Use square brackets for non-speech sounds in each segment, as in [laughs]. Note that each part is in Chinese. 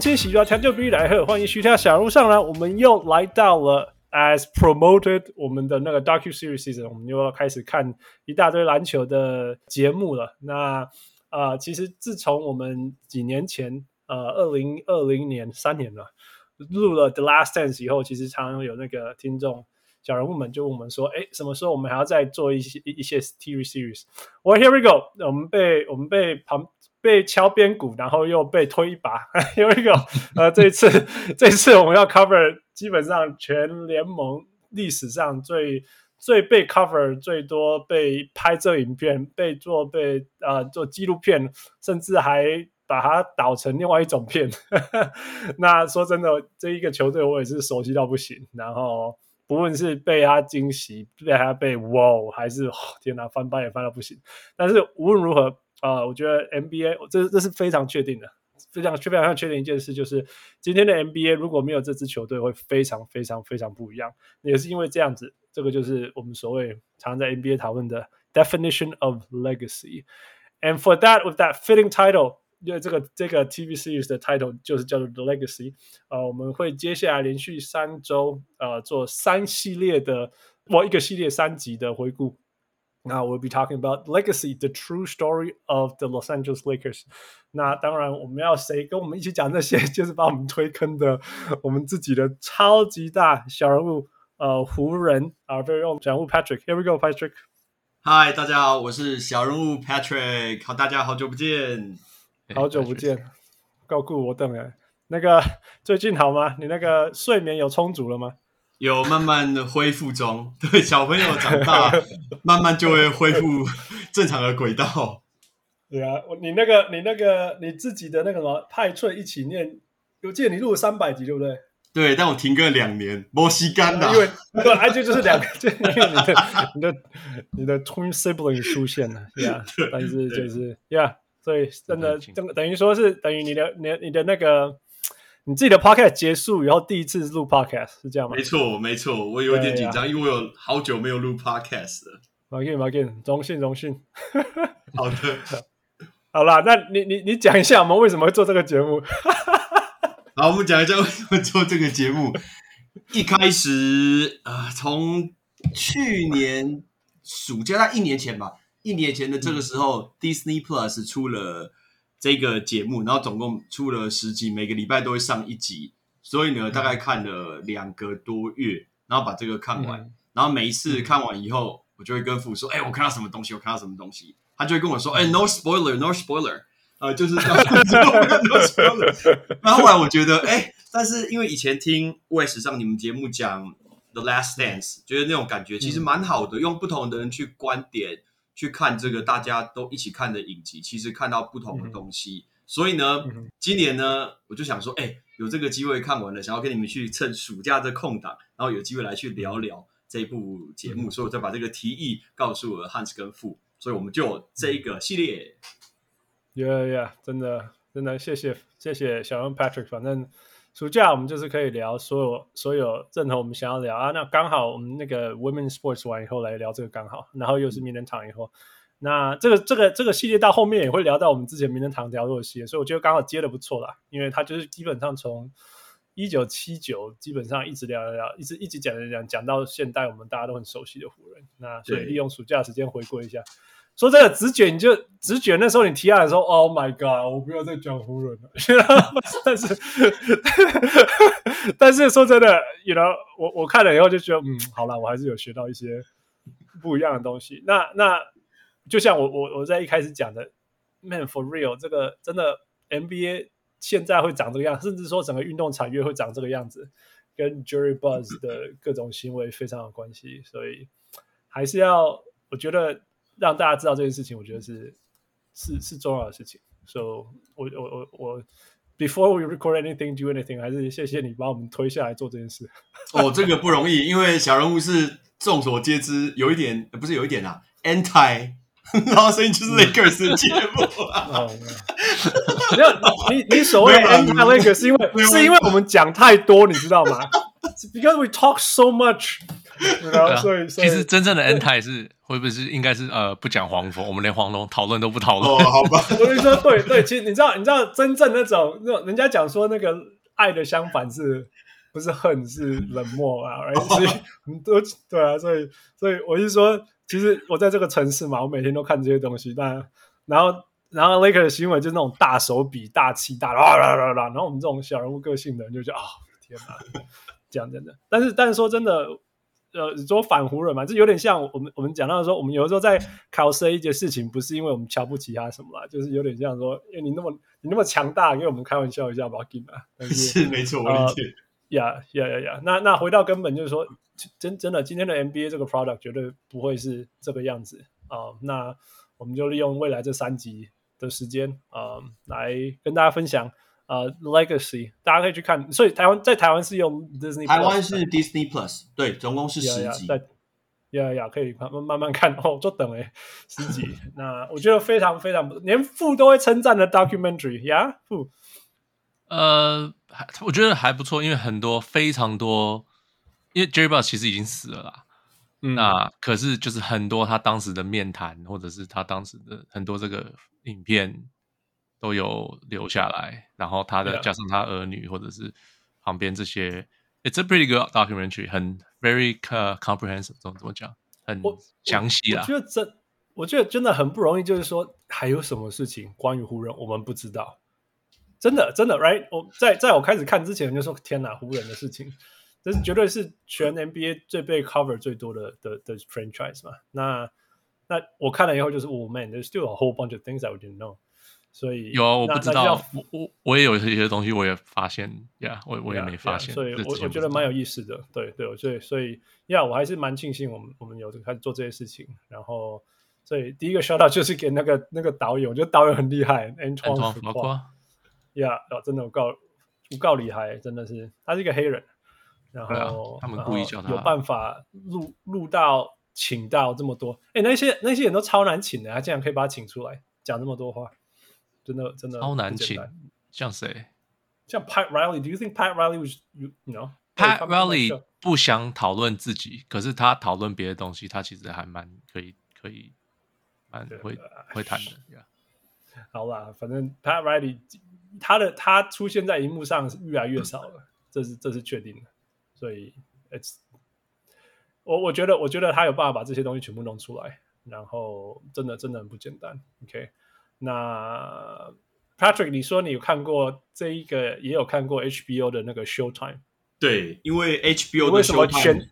各位乡亲，喜欢抢救比来喝，欢迎徐天小路上来。我们又来到了 as promoted 我们的那个 docu series season，我们又要开始看一大堆篮球的节目了。那呃，其实自从我们几年前，呃，二零二零年三年了，录了 The Last Dance 以后，其实常常有那个听众小人物们就问我们说，哎，什么时候我们还要再做一些一些 TV series？Well, here we go。我们被我们被旁被敲边鼓，然后又被推一把。[laughs] Here we go。呃，这一次这一次我们要 cover 基本上全联盟历史上最。最被 cover 最多被拍摄影片，被做被呃做纪录片，甚至还把它导成另外一种片。[laughs] 那说真的，这一个球队我也是熟悉到不行。然后不论是被他惊喜，被他被哇，还是、哦、天哪翻班也翻到不行。但是无论如何啊、我觉得 NBA 这这是非常确定的。非常非常确定一件事，就是今天的 NBA 如果没有这支球队，会非常非常非常不一样。也是因为这样子，这个就是我们所谓常在 NBA 讨论的 definition of legacy。And for that, with that fitting title，因为这个这个 TV series 的 title 就是叫做 The Legacy。呃，我们会接下来连续三周呃做三系列的，或一个系列三集的回顾。那 we'll be talking about legacy, the true story of the Los Angeles Lakers。那当然，我们要谁跟我们一起讲这些，就是把我们推坑的我们自己的超级大小人物，呃，湖人啊，very own 小人物 Patrick。Here we go, Patrick。Hi，大家好，我是小人物 Patrick。好，大家好久不见，好久不见。高顾我等哎，那个最近好吗？你那个睡眠有充足了吗？有慢慢的恢复中，[laughs] 对，小朋友长大，[laughs] 慢慢就会恢复 [laughs] 正常的轨道。对啊，你那个，你那个，你自己的那个什么派翠一起念，我记得你录了三百集，对不对？对，但我停更两年，没时间的，因为本来就就是两个，就因为你的你的你的 twin sibling 出现了，对啊，但是就是，yeah，所以真的，真的等于说是等于你的你你的那个。你自己的 podcast 结束以后，第一次录 podcast 是这样吗？没错，没错，我有点紧张，因为我有好久没有录 podcast 了。马健，马健，荣幸，荣幸。[laughs] 好的，好啦，那你你你讲一下，我们为什么会做这个节目？[laughs] 好，我们讲一下为什么做这个节目。一开始啊，呃，从去年暑假，在一年前吧，一年前的这个时候，嗯，Disney Plus 出了。这个节目，然后总共出了十集，每个礼拜都会上一集，所以呢，大概看了两个多月，然后把这个看完。嗯、然后每一次看完以后，我就会跟父说：“哎，我看到什么东西？我看到什么东西？”他就会跟我说：“哎，no spoiler，no spoiler。”呃，就是这样，[laughs] no spoiler。然后后来我觉得，哎，但是因为以前听卫视上你们节目讲《The Last Dance》，觉得那种感觉其实蛮好的，用不同的人去观点。去看这个大家都一起看的影集，其实看到不同的东西。嗯、所以呢，嗯、今年呢，我就想说，哎，有这个机会看完了，想要跟你们去趁暑假的空档，然后有机会来去聊聊这部节目，嗯、所以我再把这个提议告诉了 Hans 跟傅，所以我们就有这一个系列。Yeah, yeah，真的，真的，谢谢，谢谢小人 Patrick，反正。暑假我们就是可以聊所有所有任何我们想要聊。啊，那刚好我们那个 Women Sports 完以后来聊这个刚好，然后又是名人堂以后，那这个这个这个系列到后面也会聊到我们之前名人堂聊过的系列，所以我觉得刚好接的不错啦，因为他就是基本上从一九七九基本上一直聊聊聊，一直一直讲讲讲到现代，我们大家都很熟悉的湖人，那所以利用暑假时间回顾一下。说真的直觉，你就直觉。那时候你提案的时候，Oh my God，我不要再讲湖人了。[laughs] 但是，[laughs] 但是说真的，you know，我我看了以后就觉得，嗯，好了，我还是有学到一些不一样的东西。那那就像我我我在一开始讲的，Man for real，这个真的 NBA 现在会长这个样，甚至说整个运动产业会长这个样子，跟 Jerry Buzz 的各种行为非常有关系。所以还是要，我觉得。让大家知道这件事情，我觉得是是是重要的事情。所以，我我我我 before we record anything, do anything，还是谢谢你把我们推下来做这件事。哦，这个不容易，因为小人物是众所皆知，有一点不是有一点啊，anti，然后声音就是 Lakers 的节目啊。哦，没有，你你所谓的 anti Lakers 是因为是因为我们讲太多，你知道吗？Because we talk so much，[laughs] 然后所以所以其实真正的 anti 是。会不会是应该是呃不讲黄蜂，我们连黄蜂讨论都不讨论。哦，好吧。[laughs] 我跟你说，对对，其实你知道，你知道真正那种那种人家讲说那个爱的相反是不是恨是冷漠啊？而且很多对啊，所以所以我是说，其实我在这个城市嘛，我每天都看这些东西。但然后然后 Lakers 的行为就是那种大手笔、大气大啦啦啦啦，然后我们这种小人物个性的人就觉得啊、哦，天哪，[laughs] 这样真的。但是但是说真的。呃，说反湖人嘛，这有点像我们我们讲到说，我们有的时候在考试一件事情，不是因为我们瞧不起他什么啦，就是有点像说，因为你那么你那么强大，给我们开玩笑一下吧，给嘛。是，是没错，我理解。呀呀呀呀，那那回到根本就是说，真真的今天的 NBA 这个 product 绝对不会是这个样子啊、呃。那我们就利用未来这三集的时间啊、呃，来跟大家分享。呃、uh,，Legacy，大家可以去看。所以台湾在台湾是用 Disney，台湾是 Disney Plus，对，总共是十集。呀呀，可以慢慢慢慢看哦，就等哎，十集。那我觉得非常非常，连父都会称赞的 documentary 呀，父。呃，还我觉得还不错，因为很多非常多，因为 Jerry Buss 其实已经死了啦。嗯。那可是就是很多他当时的面谈，或者是他当时的很多这个影片。都有留下来，然后他的加上他儿女或者是旁边这些，It's a pretty good documentary，很 very comprehensive，怎么怎么讲，很详细啦。我，我，我觉得真，我觉得真的很不容易，就是说还有什么事情关于湖人我们不知道，真的真的，right？我在在我开始看之前就说，天哪，湖人的事情，这是绝对是全 NBA 最被 cover 最多的的的 franchise 嘛。那那我看了以后就是，哦，man，there's still a whole bunch of things I didn't know。所以有啊，我不知道，我我我也有一些东西，我也发现呀，yeah, 我我也没发现，yeah, yeah, 所以我我觉得蛮有意思的，对对，所以所以呀我还是蛮庆幸我们我们有开始做这些事情，然后所以第一个 shout out 就是给那个那个导演，我觉得导演很厉害，Antoine Fuqua，呀，真的我告我告厉害，真的是他是一个黑人，然后、啊、他们故意叫他有办法录录到请到这么多，哎，那些那些人都超难请的，他竟然可以把他请出来讲这么多话。真的真的超难请，像谁？像 Pat Riley，Do you think Pat Riley was you you know Pat Riley 不想讨论自己，可是他讨论别的东西，他其实还蛮可以可以蛮会会谈的。Yeah. [laughs] 好啦，反正 Pat Riley 他的他出现在荧幕上是越来越少了，这是这是确定的。所以，It's 我我觉得我觉得他有办法把这些东西全部弄出来，然后真的真的很不简单。OK。那 Patrick，你说你有看过这一个，也有看过 HBO 的那个 Showtime？对，因为 HBO 的 Showtime，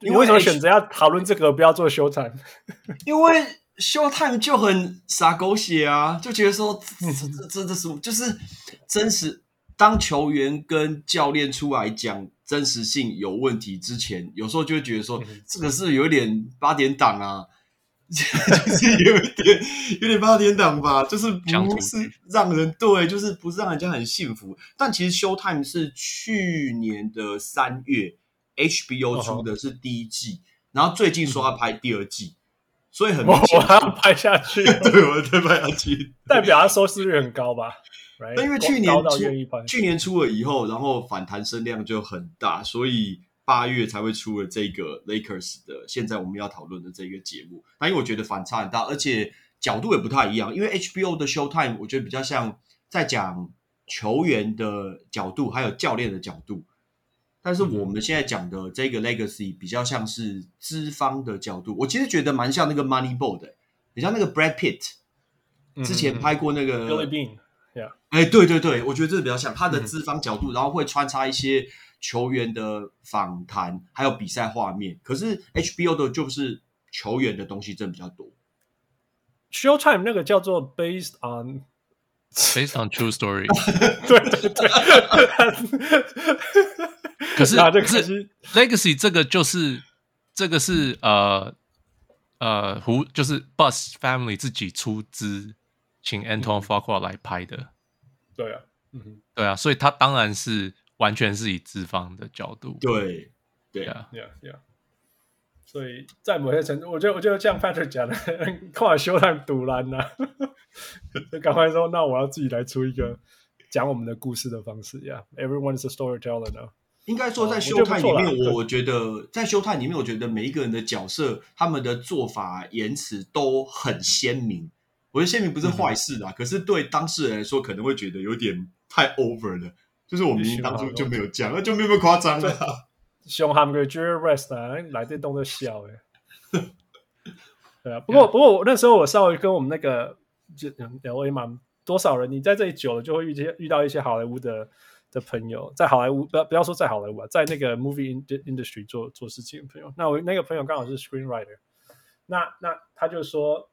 你为什么选择要讨论这个，不要做 Showtime？[laughs] 因为 Showtime 就很洒狗血啊，就觉得说这这这是就是真实。当球员跟教练出来讲真实性有问题之前，有时候就会觉得说这个是有点八点档啊。就是有一点，有点八点档吧，就是不是让人对，就是不是让人家很幸福。但其实 Showtime 是去年的三月，HBO 出的是第一季，然后最近说要拍第二季，所以很明显我还要拍下去，[laughs] 对，我再拍下去，代表它收视率很高吧？但因为去年出，去年出了以后，然后反弹声量就很大，所以。八月才会出了这个 Lakers 的，现在我们要讨论的这个节目。那因为我觉得反差很大，而且角度也不太一样。因为 HBO 的 Showtime 我觉得比较像在讲球员的角度，还有教练的角度。但是我们现在讲的这个 Legacy 比较像是资方的角度。我其实觉得蛮像那个 Moneyball 的，你像那个 Brad Pitt 之前拍过那个对对对，我觉得这个比较像他的资方角度，然后会穿插一些。球员的访谈还有比赛画面，可是 HBO 的就是球员的东西真的比较多。Showtime 那个叫做 Based on Based on True Story，对对 [laughs] 对。可是可是 Legacy 这个就是这个是呃呃胡就是 Buss Family 自己出资请 Antoine Fuqua 来拍的。对啊。嗯，对啊，所以他当然是完全是以资方的角度。对，对啊，Yeah Yeah。所以在某些程度，我觉得我觉得像 Patrick 讲的，看完 Showtime 赌烂呐，就赶快说，那我要自己来出一个讲我们的故事的方式呀。Yeah, Everyone is a storyteller now。应该说，在 Showtime 里面，我觉得在 Showtime 里面，我觉得每一个人的角色，他们的做法、言辞都很鲜明。我觉得鲜明不是坏事啊，可是对当事人来说，可能会觉得有点太 over 了。就是我明明当初就没有讲，那就没有那么夸张了。凶悍个 Jerry West 啊，来这动作笑哎。对啊，不过不过我那时候我稍微跟我们那个就 LA 嘛，多少人你在这里久了，就会遇见遇到一些好莱坞的的朋友，在好莱坞不要不要说在好莱坞啊，在那个 movie industry 做做事情的朋友。那我那个朋友刚好是 screenwriter，那那他就说。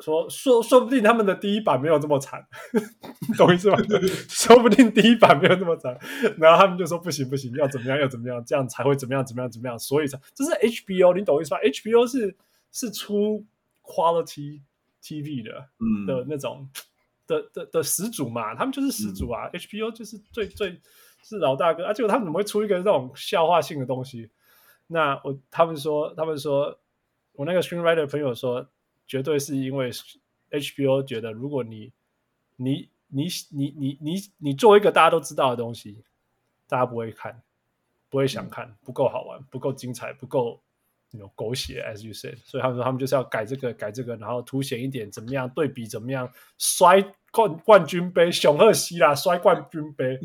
说说说不定他们的第一版没有这么惨，[laughs] 懂意思吗？[laughs] 说不定第一版没有这么惨，然后他们就说不行不行，要怎么样要怎么样，这样才会怎么样怎么样怎么样，所以才这是 HBO，你懂意思吧？HBO 是是出 quality TV 的，嗯的那种的的的始祖嘛，他们就是始祖啊、嗯、，HBO 就是最最是老大哥，而、啊、且他们怎么会出一个这种笑话性的东西？那我他们说他们说我那个 screenwriter 朋友说。绝对是因为 HBO 觉得，如果你你你你你你你做一个大家都知道的东西，大家不会看，不会想看，不够好玩，不够精彩，不够那种狗血，as you said。所以他们说，他们就是要改这个改这个，然后凸显一点怎么样对比怎么样，摔冠冠军杯，熊赫西啦，摔冠军杯。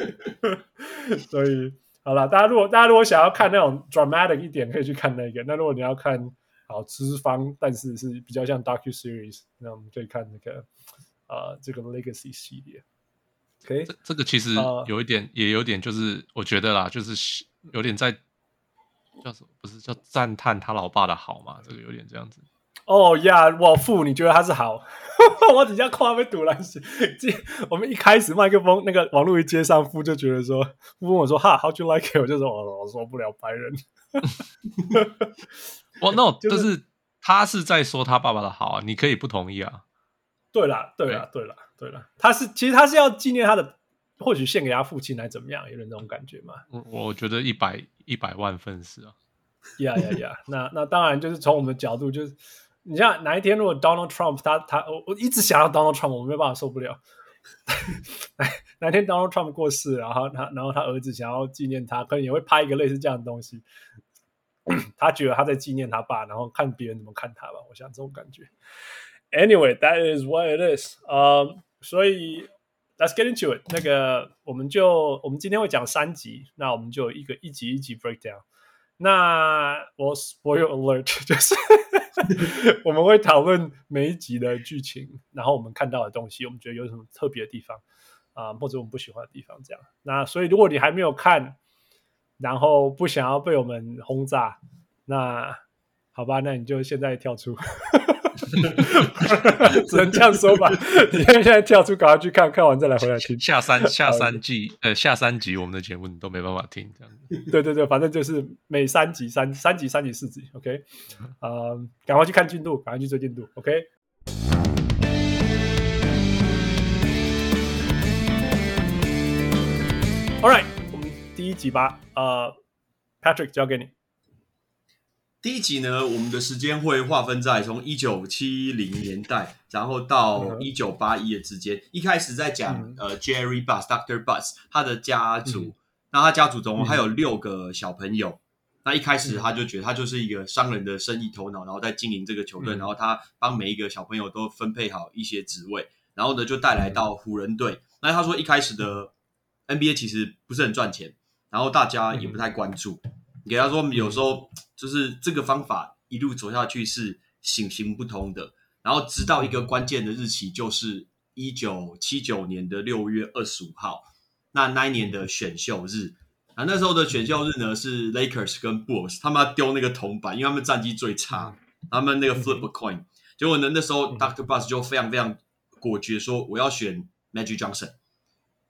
[laughs] 所以好了，大家如果大家如果想要看那种 dramatic 一点，可以去看那个。那如果你要看。好，资方，但是是比较像 docu series，那我们可以看那个啊、呃，这个 legacy 系列。OK，这这个其实有一点，呃、也有点，就是我觉得啦，就是有点在叫什么？不是叫赞叹他老爸的好嘛？这个有点这样子。哦呀，我父，你觉得他是好？[laughs] 我底下夸被堵了。我们一开始麦克风那个网络一接上，父就觉得说，父问我说哈，How do you like it？我就说我我受不了白人。[laughs] 我 no，[laughs] 就是他是在说他爸爸的好啊，你可以不同意啊。对啦，对啦，对啦，对啦，他是其实他是要纪念他的，或许献给他父亲来怎么样，有点那种感觉嘛。我我觉得一百一百万分是啊。呀呀呀，那那当然就是从我们的角度，就是你像哪一天如果 Donald Trump 他他我我一直想要 Donald Trump，我没办法受不了。[laughs] 哪天 Donald Trump 过世，然后他然后他儿子想要纪念他，可能也会拍一个类似这样的东西。他觉得他在纪念他爸，然后看别人怎么看他吧。我想这种感觉。Anyway, that is what it is. 呃、um，所以 Let's get into it。那个，我们就我们今天会讲三集，那我们就一个一集一集 breakdown。那我 spoil alert [laughs] 就是 [laughs] 我们会讨论每一集的剧情，然后我们看到的东西，我们觉得有什么特别的地方啊、或者我们不喜欢的地方，这样。那所以如果你还没有看，然后不想要被我们轰炸，那好吧，那你就现在跳出，[laughs] 只能这样说吧。[laughs] 你现在跳出，赶快去看看完再来回来听。下三 [laughs] 下三季呃下三集我们的节目你都没办法听，这样对对对，反正就是每三集三三集三集四集，OK，呃，赶快去看进度，赶快去追进度，OK。All right 我们。第一集吧，呃，Patrick 交给你。第一集呢，我们的时间会划分在从一九七零年代，然后到一九八一的之间。一开始在讲、嗯、呃，Jerry Buss，Dr. Buss 他的家族，嗯、那他家族总共还有六个小朋友、嗯。那一开始他就觉得他就是一个商人的生意头脑，然后在经营这个球队、嗯，然后他帮每一个小朋友都分配好一些职位，然后呢就带来到湖人队。那他说一开始的 NBA 其实不是很赚钱。然后大家也不太关注，你给他说有时候就是这个方法一路走下去是行行不通的。然后直到一个关键的日期，就是一九七九年的六月二十五号，那那一年的选秀日。啊，那时候的选秀日呢是 Lakers 跟 Bulls，他们要丢那个铜板，因为他们战绩最差，他们那个 Flip a coin。结果呢，那时候 Dr. Buss 就非常非常果决说我要选 Magic Johnson。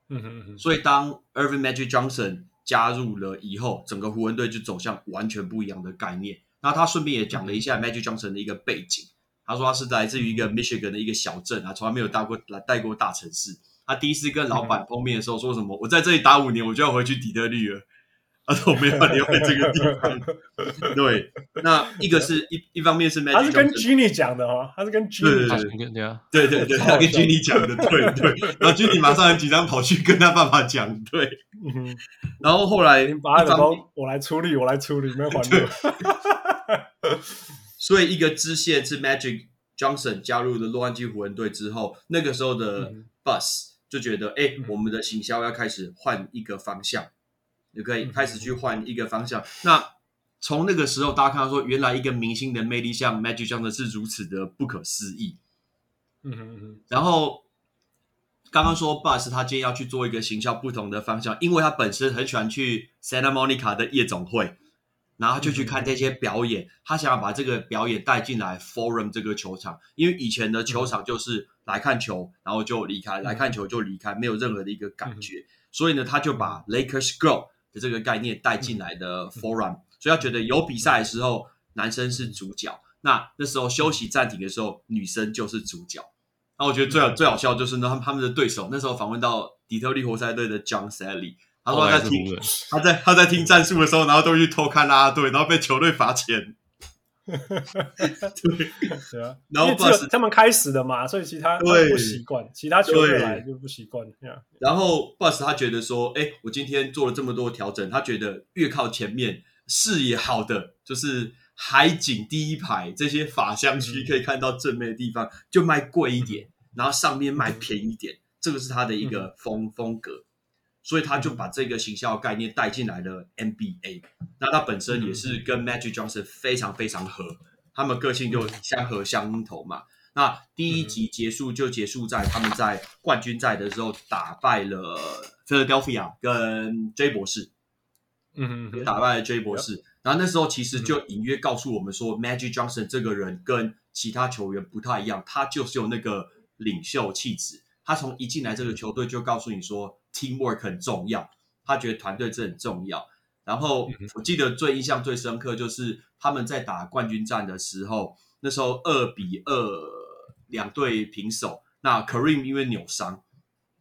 嗯哼嗯哼。所以当 Earvin Magic Johnson 加入了以后，整个湖人队就走向完全不一样的概念。那他顺便也讲了一下 Magic Johnson 的一个背景。他说他是来自于一个 Michigan 的一个小镇啊，从来没有到过来带过大城市。他第一次跟老板碰面的时候说什么？我在这里打五年，我就要回去底特律了。[laughs] 他说我没有留在这个地方。[laughs] 对，那一个是一一方面是 Magic，他是跟 Ginny 讲的哦，他是跟 Ginny 讲的，对对对，他跟 Ginny 讲的，对对。[laughs] 然后 Ginny 马上很紧张跑去跟他爸爸讲，对。然后后来把他的包我来处理，我来处理，没有还我。所以一个支线是 Magic Johnson 加入了洛杉矶湖人队之后，那个时候的 Bus 就觉得，哎，我们的行销要开始换一个方向。也可以开始去换一个方向。那从那个时候，大家看到说，原来一个明星的魅力像 Magic Johnson 是如此的不可思议。嗯哼嗯哼。然后刚刚说 Bus 他今天要去做一个行销不同的方向，因为他本身很喜欢去 Santa Monica 的夜总会，然后就去看这些表演。他想要把这个表演带进来 Forum 这个球场，因为以前的球场就是来看球，然后就离开，来看球就离开，没有任何的一个感觉。所以呢，他就把 Lakers 这个概念带进来的 Forum，、嗯、所以他觉得有比赛的时候，男生是主角，那那时候休息暂停的时候，女生就是主角。那我觉得最好最好笑就是呢，他们他们的对手那时候访问到底特律活塞队的 John Salley，他说他在听、哦、他在他在听战术的时候，然后都去偷看啦啦队，然后被球队罚钱。[laughs] 对。对啊，然后 Bus 他们开始的嘛，所以其他不习惯，其他球队来就不习惯。然后 Bus 他觉得说，哎，我今天做了这么多调整，他觉得越靠前面视野好的，就是海景第一排这些法香区可以看到正面的地方，就卖贵一点，然后上面卖便宜一点，这个是他的一个风风格。所以他就把这个行销概念带进来了 NBA。那他本身也是跟 Magic Johnson 非常非常合，他们个性就相合相投嘛。那第一集结束就结束在他们在冠军赛的时候打败了 Philadelphia 跟 J 博士，嗯嗯，打败了 J 博士。然后那时候其实就隐约告诉我们说，Magic Johnson 这个人跟其他球员不太一样，他就是有那个领袖气质。他从一进来这个球队就告诉你说。Teamwork 很重要，他觉得团队这很重要。然后我记得最印象最深刻就是他们在打冠军战的时候，那时候二比二两队平手。那 Kareem 因为扭伤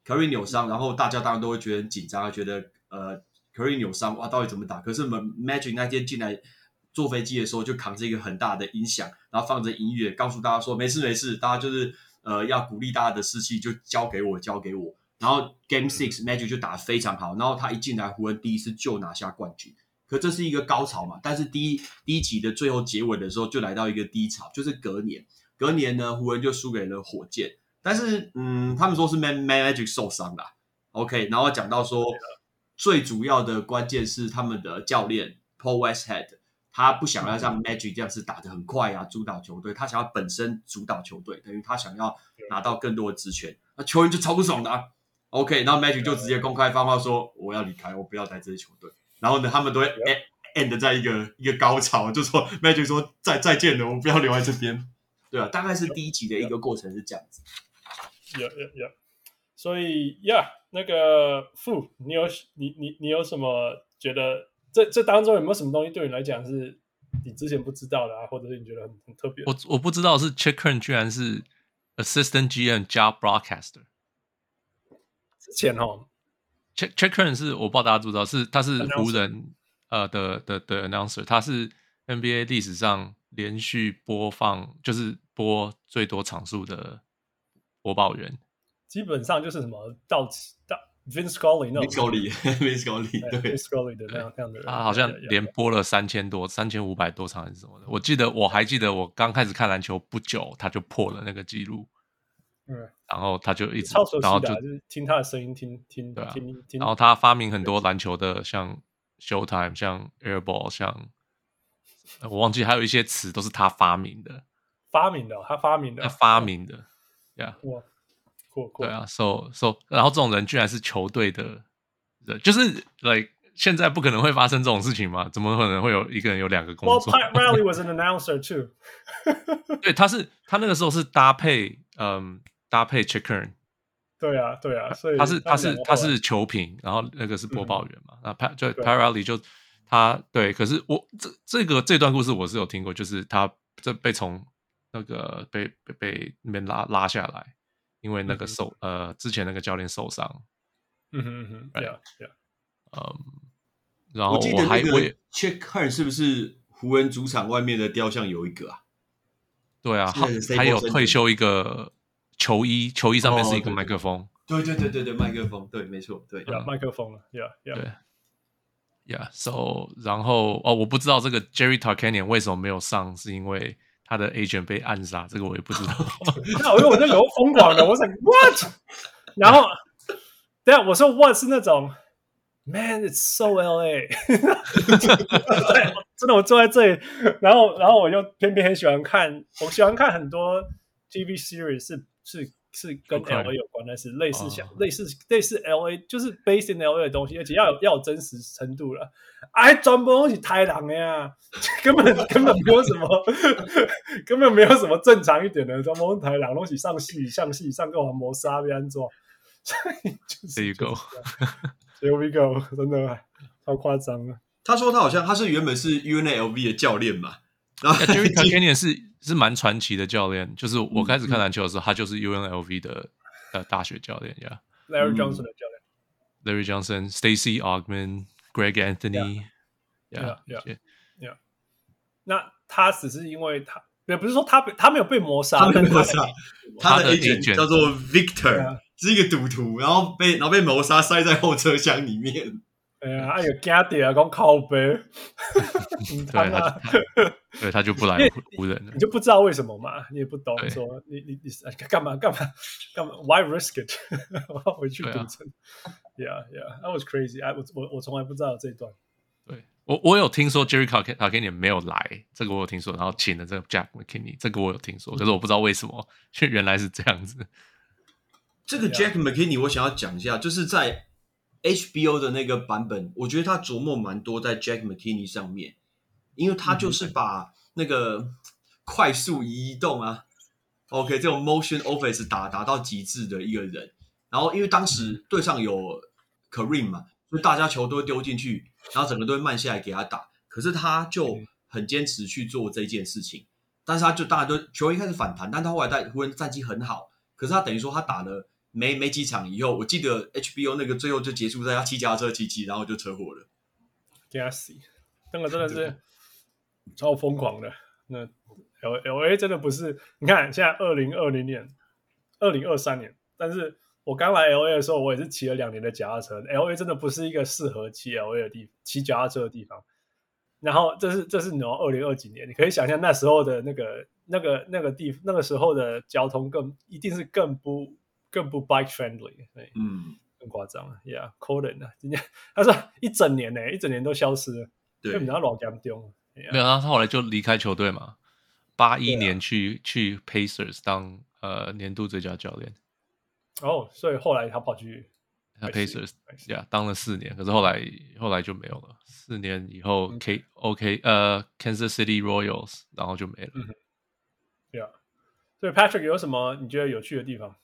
，Kareem 扭伤，然后大家当然都会觉得很紧张，觉得呃 Kareem 扭伤哇，到底怎么打？可是我们 Magic 那天进来坐飞机的时候就扛着一个很大的音响，然后放着音乐，告诉大家说没事没事，大家就是呃要鼓励大家的士气就交给我，交给我。然后 Game Six Magic 就打得非常好，然后他一进来，湖人第一次就拿下冠军。可这是一个高潮嘛？但是第一第一集的最后结尾的时候，就来到一个低潮，就是隔年，隔年呢，湖人就输给了火箭。但是，嗯，他们说是 Man Magic 受伤了。OK，然后讲到说，最主要的关键是他们的教练 Paul Westhead，他不想要像 Magic 这样子打得很快啊，主导球队，他想要本身主导球队，等于他想要拿到更多的职权，那球员就超不爽的啊。OK，然后 Magic 就直接公开放话说：“我要离开，我不要在这支球队。”然后呢，他们都会 end 在一个一个高潮，就说 Magic 说：“再再见了，我不要留在这边。”对啊，大概是第一集的一个过程是这样子。Yeah, yeah, yeah. 所以，Yeah，那个傅，你有你你你有什么觉得这这当中有没有什么东西对你来讲是你之前不知道的啊，或者是你觉得很很特别？我我不知道是 Curran 居然是 Assistant GM 加 Broadcaster。之前哦，Chet Chet Curran 是我不知道大家知不知道，是他是湖人呃的的的 announcer，他是 NBA 历史上连续播放就是播最多场数的播报员，基本上就是什么到到 Vince Scully 那种。Vince Scully，Vince Scully [laughs] 对。Vince Scully 的那样这样的人，他好像连播了三千多三千五百多场还是什么的，我记得我还记得我刚开始看篮球不久，他就破了那个记录。嗯，然后他就一直，然后就听他的声音，听听对啊，听听。然后他发明很多篮球的，像 Showtime，像 Airball，像我忘记还有一些词都是他发明的。发明的，他发明的，他发明的，呀，哇，酷酷。对啊，so so，然后这种人居然是球队的人，就是 like 现在不可能会发生这种事情嘛？怎么可能会有一个人有两个工作？Well, Pat [laughs] Riley was an announcer too。对，他是他那个时候是搭配，嗯。搭配 Chet Curran，对啊，对啊，所以他是他是他是球评，然后那个是播报员嘛。那 Pat 就 Pat Riley 就他对，可是我这这个这段故事我是有听过，就是他这被从那个被被被那边拉拉下来，因为那个受、嗯、呃之前那个教练受伤。嗯哼嗯哼，对啊对啊，嗯，然后我记得还那个 Holmgren 是不是湖人主场外面的雕像有一个啊？对啊，还有退休一个球衣，球衣上面是一个麦克风。对对对对对，麦克风，对，没错，对，有麦克风了，Yeah Yeah。对，Yeah，So，然后哦，我不知道这个 Jerry Tarkanian 为什么没有上，是因为他的 agent 被暗杀，这个我也不知道。[laughs] 那我说我那个疯狂的，我想 [laughs] What？然后，对啊，我说 What 是那种 Man，it's so LA。[laughs] 真的，我坐在这里，然后，然后我就偏偏很喜欢看，我喜欢看很多 TV series，是是是跟 LA 有关，但是类似像、oh. 类似类似 LA，就是 based in LA 的东西，而且要有要有真实程度了。哎，专门东西太狼了呀，[laughs] 根本根本没有什么，[laughs] 根本没有什么正常一点的，全部太狼东西上戏上戏上个黄魔杀被安装。[laughs] There you go，There we go，真的超夸张了。他说他好像他是原本是 UNLV 的教练 [laughs] Jerry Colkian [laughs] 是是蛮传奇的教练，就是我开始看篮球的时候，他就是 UNLV 的呃大学教练呀，Larry Johnson 的教练，Larry Johnson、Stacy Ogman、Greg Anthony，yeah yeah yeah。那他只是因为他，也不是说他被他没有被谋杀，他被谋杀，他的一群叫做 Victor，是一个赌徒，然后被然后被谋杀，塞在后车厢里面。哎呀，还有家底啊，讲靠背，[laughs] 对他，对，他就不来 [laughs] 湖人了，你就不知道为什么嘛，你也不懂，说你你你干嘛干嘛干嘛？Why risk it？[laughs] 我要回去赌城。Yeah, yeah, that was crazy. 哎，我我我从来不知道这一段。对我我有听说 Jerry Tarkanian 没有来，这个我有听说，然后请了这个 Jack McKinney，这个我有听说，可是我不知道为什么，却原来是这样子。这个 Jack McKinney 我想要讲一下，就是在。HBO 的那个版本，我觉得他琢磨蛮多在 Jack McKinney 上面，因为他就是把那个快速移动啊，OK 这种 motion offense 打打到极致的一个人。然后因为当时队上有 Kareem 嘛，所以大家球都会丢进去，然后整个都会慢下来给他打。可是他就很坚持去做这件事情，但是他就当然都球一开始反弹，但他后来在湖人战绩很好，可是他等于说他打了。没没几场以后，我记得 HBO 那个最后就结束在他骑脚踏车骑骑，然后就车祸了。Gassy，那个真的是超疯狂的。那 L L A 真的不是，你看现在二零二零年、二零二三年，但是我刚来 L A 的时候，我也是骑了两年的脚踏车。L A 真的不是一个适合骑 L A 的地骑脚踏车的地方。然后这是这是你二零二几年，你可以想象那时候的那个那个那个地那个时候的交通更一定是更不。更不 bike friendly，对，嗯，更夸张了，Yeah，Colin 啊，今天他说一整年呢，一整年都消失了，对，然后老严重，没有，他后来就离开球队嘛，八一年去、啊、去 Pacers 当呃年度最佳教练，哦，所以后来他跑去 Pacers，呀，yeah, 当了四年，可是后来后来就没有了，四年以后 K OK 呃 Kansas City Royals，然后就没了，嗯，Yeah，所以 Patrick 有什么你觉得有趣的地方？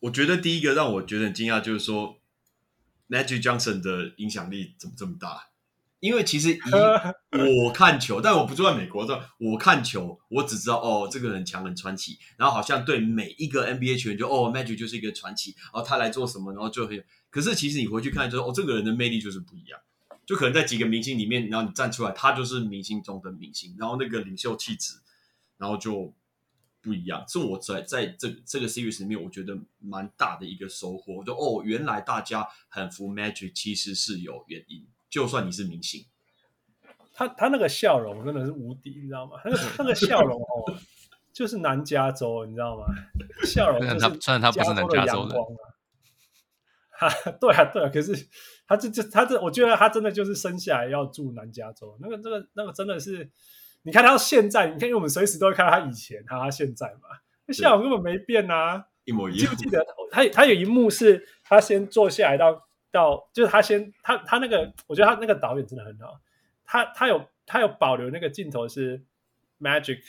我觉得第一个让我觉得很惊讶，就是说，Magic Johnson 的影响力怎么这么大？因为其实以 [laughs] 我看球，但我不住在美国，我看球，我只知道哦，这个很强很传奇，然后好像对每一个 NBA 球员就哦，Magic 就是一个传奇，然后他来做什么，然后就很。可是其实你回去看，就是哦，这个人的魅力就是不一样，就可能在几个明星里面，然后你站出来，他就是明星中的明星，然后那个领袖气质，然后就。不一样，是我在在这这个 series 里面，我觉得蛮大的一个收获。就哦，原来大家很服 Magic，其实是有原因。就算你是明星，他他那个笑容真的是无敌，你知道吗？那个 [laughs] 那个笑容哦，就是南加州，你知道吗？[laughs] 笑容就是虽然他不是南加州的，哈，[laughs] 对啊对啊，可是他这这他这，我觉得他真的就是生下来要住南加州。那个那个那个真的是。你看他到现在，你看，因为我们随时都会看到他以前，看他现在嘛，那笑容根本没变啊，一模一样。记不记得他他有一幕是他先坐下来到到，就是他先他他那个，我觉得他那个导演真的很好，他他有他有保留那个镜头是 Magic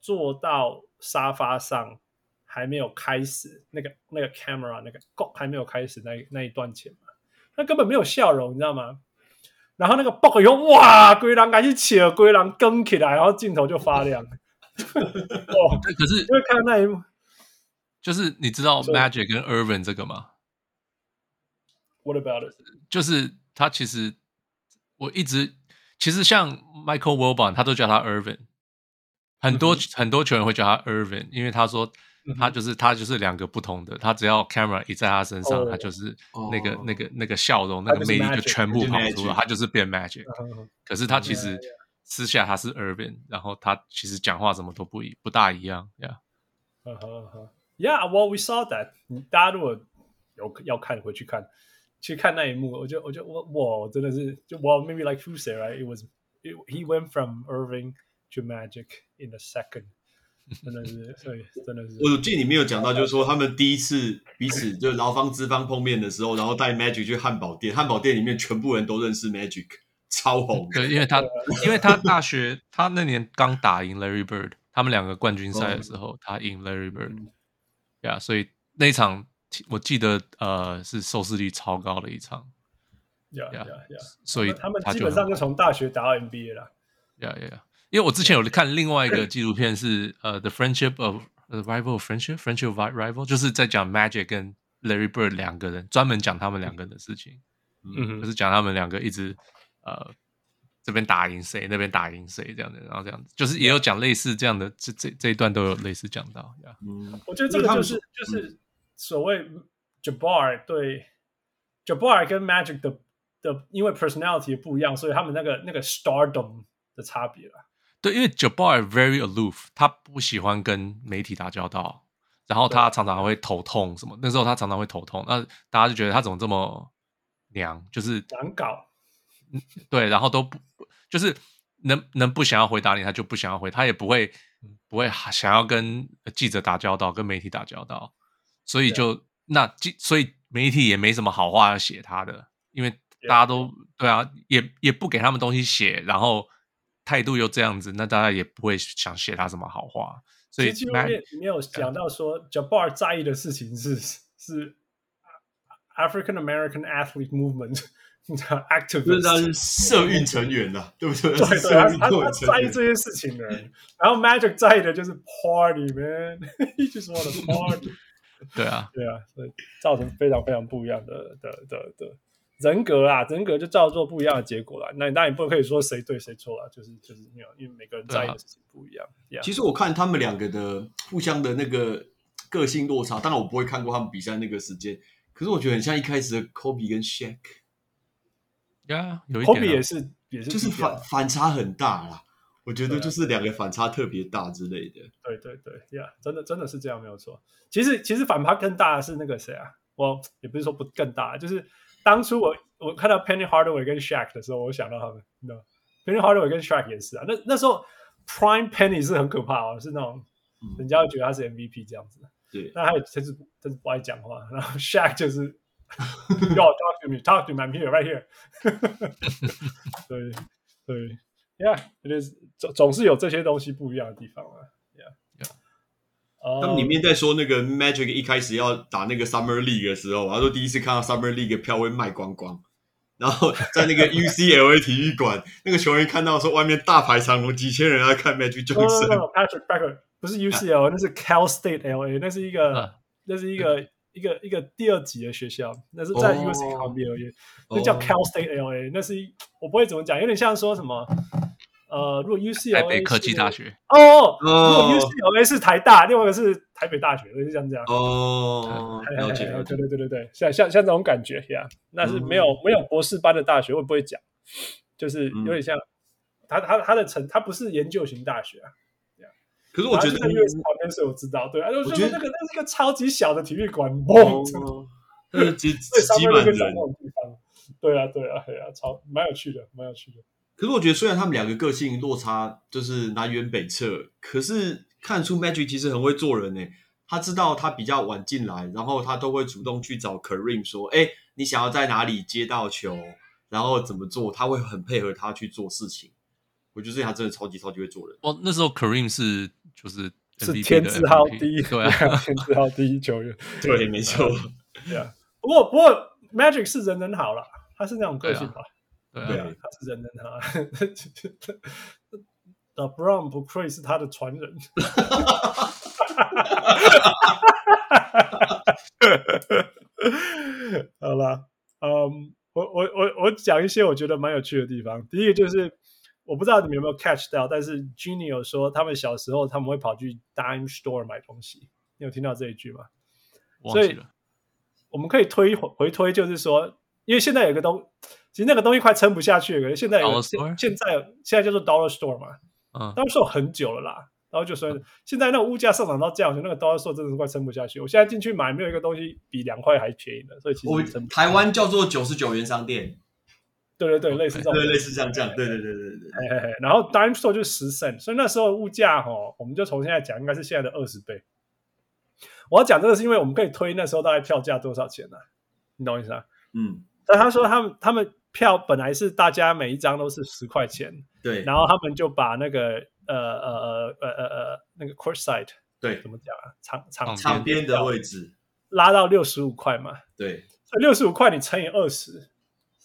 坐到沙发上还没有开始那个那个 camera 那个还没有开始那那一段前嘛，那根本没有笑容，你知道吗？然后那个爆以后，哇！龟狼赶紧起了，龟狼跟起来，然后镜头就发亮。哦，[laughs] 可是因为看到那一幕，就是你知道 Magic 跟 Irvin 这个吗？What about it？就是他其实我一直其实像 Michael Wilbon，他都叫他 Irvin，很多、嗯、很多球员会叫他 Irvin，因为他说他就是、嗯、他就是两个不同的，他只要 camera 一在他身上，哦、他就是那个、哦、那个那个笑容那个魅力就全部跑出来，他就是变 Magic。可是他其实私下他是 Irvin，然后他其实讲话什么都不一不大一样，Yeah。Yeah, well, we saw that。大家如果有要看，回去看，去看那一幕，我就我就我我真的是就 Well, maybe like who said right? It was it, he went from Irving to Magic in a second。[laughs] 真的是，所以真的是。我记得你没有讲到，就是说他们第一次彼此就劳方资方碰面的时候，然后带 Magic 去汉堡店，汉堡店里面全部人都认识 Magic，超红。对，因为他 [laughs] 因为他大学他那年刚打赢 Larry Bird，他们两个冠军赛的时候，他赢 Larry Bird。呀，yeah, 所以那一场我记得呃是收视率超高的一场。呀呀呀！所以他们基本上就从大学打到 NBA 了。呀呀呀！因为我之前有看另外一个纪录片是呃 The Friendship of The Rival of Friendship Friendship of Rival，就是在讲 Magic 跟 Larry Bird 两个人，专门讲他们两个人的事情。嗯，就是讲他们两个一直呃。这边打赢谁，那边打赢谁，这样的，然后这样子，就是也有讲类似这样的，这这这一段都有类似讲到。嗯，我觉得这个就是就是所谓 Jabbar 对 Jabbar 跟 Magic 的的，因为 personality 不一样，所以他们那个那个 stardom 的差别了。对，因为 Jabbar very aloof，他不喜欢跟媒体打交道，然后他常常会头痛什么。那时候他常常会头痛，那大家就觉得他怎么这么娘，就是难搞。对，然后都不就是能能不想要回答你，他就不想要回，他也不会不会想要跟记者打交道，跟媒体打交道，所以就那记，所以媒体也没什么好话要写他的，因为大家都对啊，也也不给他们东西写，然后态度又这样子，那大家也不会想写他什么好话。所以里面没有讲到说，Jabbar 在意的事情是是 African American athlete movement。[laughs] active 就是他是社运成员呐，对不对？对对，他他在意这些事情的人。然后 Magic 在意的就是 party man，he [laughs] just want to party。[laughs] 对啊，对啊，所以造成非常非常不一样的的的的人格啊，人格就造作不一样的结果了。那你当然不可以说谁对谁错了，就是就是没有，因为每个人在意的事情不一样。Yeah. 其实我看他们两个的互相的那个个性落差，当然我不会看过他们比赛那个时间，可是我觉得很像一开始的 Kobe 跟 Shaq。呀，yeah, 有一点、啊。科比也是，也是，就是反反差很大啦。我觉得就是两个反差特别大之类的。对对对，呀、yeah,，真的真的是这样，没有错。其实其实反差更大的是那个谁啊？我也不是说不更大，就是当初我我看到 Penny Hardaway 跟 Shaq 的时候，我想到他们，你知道，Penny Hardaway 跟 Shaq 也是啊。那那时候 Prime Penny 是很可怕哦，是那种人家会觉得他是 MVP 这样子。对，那他也真是真是不爱讲话，然后 Shaq 就是。Yo, talk to me, talk to me. I'm here, right here. 对对，Yeah, it is 总总是有这些东西不一样的地方啊。他们里面在说那个 Magic 一开始要打那个 Summer League 的时候，他说第一次看到 Summer League 的票会卖光光，然后在那个 UCLA 体育馆，那个球员看到说外面大排长龙，几千人要看 Magic Johnson。Patrick Becker 不是 UCLA，那是 Cal State LA，那是一个，那是一个。一个一个第二级的学校，那是在 UC 旁边而已，那叫 Cal State LA，那是一我不会怎么讲，有点像说什么，呃，如果 UCLA 台北科技大学哦，如果 UCLA 是台大，另外一个是台北大学，就是像这样哦，了解，对对对对对，像像像这种感觉呀，那是没有没有博士班的大学，会不会讲，就是有点像他他他的成，他不是研究型大学啊。可是我觉得，因为旁边是我知道，对，我觉得那个那是一个超级小的体育馆，嘣，[laughs] 对，几几百人，对啊，对啊，对啊，超蛮有趣的，蛮有趣的。可是我觉得，虽然他们两个个性落差就是南辕北辙，可是看出 Magic 其实很会做人呢。他知道他比较晚进来，然后他都会主动去找 Kareem 说：“哎，你想要在哪里接到球，然后怎么做？”他会很配合他去做事情。我觉得他真的超级超级会做人。哦，那时候 Kareem 是。就是是天字号第一，对啊，[laughs] 天字号第一球员，对，没错。对啊，不过不过 Magic 是人人好了，他是那种个性吧？对啊，他是人人好。LeBron 不愧是他的传人。[laughs] 好了，嗯、um,，我我我我讲一些我觉得蛮有趣的地方。第一个就是，我不知道你们有没有 catch 到，但是 Jeanie 有说他们小时候他们会跑去 Dime Store 买东西。你有听到这一句吗？所以我们可以推回推，就是说，因为现在有个东，其实那个东西快撑不下去了。现在有现现在现在叫做 Dollar Store 嘛，嗯，Dollar Store 很久了啦。然后就说，现在那个物价上涨到这样，我觉得那个 Dollar Store 真的是快撑不下去。我现在进去买，没有一个东西比两块还便宜的，所以其实。台湾叫做九十九元商店，对对对，类似这种，对类似像这样，对对对对对。然后 Dime Store 就是十 cent，所以那时候物价哈，我们就从现在讲，应该是现在的二十倍。我要讲这个是因为我们可以推那时候大概票价多少钱呢、啊？你懂我意思啊？嗯。但他说他们他们票本来是大家每一张都是十块钱，对，然后他们就把那个。呃呃呃呃呃呃，那个 court side 对，怎么讲啊？场场场边的位置拉到六十五块嘛？对，所以六十五块你乘以二十，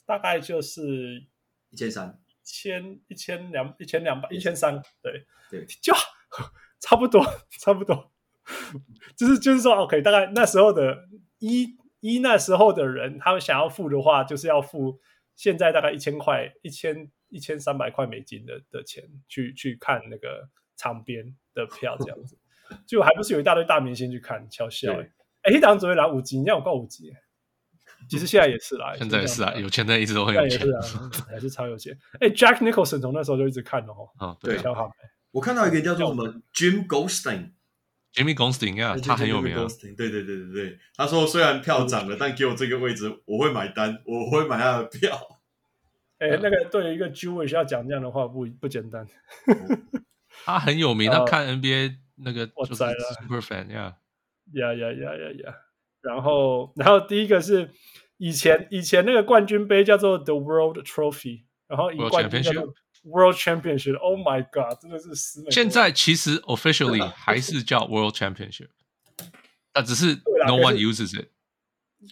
大概就是一千三，千一千两一千两百一千三，对对，就差不多差不多，[laughs] 就是就是说 OK，大概那时候的一一那时候的人，他们想要付的话，就是要付现在大概一千块一千。一千三百块美金的的钱去去看那个场边的票，这样子，就还不是有一大堆大明星去看，瞧笑哎！哎，一档只会拿五级，你要我告五级，其实现在也是啦，[laughs] 现在也是啊，有钱的一直都很有钱，是啊，还是超有钱。哎，Jack Nicholson 从那时候就一直看的哦，哦，对，超好。我看到一个叫做什么 Jim Goldstein，Jimmy Goldstein 呀，他很有名啊。对对对对对，他说虽然票涨了，但给我这个位置，我会买单，我会买他的票。[laughs] 哎、欸，那个对于一个 Jewish 要讲这样的话不不简单。[laughs] 他很有名，他看 NBA 那个就是 super fan 呀呀呀呀呀呀。然后，然后第一个是以前以前那个冠军杯叫做 The World Trophy，然后以冠军叫做 World Championship。Oh my God，真的是死美。现在其实 officially 还是叫 World Championship，啊，只是 no one uses it。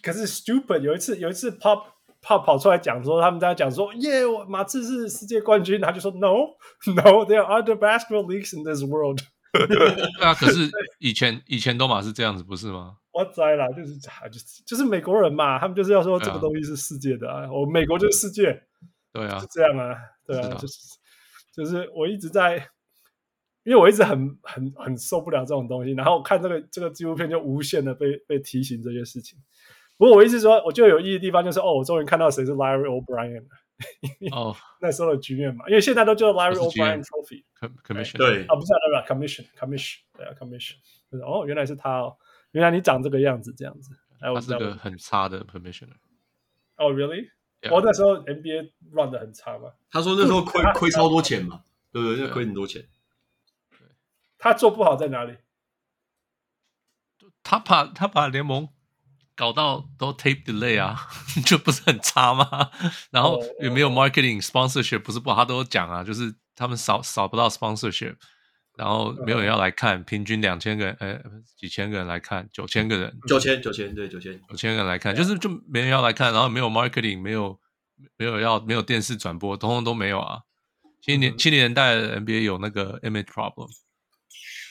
可是 stupid 有一次有一次 pop。Pop 跑出来讲说，他们在讲说，耶，我马刺是世界冠军，他就说，no，no，there are other basketball leagues in this world。对啊，可是以前以前都嘛是这样子，不是吗？我栽了，就是就是就是美国人嘛，他们就是要说这个东西是世界的啊，我美国就是世界，对啊，是这样啊，对啊，就是就是我一直在，因为我一直很很很受不了这种东西，然后看这个这个纪录片就无限的被被提醒这些事情。不过我意思说，我觉得有意义的地方就是，哦，我终于看到谁是 Larry O'Brien 了。[laughs] 哦，那时候的局面嘛，因为现在都叫 Larry O'Brien Trophy Commission。对啊，不是？Commission Commission 对啊，Commission。哦，原来是他哦，原来你长这个样子，这样子。他是个很差的 Commissioner。哦，Really？我那时候 NBA run 的很差嘛。他说那时候亏 [laughs] 亏超多钱嘛，对不对？亏很多钱。他做不好在哪里？他把他把联盟。搞到都 tape delay 啊，[laughs] 就不是很差吗？[laughs] 然后也没有 marketing sponsorship，不是不好，他都讲啊，就是他们少少不到 sponsorship，然后没有人要来看，平均两千个人，呃，几千个人来看，九千个人，九千九千对九千九千个人来看，就是就没人要来看，然后没有 marketing，没有没有要没有电视转播，通通都没有啊。七年七零年代的 NBA 有那个 image problem，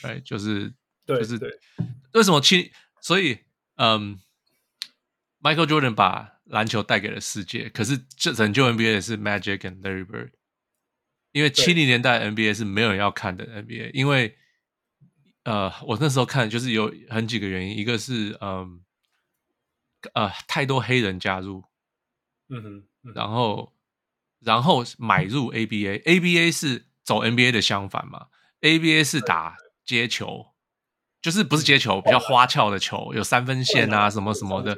哎，就是就是对，为什么七？所以嗯。Michael Jordan 把篮球带给了世界，可是这拯救 NBA 的是 Magic and Larry Bird，因为七零年代 NBA 是没有人要看的 NBA，因为呃，我那时候看就是有很几个原因，一个是嗯呃太多黑人加入，嗯哼，嗯然后然后买入 ABA，ABA 是走 NBA 的相反嘛，ABA 是打接球。就是不是接球，比较花俏的球，有三分线啊，什么什么的。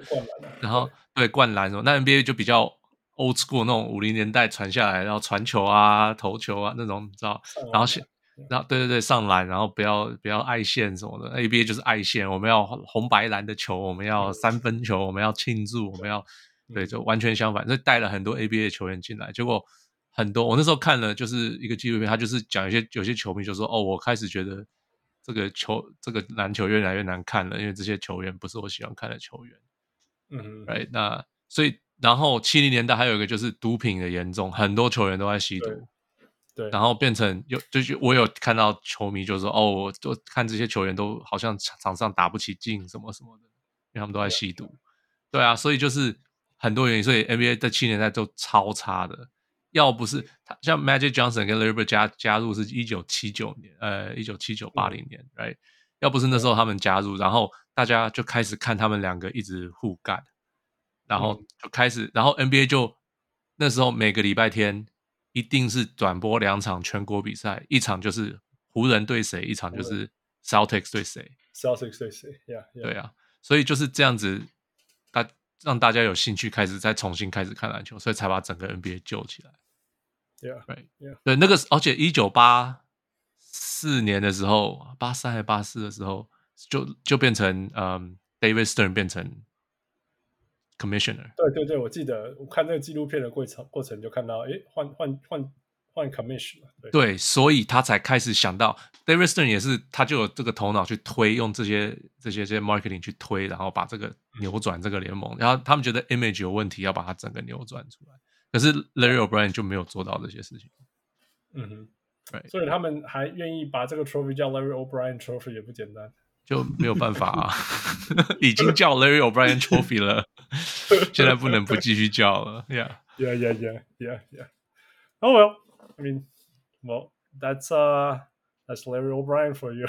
然后对灌篮什么，那 NBA 就比较 old school 那种五零年代传下来，然后传球啊、投球啊那种，你知道？然后现然后对对对上篮，然后不要不要爱线什么的。ABA 就是爱线，我们要红白蓝的球，我们要三分球，我们要庆祝，我们要 [laughs] 对，就完全相反。所以带了很多 ABA 的球员进来，结果很多我那时候看了就是一个纪录片，他就是讲一些有些球迷就说：“哦，我开始觉得。”这个球，这个篮球越来越难看了，因为这些球员不是我喜欢看的球员。嗯，right，那所以然后七零年代还有一个就是毒品的严重，很多球员都在吸毒。对，然后变成有就是我有看到球迷就说哦，我就看这些球员都好像场上打不起劲什么什么的，因为他们都在吸毒。对啊，所以就是很多原因，所以 NBA 在七年代都超差的。要不是他像 Magic Johnson 跟 Larry Bird 加加入是一九七九年，呃，一九七九八零年、嗯、，right？要不是那时候他们加入，然后大家就开始看他们两个一直互干，然后就开始，然后 NBA 就那时候每个礼拜天一定是转播两场全国比赛，一场就是湖人对谁，一场就是 Celtics 对谁，Celtics 对谁，yeah, yeah. 对啊，所以就是这样子，大让大家有兴趣开始再重新开始看篮球，所以才把整个 NBA 救起来。Yeah, right. Yeah. 对，那个，而且一九八四年的时候，八三还八四的时候，就就变成嗯、um,，David Stern 变成 Commissioner。对对对，我记得我看那个纪录片的过程过程，就看到，哎，换换换换 Commissioner 对。对，所以他才开始想到，David Stern 也是，他就有这个头脑去推，用这些这些这些 marketing 去推，然后把这个扭转这个联盟，然后他们觉得 image 有问题，要把它整个扭转出来。可是 Larry O'Brien 就没有做到这些事情。嗯哼，对，所以他们还愿意把这个 trophy 叫 Larry O'Brien Trophy 也不简单，就没有办法啊，[laughs] 已经叫 Larry O'Brien Trophy 了，现在不能不继续叫了。Yeah, yeah, yeah, yeah, yeah, yeah. Oh well, I mean, well, that's uh, that's Larry O'Brien for you.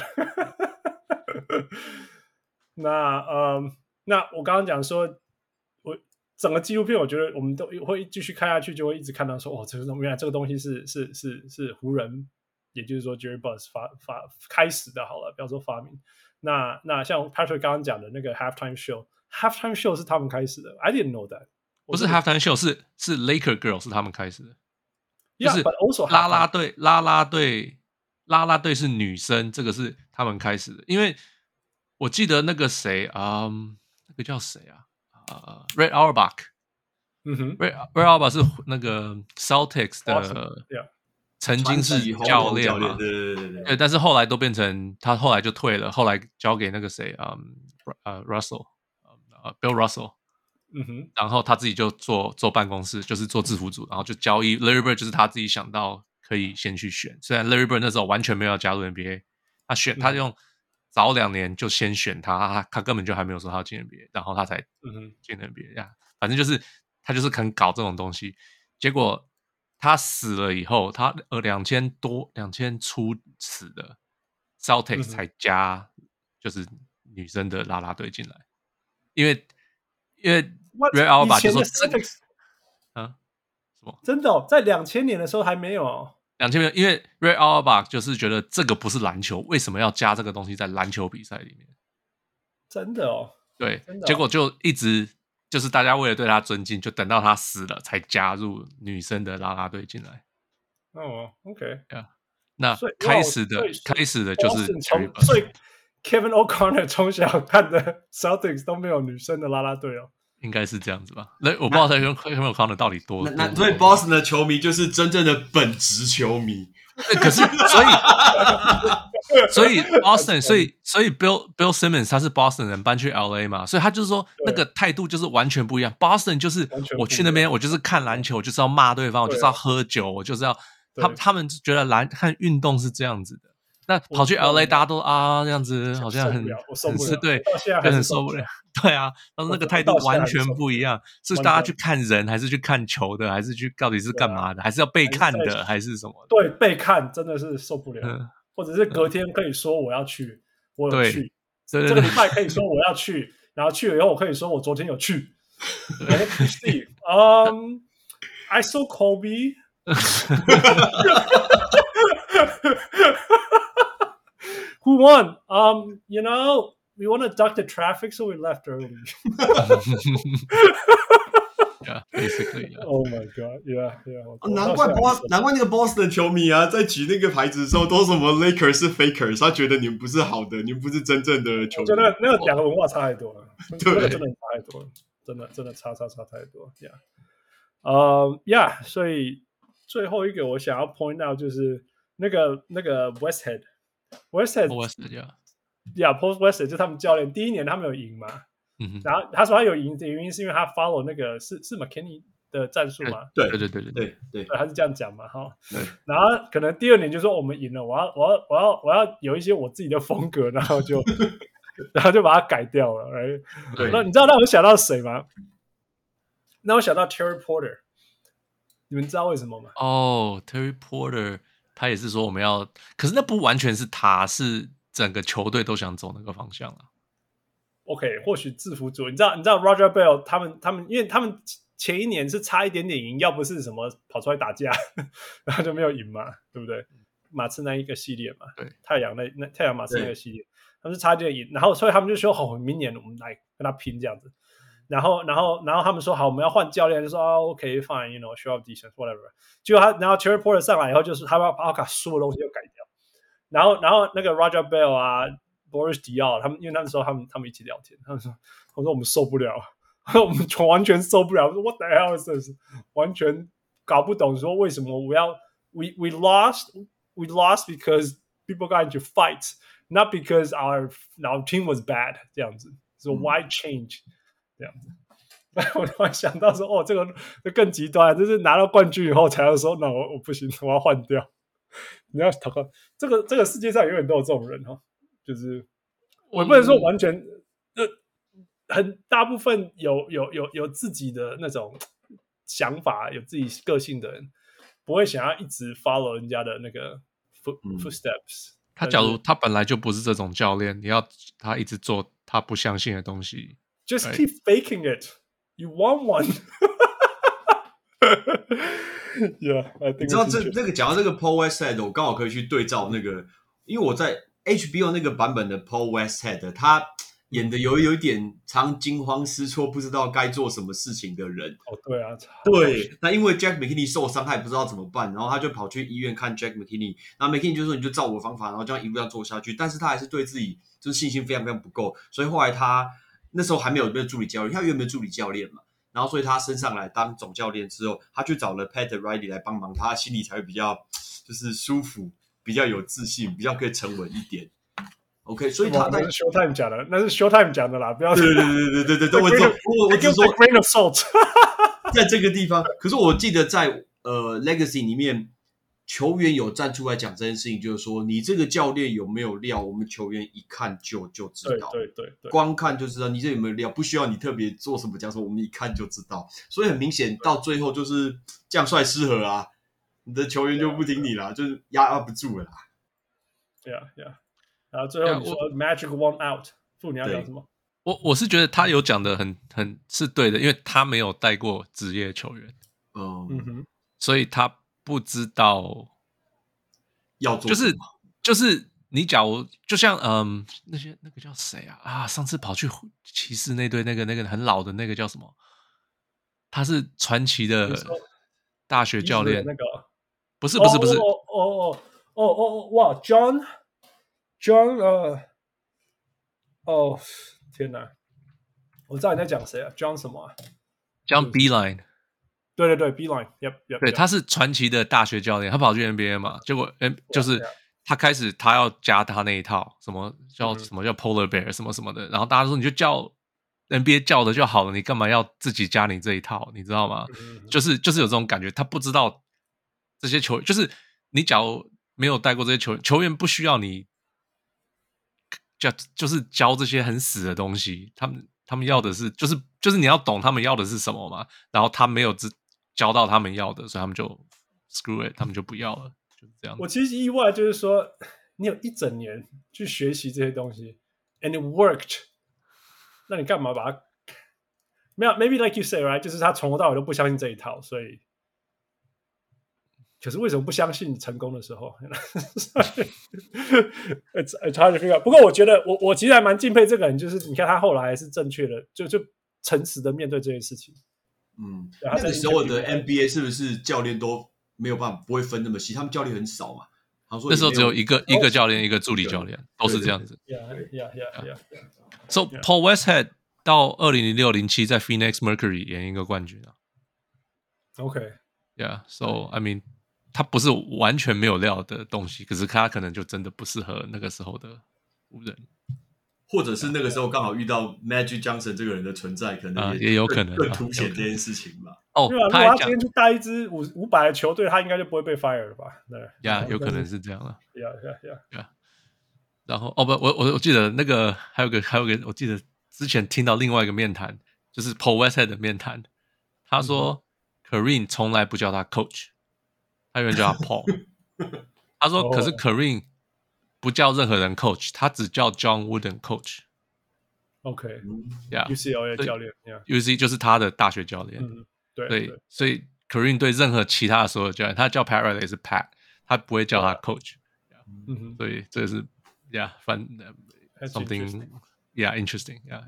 那嗯，那我刚刚讲说。我整个纪录片，我觉得我们都会继续看下去，就会一直看到说，哦，这个东原来这个东西是是是是湖人，也就是说 Jerry Buss 发发开始的，好了，不要说发明。那那像 Patrick 刚刚讲的那个 Halftime Show，Halftime Show 是他们开始的，I didn't know that。不是 Halftime Show，是是 Laker Girl 是他们开始的，yeah, 就是拉拉队啦啦队啦啦队是女生，这个是他们开始的，因为我记得那个谁啊、嗯，那个叫谁啊？呃、uh,，Red Auerbach，嗯哼，Red Red Auerbach 是那个 Celtics 的，Awesome. Yeah. 曾经是教练嘛，对对对对，对，但是后来都变成他后来就退了，后来交给那个谁，嗯，呃，Russell，呃，Bill Russell，嗯哼，然后他自己就做做办公室，就是做制服组，然后就交易 Larry Bird，就是他自己想到可以先去选，虽然 Larry Bird 那时候完全没有要加入 NBA，他选他用。早两年就先选他，他他根本就还没有说他要进 NBA，然后他才进 NBA 呀。反正就是他就是肯搞这种东西。结果他死了以后，他呃两千多两千初死的 Celtics 才加就是女生的啦啦队进来，因为因为 Auerbach 就说这个啊什么真的哦，在两千年的时候还没有。两千年，因为 Auerbach 就是觉得这个不是篮球，为什么要加这个东西在篮球比赛里面？真的哦，对，哦、结果就一直就是大家为了对他尊敬，就等到他死了才加入女生的啦啦队进来。哦，OK，啊，yeah, 那开始的开始的就是所以 Kevin O'Connor 从小看的 Celtics 都没有女生的啦啦队哦。应该是这样子吧？那我不知道他用 Kevin O'Connor 到底多。那所以 Boston 的球迷就是真正的本职球迷。[laughs] 可是所以 [laughs] 所以 Boston 所以所以 Bill Bill Simmons 他是 Boston 人搬去 LA 嘛，所以他就是说那个态度就是完全不一样。Boston 就是我去那边我就是看篮球，我就是要骂对方，我就是要喝酒，我就是要他他们觉得篮看运动是这样子的。那跑去 LA，大家都啊这样子，好像很很是对，就很受不了。对啊，但是那个态度完全不一样，是大家去看人，还是去看球的，还是去到底是干嘛的，还是要被看的，还是什么？对，被看真的是受不了，或者是隔天可以说我要去，我有去，这个礼拜可以说我要去，然后去了以后我可以说我昨天有去。[laughs] Steve，嗯，I saw Kobe。[laughs] [laughs] Who won? Um, you know, we want to duck the traffic, so we left early. [laughs] [laughs] yeah, basically. Yeah. Oh my god, yeah, yeah. 难怪 Boston，难怪那个 Boston 的球迷啊，在举那个牌子的时候，都什么 Lakers 是 Fakers，他觉得你们不是好的，你们不是真正的球迷。我觉得那个两个文化差太多了，对，那个真的差太多了，真的真的差差差太多。Yeah，呃，Yeah，所以最后一个我想要 point [laughs] out 就是那个那个 Westhead。 ，Paul Westhead 就他们教练第一年他们有赢嘛，嗯哼，然后他说他有赢的原因是因为他 follow 那个是是 McKinney 的战术嘛。对对对对对对对，对，他是这样讲嘛，哈。对。然后可能第二年就说我们赢了，我要我要我要我要有一些我自己的风格，然后就 [laughs] 然后就把它改掉了。哎，对。那你知道让我想到谁吗？那我想到 Terry Porter，你们知道为什么吗？哦、oh,，Terry Porter，他也是说我们要，可是那不完全是他，是整个球队都想走那个方向啊。OK，或许制服组，你知道，你知道 Roger Bell 他们他们，因为他们前一年是差一点点赢，要不是什么跑出来打架，[laughs] 然后就没有赢嘛，对不对？马刺那一个系列嘛，对，太阳那那太阳马刺那个系列，他们是差一点赢，然后所以他们就说好，明年我们来跟他拼这样子。然后，然后，然后他们说好，我们要换教练，就说啊，OK，fine，you know，show up defense，whatever。结果他，然后 Terry Porter 上来以后，就是他把把把所有东西都改掉。然后，然后那个 Roger Bell 啊，Boris Diaw，他们因为那时候他们他们一起聊天，他们说，我说我们受不了，我们完全受不了。我说 What the [laughs] hell is this？完全搞不懂，说为什么我要 We we lost we lost because people got into fights，not because our our team was bad 这样子。So why change？ 这样子，[laughs] 我突然想到说，哦，这个这更极端，就是拿到冠军以后才要说，那我我不行，我要换掉。你要讨论这个这个世界上永远都有这种人哈，就是我也不能说完全，呃，很大部分有有有有自己的那种想法，有自己个性的人，不会想要一直 follow 人家的那个 foot footsteps。他假如他本来就不是这种教练，你要他一直做他不相信的东西。Just keep faking it. You want one? [laughs] Yeah, I think 你知道这那个讲到这个 Paul Westhead，我刚好可以去对照那个，因为我在 HBO 那个版本的 Paul Westhead，他演的有有一点常惊慌失措，不知道该做什么事情的人。哦，对啊，对。那因为 Jack McKinney 受伤，害不知道怎么办，然后他就跑去医院看 Jack McKinney。然后 McKinney 就说：“你就照我的方法，然后这样一路这样做下去。”但是他还是对自己就是信心非常非常不够，所以后来他。那时候还没有没有助理教练，他原本助理教练嘛，然后所以他升上来当总教练之后，他去找了 Pat Riley 来帮忙，他心里才会比较就是舒服，比较有自信，比较可以沉稳一点。OK，所以他那是 Showtime 讲的，那是 Showtime 讲的啦，不要对对对对对对对，我我我只说 grain of salt，在这个地方，可是我记得在呃 Legacy 里面。球员有站出来讲这件事情，就是说你这个教练有没有料，我们球员一看就就知道，对对对，对，光看就知道你这有没有料，不需要你特别做什么讲说，我们一看就知道。所以很明显到最后就是将帅失和啊，你的球员就不听你了，就是压压不住了啦。对啊对啊，然后最后你说 Magic One Out，傅你要讲什么？我我是觉得他有讲的很很是对的，因为他没有带过职业球员，嗯哼，所以他。不知道要做，就是就是你假如就像嗯那些那个叫谁啊？啊上次跑去骑士那队那个那个很老的那个叫什么？他是传奇的大学教练，那个？不是不是不是。哦哦哦哦哦哇 John John 呃哦天哪，我知道你在讲谁啊 John 什么啊？John Beilein 对对对 yep，对，他是传奇的大学教练，他跑去 NBA 嘛，结果 N 就是他开始他要加他那一套，什么叫什么叫 Polar Bear 什么什么的，然后大家说你就叫 NBA 叫的就好了，你干嘛要自己加你这一套，你知道吗？就是就是有这种感觉，他不知道这些球，就是你假如没有带过这些球员，球员不需要你教，就是教这些很死的东西，他们他们要的是就是就是你要懂他们要的是什么嘛，然后他没有知。教到他们要的，所以他们就 screw it，他们就不要了，就是这样。我其实意外，就是说你有一整年去学习这些东西，and it worked，那你干嘛把它？没有，maybe like you say right，就是他从头到尾都不相信这一套，所以，可是为什么不相信你成功的时候？[laughs] It's it's hard to figure out。不过我觉得我我其实还蛮敬佩这个人，就是你看他后来还是正确的，就就诚实的面对这件事情。嗯，那个时候的 NBA 是不是教练都没有办法不会分那么细？他们教练很少嘛。那时候只有一个一个教练，一个助理教练，都是这样子。Yeah, yeah, yeah, yeah. So Paul Westhead 到二零零六零七在 Phoenix Mercury 赢一个冠军啊。OK, yeah. So I mean，他不是完全没有料的东西，可是他可能就真的不适合那个时候的湖人。或者是那个时候刚好遇到 Magic Johnson 这个人的存在，可能也、啊、也有可能更凸显这件事情吧。哦对吧？如果他今天去带一支五五百的球队，他应该就不会被 fire 了吧？对，呀，[laughs] 有可能是这样了。呀呀呀！然后哦不，我我我记得那个还有个还有个，我记得之前听到另外一个面谈，就是 Paul Westhead 的面谈，他说 Kareem 从来不叫他 Coach，他原来叫他 Paul。[laughs] 他说可是 Kareem 不叫任何人 Coach，他只叫 John Wooden Coach。OK，Yeah，UCLA 教练，UC 就是他的大学教练。嗯，对对，所以 Kareem 对任何其他的所有教练，他叫 Pat Riley 是 Pat，他不会叫他 Coach。嗯哼，所以这是。Yeah, fun. Something. Yeah, interesting. Yeah,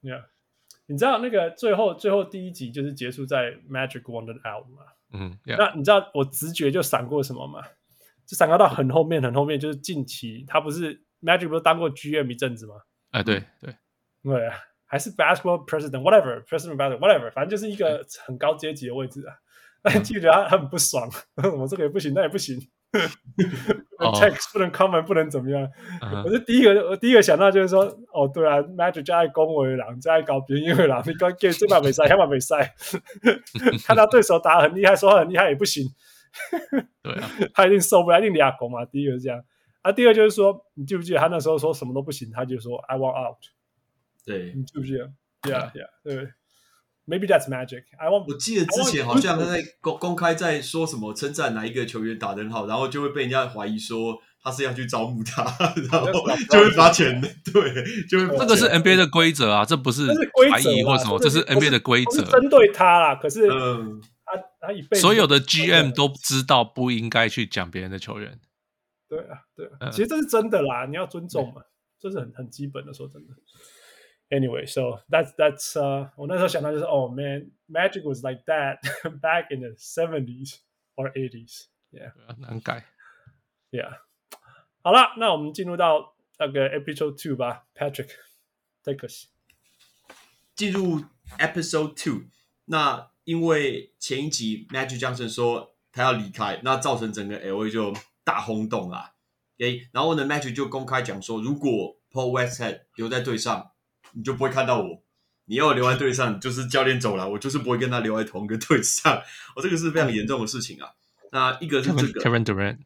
yeah. 你知道那个最后最后第一集就是结束在 Magic Wanted Out 吗？嗯，那你知道我直觉就闪过什么吗？就闪过到很后面很后面，就是近期他不是 Magic 不是当过 GM 一阵子吗？哎，对对对啊，还是 Basketball President，whatever，President Whatever，反正就是一个很高阶级的位置啊。那你记得他很不爽，[laughs] 我这个也不行，那也不行。[laughs] text 不能 comment 不能怎么样？Uh huh. 我就第一个，我第一个想到就是说，哦，对啊，Magic 就爱恭维人，就爱搞别人人，你刚 get 这把没赛，下把没赛，[laughs] 看到对手打很厉害，说很厉害也不行，[laughs] 对啊，[laughs] 他一定受不了，一定俩狗嘛。第一个是这样，啊，第二就是说，你记不记得他那时候说什么都不行，他就说 I want out，对，你记不记得？Yeah, yeah，对。Maybe that's magic. I want. 我记得之前好像他在公公开在说什么称赞哪一个球员打得很好，然后就会被人家怀疑说他是要去招募他，然后 [laughs] 就会罚钱。对，就会。这个是 NBA 的规则啊，这不是怀疑或什么，这是 NBA 的规则。针对他啦，可是嗯，他他一辈子所有的 GM 都知道不应该去讲别人的球员。对啊，对啊，其实这是真的啦，你要尊重嘛，这是很很基本的，说真的。Anyway, so that's that's uh，我那时候想到就是，Oh man, Magic was like that back in the seventies or eighties. Yeah，难改。Yeah，好了，那我们进入到那个 Episode Two 吧，Patrick，take us。进入 Episode Two，那因为前一集 Magic Johnson 说他要离开，那造成整个 LA 就大轰动啦。诶，然后呢，Magic 就公开讲说，如果 Paul Westhead 留在队上。你就不会看到我，你要我留在队上，就是教练走了，我就是不会跟他留在同一个队上。我、哦、这个是非常严重的事情啊。那一个是这个 Kevin Durant，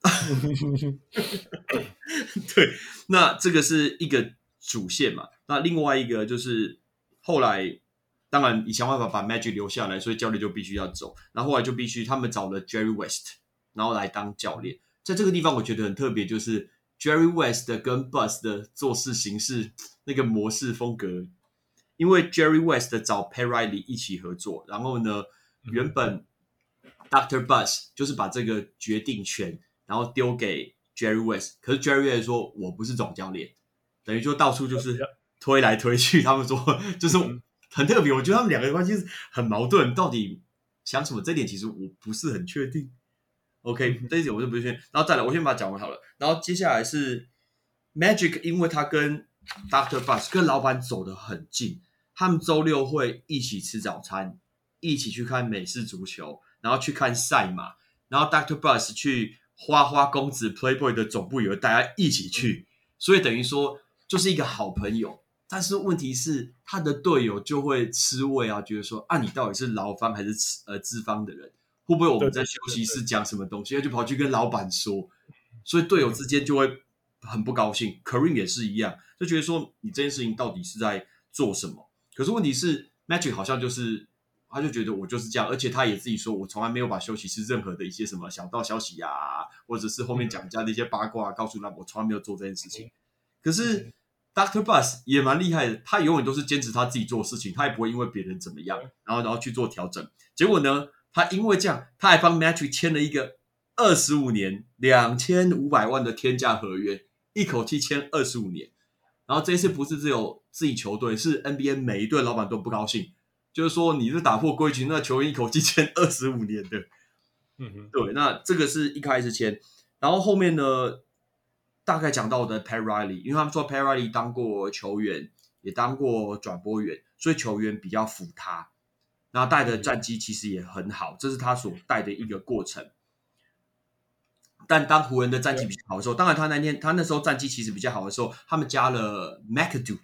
[laughs] 对，那这个是一个主线嘛。那另外一个就是后来，当然你想办法把 Magic 留下来，所以教练就必须要走。然后后来就必须他们找了 Jerry West，然后来当教练。在这个地方我觉得很特别，就是 Jerry West 跟 Buzz 的做事形式。那个模式风格，因为 Jerry West 找 p a r Riley 一起合作，然后呢，原本 Dr. Buzz 就是把这个决定权，然后丢给 Jerry West，可是 Jerry West 说我不是总教练，等于就到处就是推来推去，他们说 [laughs] 就是很特别，我觉得他们两个关系是很矛盾，到底想什么？这点其实我不是很确定。OK，这一点我就不确定。然后再来，我先把它讲完好了。然后接下来是 Magic，因为他跟 Doctor Buss 跟老板走得很近，他们周六会一起吃早餐，一起去看美式足球，然后去看赛马，然后 Doctor Buss 去花花公子 Playboy 的总部，以为大家一起去，所以等于说就是一个好朋友。但是问题是，他的队友就会吃味啊，觉得说啊，你到底是劳方还是资呃资方的人？会不会我们在休息室讲什么东西，他就跑去跟老板说，所以队友之间就会很不高兴。Kareem 也是一样。就觉得说你这件事情到底是在做什么？可是问题是，Magic 好像就是，他就觉得我就是这样，而且他也自己说，我从来没有把休息室任何的一些什么小道消息呀、啊，或者是后面讲人家的一些八卦、啊，告诉他我从来没有做这件事情。可是 Dr. Buss 也蛮厉害的，他永远都是坚持他自己做事情，他也不会因为别人怎么样，然后然后去做调整。结果呢，他因为这样，他还帮 Magic 签了一个二十五年两千五百万的天价合约，一口气签二十五年。然后这一次不是只有自己球队，是 NBA 每一队老板都不高兴，就是说你是打破规矩，那球员一口气签二十五年的，嗯哼，对，那这个是一开始签，然后后面呢，大概讲到的 Pat Riley，因为他们说 Pat Riley 当过球员，也当过转播员，所以球员比较服他，然后带的战绩其实也很好，这是他所带的一个过程。但当湖人的战绩比较好的时候，当然他那天他那时候战绩其实比较好的时候，他们加了 McAdoo，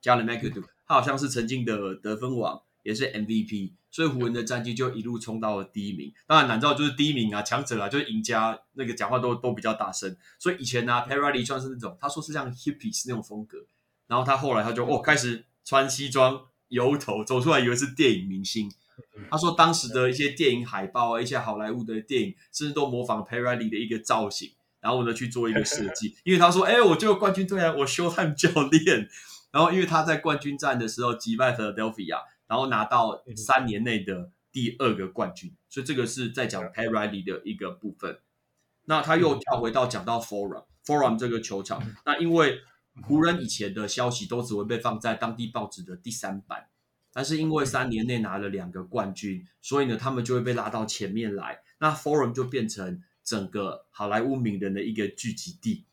加了 McAdoo，他好像是曾经的得分王，也是 MVP，所以湖人的战绩就一路冲到了第一名。当然，难道就是第一名啊，强者啊，就是赢家，那个讲话都都比较大声。所以以前呢、啊、Riley 算是那种，他说是像 hippies 那种风格，然后他后来他就哦开始穿西装、油头，走出来以为是电影明星。他说当时的一些电影海报啊，一些好莱坞的电影，甚至都模仿 Riley 的一个造型，然后呢去做一个设计。因为他说，哎，我就冠军队啊，我 Showtime 教练。然后，因为他在冠军战的时候击败 Philadelphia，然后拿到三年内的第二个冠军，所以这个是在讲 Pat Riley 的一个部分。那他又跳回到讲到 Forum，Forum 这个球场。那因为湖人以前的消息都只会被放在当地报纸的第三版，但是因为三年内拿了两个冠军，所以呢，他们就会被拉到前面来。那 Forum 就变成整个好莱坞名人的一个聚集地。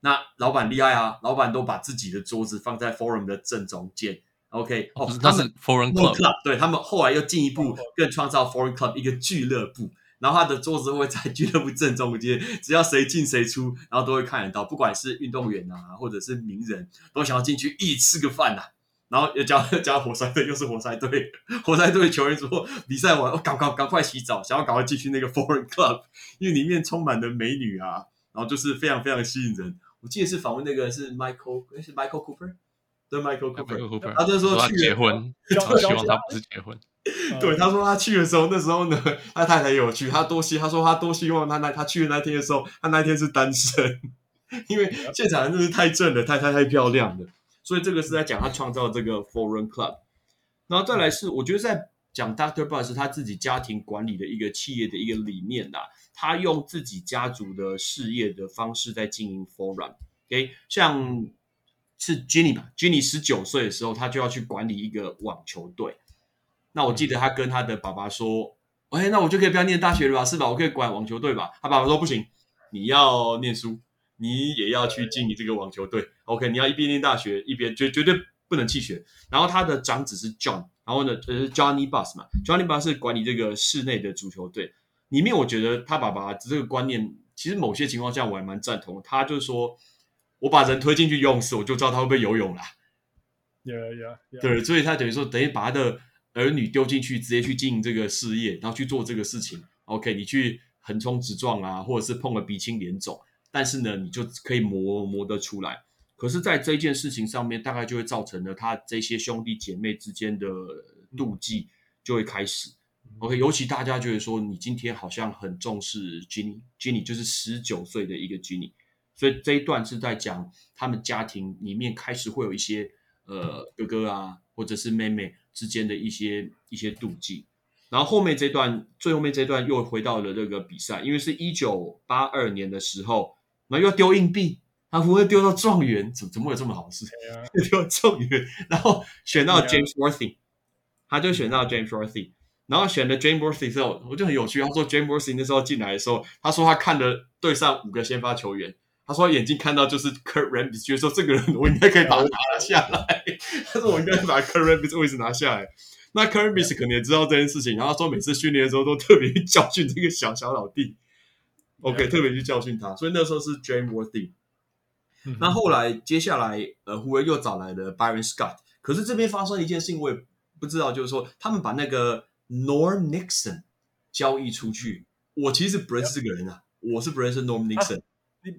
那老板厉害啊！老板都把自己的桌子放在 Forum 的正中间。OK，哦，他是 Forum Club，, Club 对，他们后来又进一步更创造 Foreign Club 一个俱乐部，然后他的桌子会在俱乐部正中间，只要谁进谁出，然后都会看得到，不管是运动员啊，或者是名人，都想要进去一起吃个饭呐、啊。然后又加加 [laughs] 活塞队，又是活塞队，活塞队球员说比赛完，我赶赶赶快洗澡，想要赶快进去那个 Foreign Club，[laughs] 因为里面充满了美女啊，然后就是非常非常吸引人。我记得是访问那个是 Michael，是 Michael Cooper，对 Michael Cooper，他就说去结婚，他希望他不是结婚。对，他说他去的时候，那时候呢，他太太也有去，他多希，他说他多希望他那他去的那天的时候，他那天是单身，[laughs] 因为现场真的是太正了，太太太漂亮了，所以这个是在讲他创造这个 Foreign Club，然后再来是我觉得在讲 Doctor Buzz 他自己家庭管理的一个企业的一个理念啦。他用自己家族的事业的方式在经营 Forum，OK，像是 Ginny 吧，Ginny 十九岁的时候，他就要去管理一个网球队。那我记得他跟他的爸爸说：“哎，那我就可以不要念大学了吧？是吧？我可以管网球队吧？”他爸爸说：“不行，你要念书，你也要去经营这个网球队。OK，你要一边念大学，一边绝绝对不能弃学。”然后他的长子是 John，然后呢，呃，Johnny Buss 嘛，Johnny Buss 是管理这个室内的足球队。里面我觉得他爸爸这个观念，其实某些情况下我还蛮赞同。他就是说，我把人推进去游泳池，我就知道他会不会游泳啦。Yeah, yeah, yeah. 对，所以他等于说，等于把他的儿女丢进去，直接去经营这个事业，然后去做这个事情。OK，你去横冲直撞啊，或者是碰个鼻青脸肿，但是呢，你就可以磨磨得出来。可是，在这件事情上面，大概就会造成了他这些兄弟姐妹之间的妒忌就会开始。OK，尤其大家觉得说，你今天好像很重视 Jenny，Jenny 就是十九岁的一个 Ginny，所以这一段是在讲他们家庭里面开始会有一些呃哥哥啊，或者是妹妹之间的一些一些妒忌。然后后面这段最后面这段又回到了这个比赛，因为是一九八二年的时候，然后又要丢硬币，他不会丢到状元，怎么怎么会有这么好的事？[laughs] 丢到状元，然后选到 James Worthy，他就选到 James Worthy。然后选了 James Worthy 之后，我就很有趣。他说 James Worthy 那时候进来的时候，他说他看了队上五个先发球员，他说他眼睛看到就是 Kurt Rambis，觉得说这个人我应该可以把他拿下来。[laughs] 他说我应该把 Kurt Rambis 的位置拿下来。那 Kurt Rambis 可能也知道这件事情，然后他说每次训练的时候都特别去教训这个小小老弟。OK，特别去教训他。所以那时候是 James Worthy。那后来接下来呃，湖人又找来了 Byron Scott，可是这边发生一件事情，我也不知道，就是说他们把那个。Norm Nixon 交易出去，我其实不认识这个人啊，我是不认识 Norm Nixon。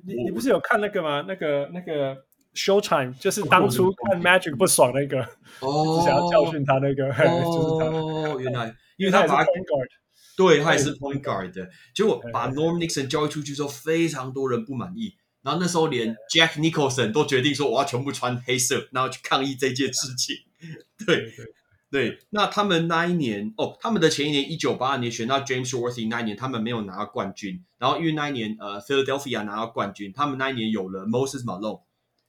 你你你不是有看那个吗？那个那个 Showtime，就是当初看 Magic 不爽那个，哦，[laughs] 想要教训他那个，哦，[laughs] 原来 [laughs] 因为他把 Point Guard，对，他也是 Point Guard 的，结果把 Norm Nixon 交易出去之后，非常多人不满意，然后那时候连 Jack Nicholson 都决定说，我要全部穿黑色，然后去抗议这件事情，对。对，那他们那一年哦，他们的前一年一九八二年选到 James Worthy 那一年，他们没有拿到冠军。然后因为那一年呃，Philadelphia 拿到冠军，他们那一年有了 Moses Malone，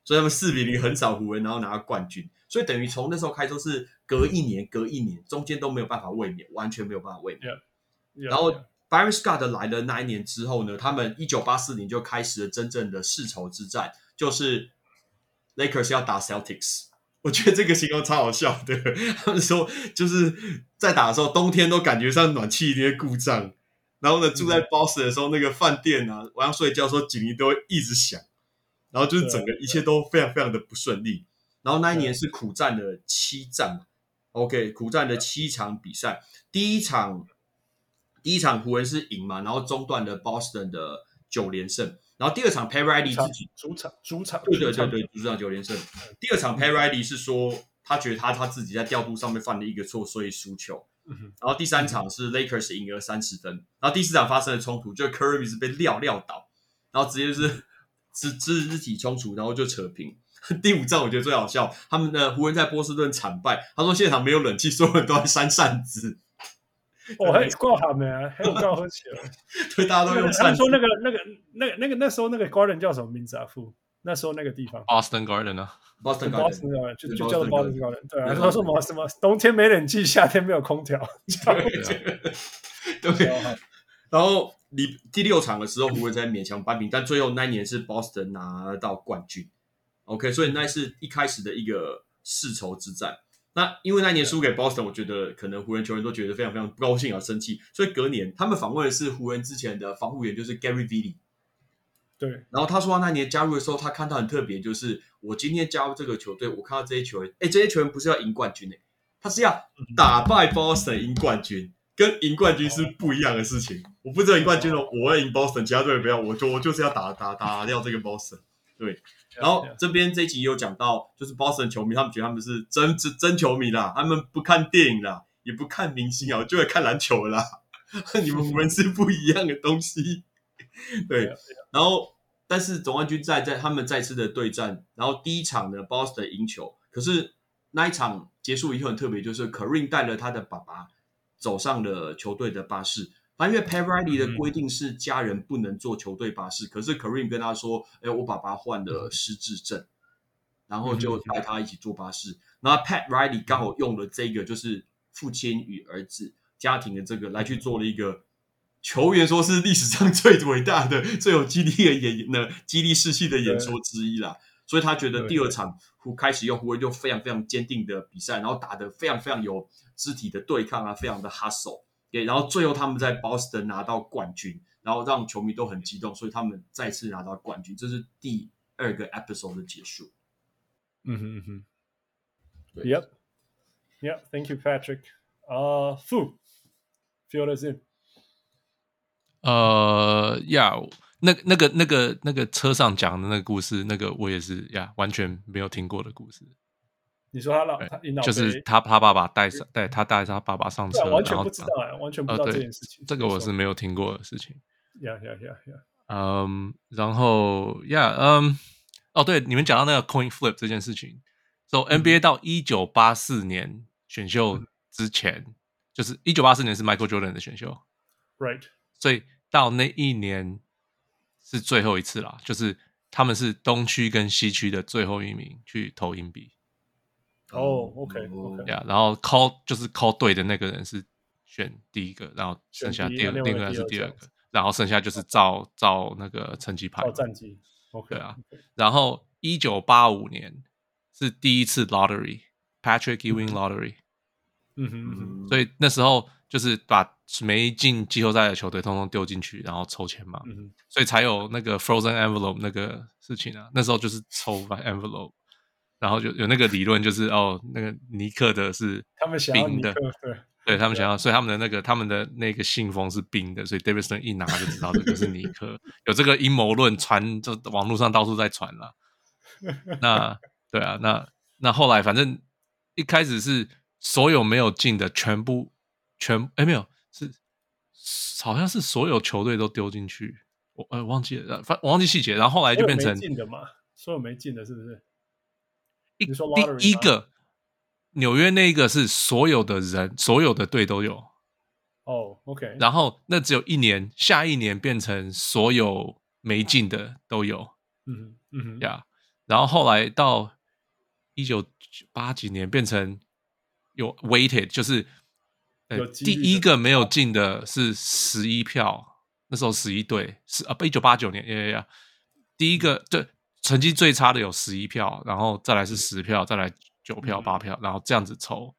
所以他们四比零横扫湖人，然后拿到冠军。所以等于从那时候开始是隔一年，隔一年，中间都没有办法卫冕，完全没有办法卫冕。Yeah, yeah, 然后 Byron Scott 来了那一年之后呢，他们一九八四年就开始了真正的世仇之战，就是 Lakers 要打 Celtics。我觉得这个形容超好笑的。他们说就是在打的时候，冬天都感觉上暖气一定会故障。然后呢，住在 Boston 的时候，那个饭店啊，晚上睡觉的时候警铃都会一直响。然后就是整个一切都非常非常的不顺利。然后那一年是苦战了七战，OK，苦战了七场比赛，第一场第一场湖人是赢嘛，然后中断了 Boston 的九连胜，然后第二场 Pat Riley 自己主场主场对对对对主场九连胜，第二场 Pat Riley 是说他觉得他他自己在调度上面犯了一个错，所以输球。然后第三场是 Lakers 赢了三十分，然后第四场发生了冲突，就 Curry 是被撂撂倒，然后直接是肢肢肢体冲突，然后就扯平。第五战我觉得最好笑，他们的湖人在波士顿惨败，他说现场没有冷气，所有人都在扇扇子。[laughs] 哦，还挂好没啊？还有 [laughs] 挂喝起来。对，大家都用扇子。说那个那个那个那个那时候那个 Garden 叫什么名字啊？富，那时候那个地方 Boston Garden 啊，Boston Garden 就就叫做 Boston Garden。对啊，说什么什么冬天没冷气，夏天没有空调。对，然后你第六场的时候，湖人才勉强扳平，但最后那一年是 Boston 拿到冠军。OK，所以那是一开始的一个世仇之战。那因为那年输给 Boston，我觉得可能湖人球员都觉得非常非常不高兴啊，生气。所以隔年他们访问的是湖人之前的防护员，就是 Gary Vitti。对，然后他说他那年加入的时候，他看到很特别，就是我今天加入这个球队，我看到这些球员，哎，这些球员不是要赢冠军诶，他是要打败 Boston 赢冠军，跟赢冠军是不一样的事情。我不知道赢冠军了，我要赢 Boston，其他队员不要，我就我就是要打打打掉这个 Boston。对。然后这边这一集有讲到，就是 Boston 球迷，他们觉得他们是真真真球迷啦，他们不看电影啦，也不看明星啊，就会看篮球啦。[laughs] 你们湖人是不一样的东西，对。然后，但是总冠军在在他们再次的对战，然后第一场呢，Boston 赢球，可是那一场结束以后很特别，就是 Kareem 带了他的爸爸走上了球队的巴士。那因为 Pat Riley 的规定是家人不能坐球队巴士，嗯、可是 Kareem 跟他说：“哎，我爸爸患了失智症，嗯、然后就带他一起坐巴士。嗯”然后 Pat Riley 刚好用了这个，就是父亲与儿子家庭的这个来去做了一个球员说是历史上最伟大的、最有激励的演呢，激励士气的演说之一啦。所以他觉得第二场湖开始用湖人就非常非常坚定的比赛，然后打得非常非常有肢体的对抗啊，非常的 hustle。对，然后最后他们在 Boston 拿到冠军，然后让球迷都很激动，所以他们再次拿到冠军，这是第二个 episode 的结束。嗯哼嗯哼。Yep，Yep，Thank you Patrick。啊，Fu，Fill us in。呃，呀，那那个那个那个车上讲的那个故事，那个我也是呀，完全没有听过的故事。你说他老，他就是他他爸爸带上带他带他爸爸上车，完全不知道哎，完全不知道这件事情。这个我是没有听过的事情。呀呀呀呀！嗯，然后呀，嗯，哦，对，你们讲到那个 coin flip 这件事情，so NBA 到一九八四年选秀之前，就是一九八四年是 Michael Jordan 的选秀，right？所以到那一年是最后一次啦，就是他们是东区跟西区的最后一名去投硬币。哦，OK，OK，呀，然后 call 就是 call 对的那个人是选第一个，然后剩下第二另一个人是第二个，然后剩下就是照照那个成绩排。照战绩，OK 啊。然后一九八五年是第一次 lottery，Patrick Ewing lottery。嗯哼嗯哼。所以那时候就是把没进季后赛的球队通通丢进去，然后抽签嘛。嗯哼。所以才有那个 frozen envelope 那个事情啊。那时候就是抽 envelope。然后就有那个理论，就是哦，那个尼克的是冰的，对，对他们想要，所以他们的那个他们的那个信封是冰的，所以 David Stern 一拿就知道这个是尼克。有这个阴谋论传，就网络上到处在传了。[laughs] 那对啊，那那后来反正一开始是所有没有进的全部全哎没有是好像是所有球队都丢进去，我呃忘记了，反我忘记细节。然后后来就变成进的嘛，所有没进的是不是？一第一个纽约那个是所有的人，所有的队都有。哦，OK。然后那只有一年，下一年变成所有没进的都有。嗯嗯呀。然后后来到一九八几年变成有 weighted，就是呃第一个没有进的是十一票，那时候十一队是啊不一九八九年呀呀呀，第一个对。成绩最差的有十一票，然后再来是十票，再来九票、八票，然后这样子抽。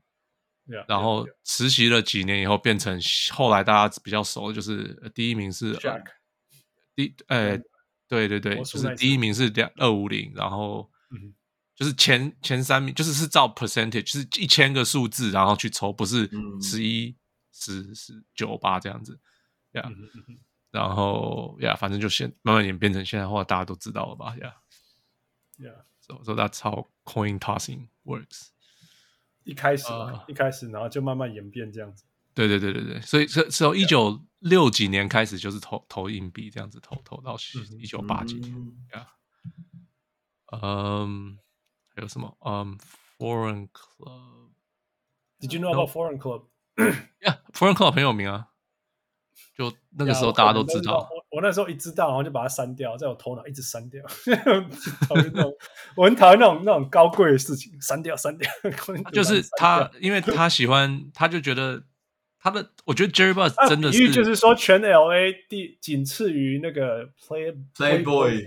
然后实习了几年以后，变成后来大家比较熟的就是第一名是 Jack，第呃对对对，就是第一名是两二五零，然后就是前前三名，就是是照 percentage，就是一千个数字然后去抽，不是十一、十、十、九、八这样子，呀、yeah. 嗯。[laughs] 然后呀，yeah, 反正就现慢慢演变成现在的话，大家都知道了吧？呀，Yeah，so so that's how coin tossing works。一开始嘛，uh, 一开始，然后就慢慢演变这样子。对对对对对，所以从从一九六几年开始就是投投硬币这样子投投到一九八几年呀。嗯，还有什么？嗯，Foreign Club。Did you know about Foreign Club? Yeah，Foreign Club 很有名啊。就那个时候大家都知道，我我那时候一知道，然后就把它删掉，在我头脑一直删掉。[laughs] 讨厌那种，我很讨厌那种那种高贵的事情，删掉删掉。就是他，因为 [laughs] 他喜欢，他就觉得他的，我觉得 Jerry Buss 真的是，就是说全 LA 第仅次于那个 Play Playboy，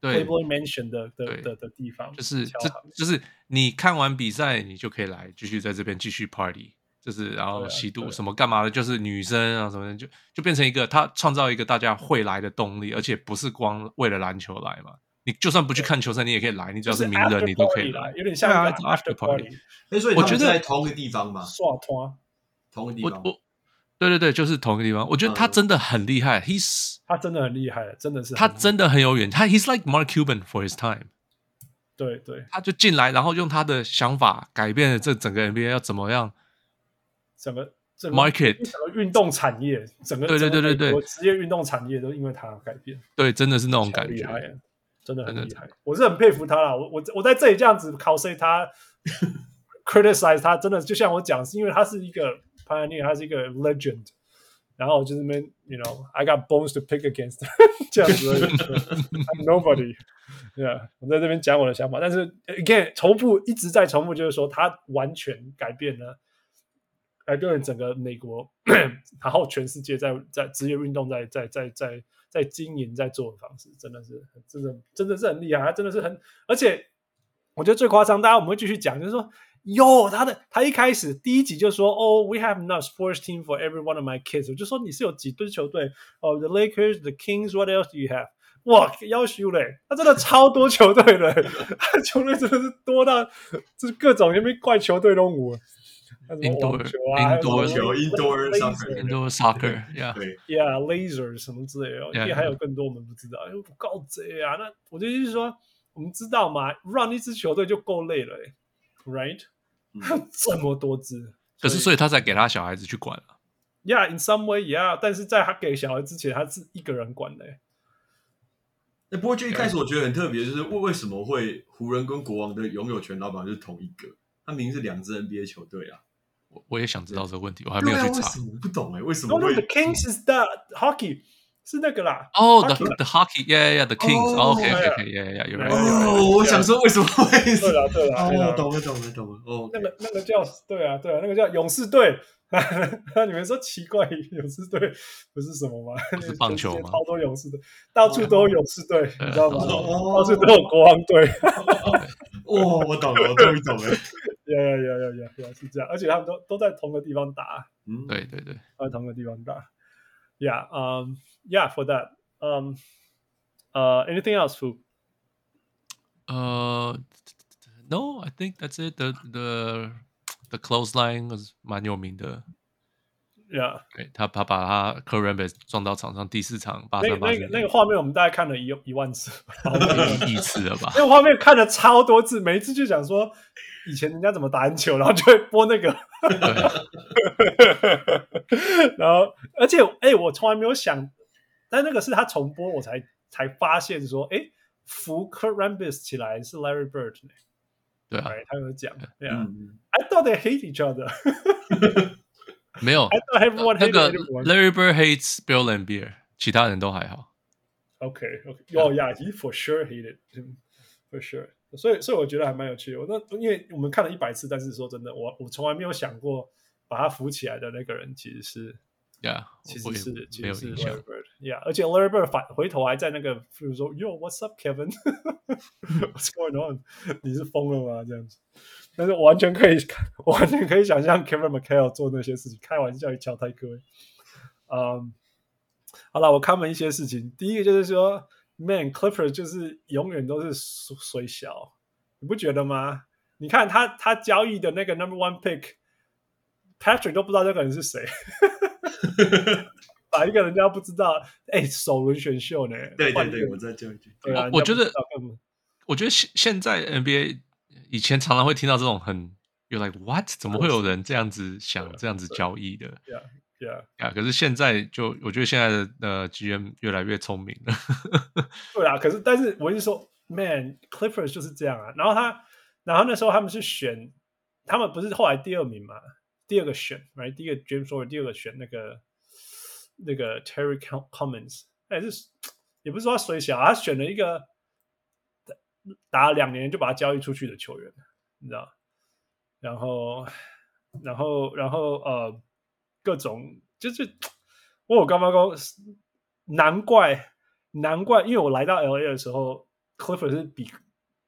对 Playboy Mansion 的的的的地方，就是这就是你看完比赛，你就可以来继续在这边继续 Party。就是然后吸毒什么干嘛的，就是女生啊什么的，就就变成一个他创造一个大家会来的动力，而且不是光为了篮球来嘛。你就算不去看球赛，你也可以来，你只要是名人，你都可以来。有点像 after party。所以我觉得在同一个地方嘛，耍团，同一个地方。对对对，就是同一个地方。我觉得他真的很厉害，he's 他真的很厉害，真的是他真的很有远，他 he's like Mark Cuban for his time。对对，他就进来，然后用他的想法改变了这整个 NBA 要怎么样。整个整个 market 整个运动产业，整个对对对对对，职业运动产业都因为他改变。对，真的是那种感觉，真的很厉害。我是很佩服他啦。我我我在这里这样子 cos 他，[laughs] criticize 他，真的就像我讲，是因为他是一个 pioneer，他是一个 legend。然后就是那边，you know，I got bones to pick against，[laughs] 这样子，I'm nobody。[laughs] 对啊，我在这边讲我的想法，但是 again 重复一直在重复，就是说他完全改变了。改变了整个美国，[clears throat] 然后全世界在在职业运动在在在在在经营在做的方式，真的是真的真的是很厉害，他真的是很，而且我觉得最夸张，大家我们会继续讲，就是说，哟，他的他一开始第一集就说，哦，we have enough sports team for every one of my kids，我就说你是有几队球队，哦，the Lakers，the Kings，what else do you have？哇，要求嘞，他真的超多球队的，[laughs] 他球队真的是多到就是各种因为怪球队都有。Indoor, 球啊，indoor 球，indoor soccer，indoor soccer，yeah，yeah，laser 什么之类的，因为还有更多我们不知道，因为不够贼啊。那我的意思是说，我们知道嘛，run 一支球队就够累了，哎，right？[laughs] 这么多支，可是所以他才给他小孩子去管了。Yeah，in some way，yeah，但是在他给小孩之前，他是一个人管的。哎，不过就一开始我觉得很特别，就是为为什么会湖人跟国王的拥有权老板就是同一个？他明明是两支 NBA 球队啊。我我也想知道这个问题，我还没有去查。我不懂哎，为什么会？The Kings is the hockey 是那个啦。哦，the the hockey，yeah，yeah，the Kings，OK，OK，yeah，yeah，有人。哦，我想说为什么会？对了，对了，哦，懂了，懂了，懂了。哦，那个那个叫对啊，对啊，那个叫勇士队。那 [laughs] 你们说奇怪，勇士队不是什么吗？是棒球吗？超多勇士队，到处都有勇士队，你知道吗？到处都有国王队。哦，我懂了，我终于懂了。呀呀呀呀呀呀！是这样，而且他们都都在同个地方打。嗯，对对对，在同个地方打。Yeah, um, yeah, for that. Um, uh, anything else, Fu? Uh, no, I think that's it. The the the clothesline was 蛮有名的。 Yeah，他他把他 Kurt Rambis 撞到场上第四场八三八。那个那个画面我们大概看了一一万次，[laughs] 一次了吧？那个画面看了超多次，每一次就想说。以前人家怎么打篮球，然后就会播那个，[laughs] 然后而且哎、欸，我从来没有想，但那个是他重播，我才才发现说，哎、欸，扶 Kurt Rambis 起来是 Larry Bird 对啊，他有讲，对啊、嗯、，I thought they hate each other，[laughs] 没有 hated 那个 Larry Bird hates Bill Laimbeer，其他人都还好。OK，OK，Oh yeah，he for sure hated，for sure。所以，所以我觉得还蛮有趣的。我那因为我们看了一百次，但是说真的，我我从来没有想过把他扶起来的那个人其实是，Yeah，其实是其实是 Larry Bird，Yeah，而且 Larry Bird 反回头还在那个，比如说，Yo，What's up，Kevin？What's going on？你是疯了吗？这样子，但是我完全可以，完全可以想象 Kevin McHale 做那些事情，开玩笑，一敲太哥。嗯，好了，我看了一些事情，第一个就是说。Man Clifford 就是永远都是水小，你不觉得吗？你看他他交易的那个 number one pick，Patrick 都不知道这个人是谁，[laughs] 把一个人家不知道，哎，首轮选秀呢？对对对，我再教一句。对啊，我觉得，我觉得现现在 NBA 以前常常会听到这种很有 like what，怎么会有人这样子想这样子交易的？对啊，啊！可是现在就我觉得现在的呃 GM 越来越聪明了。[laughs] 对啊，可是但是我就说，Man，Clippers 就是这样啊。然后他，然后那时候他们是选，他们不是后来第二名嘛？第二个选，right？第一个 James Harden，第二个选那个那个 Terry Cummings，哎，是也不是说他衰小，他选了一个打了两年就把他交易出去的球员，你知道？然后，然后，然后呃。各种就是我有刚刚说，难怪难怪，因为我来到 LA 的时候，Clippers 是比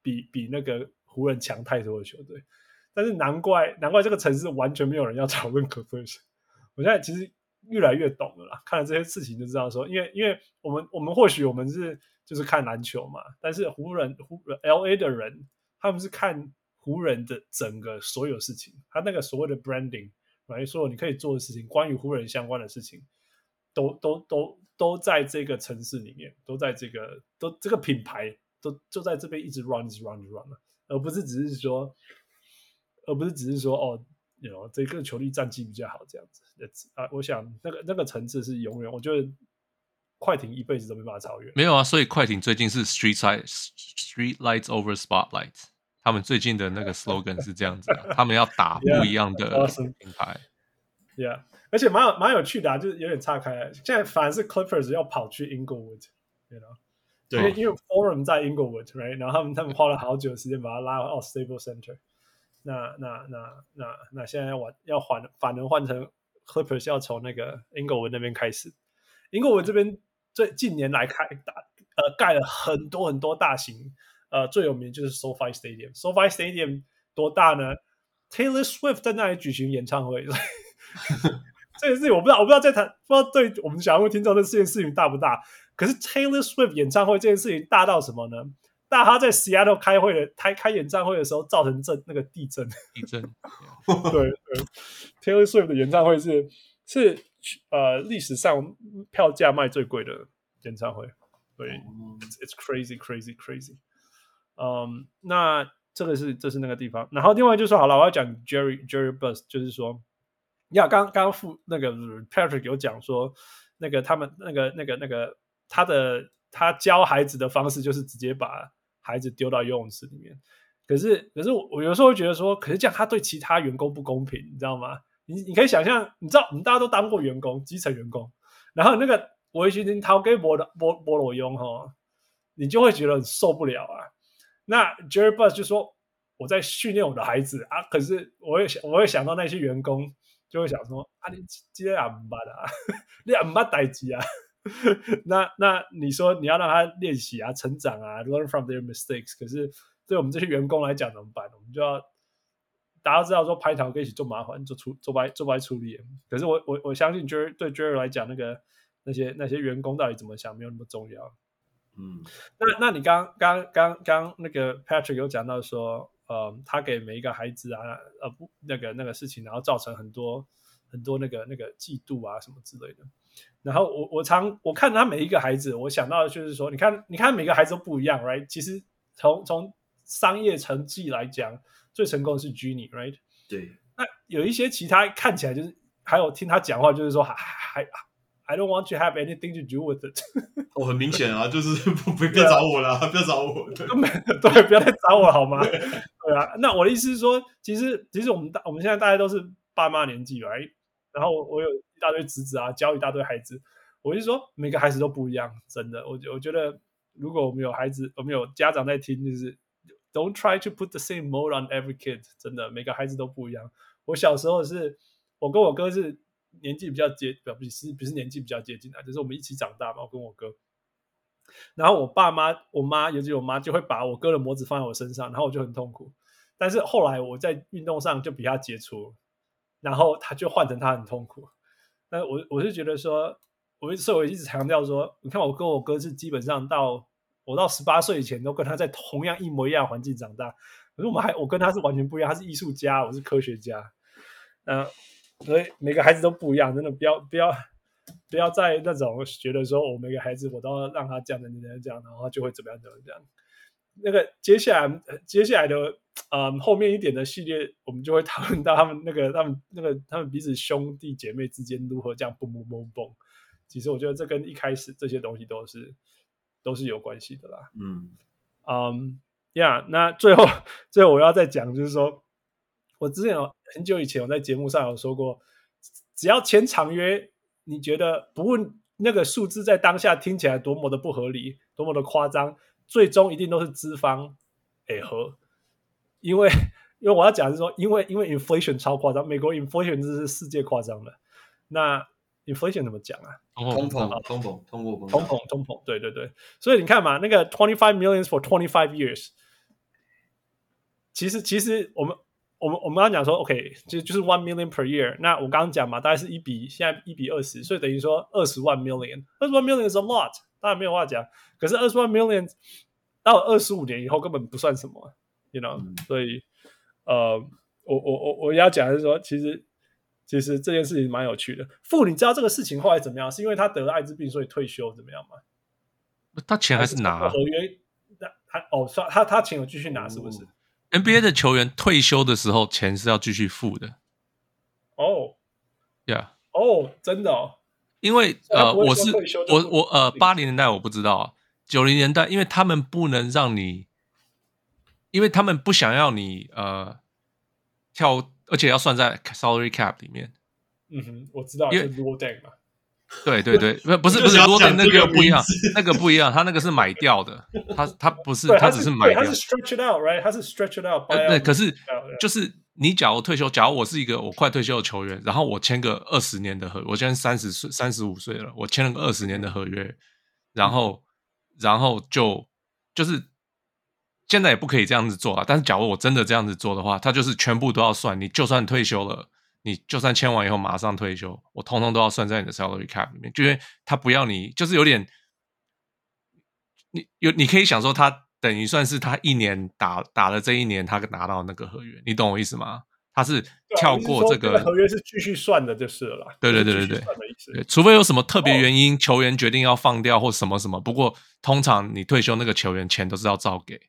比比那个湖人强太多的球队，但是难怪难怪这个城市完全没有人要讨论 Clippers。[laughs] 我现在其实越来越懂了啦，看了这些事情就知道说，因为因为我们我们或许我们是就是看篮球嘛，但是湖人湖 LA 的人他们是看湖人的整个所有事情，他那个所谓的 branding。来说，你可以做的事情，关于湖人相关的事情，都都都都在这个城市里面，都在这个都这个品牌都就在这边一直 run，一直 run，一直 run 了，而不是只是说，而不是只是说哦有这个球队战绩比较好这样子。啊，我想那个那个层次是永远，我觉得快艇一辈子都没办法超越。没有啊，所以快艇最近是 street side street lights over spotlight。他们最近的那个 slogan 是这样子的，他们要打不一样的品牌。Yeah, awesome. yeah. 而且蛮有蛮有趣的啊，就是有点岔开。现在反而是 Clippers 要跑去 Inglewood，you know？对，因为因为 Forum 在 Inglewood，right？然后他们他们花了好久的时间把它拉到 Staples Center。那那那那那现在要换要换，反而换成 Clippers 要从那个 Inglewood 那边开始。Inglewood 这边最近年来开大呃盖了很多很多大型。呃，最有名就是 SoFi Stadium。SoFi Stadium 多大呢？Taylor Swift 在那里举行演唱会。[laughs] 这件事情我不知道，我不知道在谈，不知道对我们想要问听众的这件事情大不大？可是 Taylor Swift 演唱会这件事情大到什么呢？大他在 Seattle 开会的开开演唱会的时候造成震那个地震。地震。对 [laughs] 对，Taylor Swift 的演唱会是是呃历史上票价卖最贵的演唱会。对，It's crazy, crazy, crazy。嗯，那这个是这是那个地方，然后另外就说好了，我要讲 Jerry Jerry Buss，就是说，呀，刚刚副那个 Patrick 有讲说，那个他们那个那个那个他的他教孩子的方式就是直接把孩子丢到游泳池里面，可是可是我我有时候会觉得说，可是这样他对其他员工不公平，你知道吗？你你可以想象，你知道我们大家都当过员工，基层员工，然后那个维修人掏给波的波波罗用哈，你就会觉得受不了啊。那 Jerry Buss 就说：“我在训练我的孩子啊，可是我也想，我也想到那些员工就会想说：啊，你今天也唔捌啊，[laughs] 你也唔捌代志啊。[laughs] 那那你说你要让他练习啊、成长啊，learn from their mistakes。可是对我们这些员工来讲怎么办？我们就要大家知道说，拍条可以一起做麻烦，做出做白做白处理。可是我我我相信 Jerry 对 Jerry 来讲，那个那些那些员工到底怎么想，没有那么重要。”嗯，那那你刚刚刚刚那个 Patrick 有讲到说，呃，他给每一个孩子啊，呃，不，那个那个事情，然后造成很多很多那个那个嫉妒啊什么之类的。然后我我常我看他每一个孩子，我想到的就是说，你看你看每个孩子都不一样，right？其实从从商业成绩来讲，最成功的是 Genie right？对。那有一些其他看起来就是，还有听他讲话，就是说还还。I don't want to have anything to do with it。[laughs] 哦，很明显啊，[laughs] 就是不不要找我了，不要找我。对，[laughs] 对，不要再找我了，好吗？对啊，那我的意思是说，其实其实我们大我们现在大家都是爸妈年纪，right？然后我我有一大堆侄子啊，教一大堆孩子。我就说，每个孩子都不一样，真的。我我觉得，如果我们有孩子，我们有家长在听，就是 Don't try to put the same mold on every kid。真的，每个孩子都不一样。我小时候是，我跟我哥是。年纪比较接，不是不是年纪比较接近啊，就是我们一起长大嘛，我跟我哥。然后我爸妈、我妈，尤其我妈，就会把我哥的模子放在我身上，然后我就很痛苦。但是后来我在运动上就比他杰出，然后他就换成他很痛苦。那我我是觉得说，我所以我一直强调说，你看我跟我哥是基本上到我到十八岁以前都跟他在同样一模一样环境长大。可是我们还我跟他是完全不一样，他是艺术家，我是科学家，嗯、呃，所以每个孩子都不一样，真的不要不要不要在那种觉得说我每个孩子我都要让他这样的，你这样，然后就会怎么样怎么样。那个接下来接下来的嗯后面一点的系列，我们就会讨论到他们那个他们那个他们彼此兄弟姐妹之间如何这样蹦蹦蹦蹦。其实我觉得这跟一开始这些东西都是都是有关系的啦。嗯嗯呀，那最后最后我要再讲，就是说我之前有很久以前我在节目上有说过，只要签长约，你觉得不问那个数字在当下听起来多么的不合理，多么的夸张。最终一定都是资方诶和，因为因为我要讲的是说，因为因为 inflation 超夸张，美国 inflation 这是世界夸张的。那 inflation 怎么讲啊？通膨，通膨，通货膨胀，通膨，通膨，对对对。所以你看嘛，那个 twenty five millions for twenty five years，其实其实我们我们我们刚讲说，OK，就就是 one million per year。那我刚刚讲嘛，大概是一比现在一比二十，所以等于说二十万 million，二十万 million is a lot。当然没有话讲，可是二十万 million 到二十五年以后根本不算什么，you know，、嗯、所以呃，我我我我要讲的是说，其实其实这件事情蛮有趣的。傅，你知道这个事情后来怎么样？是因为他得了艾滋病，所以退休怎么样吗？他钱还是拿、啊、合约？那他哦，他他他钱有继续拿，是不是、嗯、？NBA 的球员退休的时候，钱是要继续付的。哦，Yeah，哦，真的哦。因为呃，我是我我呃，八零年代我不知道啊，九零年代，因为他们不能让你，因为他们不想要你呃跳，而且要算在 salary cap 里面。嗯哼，我知道，因为 low day 嘛。对对对，不 [laughs] 不是不是 low day 那个不一样，那个不一样，他那个是买掉的，他他不是，他只是买掉。他是 stretch it out，right？他是 stretch it out。对，可是就是。你假如退休，假如我是一个我快退休的球员，然后我签个二十年的合约，我现在三十岁、三十五岁了，我签了个二十年的合约，然后，然后就就是现在也不可以这样子做啊。但是，假如我真的这样子做的话，他就是全部都要算。你就算退休了，你就算签完以后马上退休，我通通都要算在你的 salary cap 里面，就因为他不要你，就是有点，你有你可以想说他。等于算是他一年打打了这一年，他拿到那个合约，你懂我意思吗？他是跳过这个合约是继续算的，就是了啦。对对对对对，对，除非有什么特别原因，球员决定要放掉或什么什么。不过通常你退休那个球员钱都是要照给。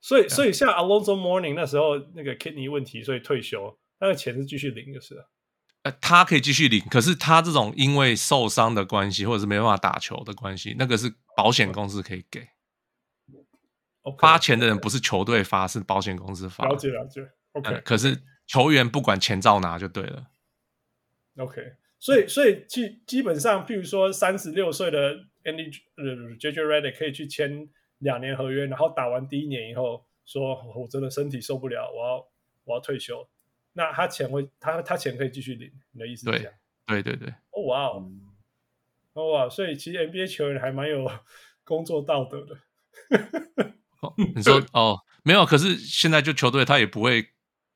所以所以像 Alonzo Mourning 那时候那个 kidney 问题，所以退休，那个钱是继续领就是了。呃，他可以继续领，可是他这种因为受伤的关系或者是没办法打球的关系，那个是保险公司可以给。发钱的人不是球队发，是保险公司发。了解了解，OK、嗯。可是球员不管钱照拿就对了。OK，所以所以基基本上，譬如说三十六岁的 Andy 呃 JJ Redick 可以去签两年合约，然后打完第一年以后说，我真的身体受不了，我要我要退休。那他钱会他他钱可以继续领，你的意思是这样？对对对对。哦哇哦，哦哇，所以其实 NBA 球员还蛮有工作道德的。哦，你说 [laughs] 哦，没有，可是现在就球队他也不会，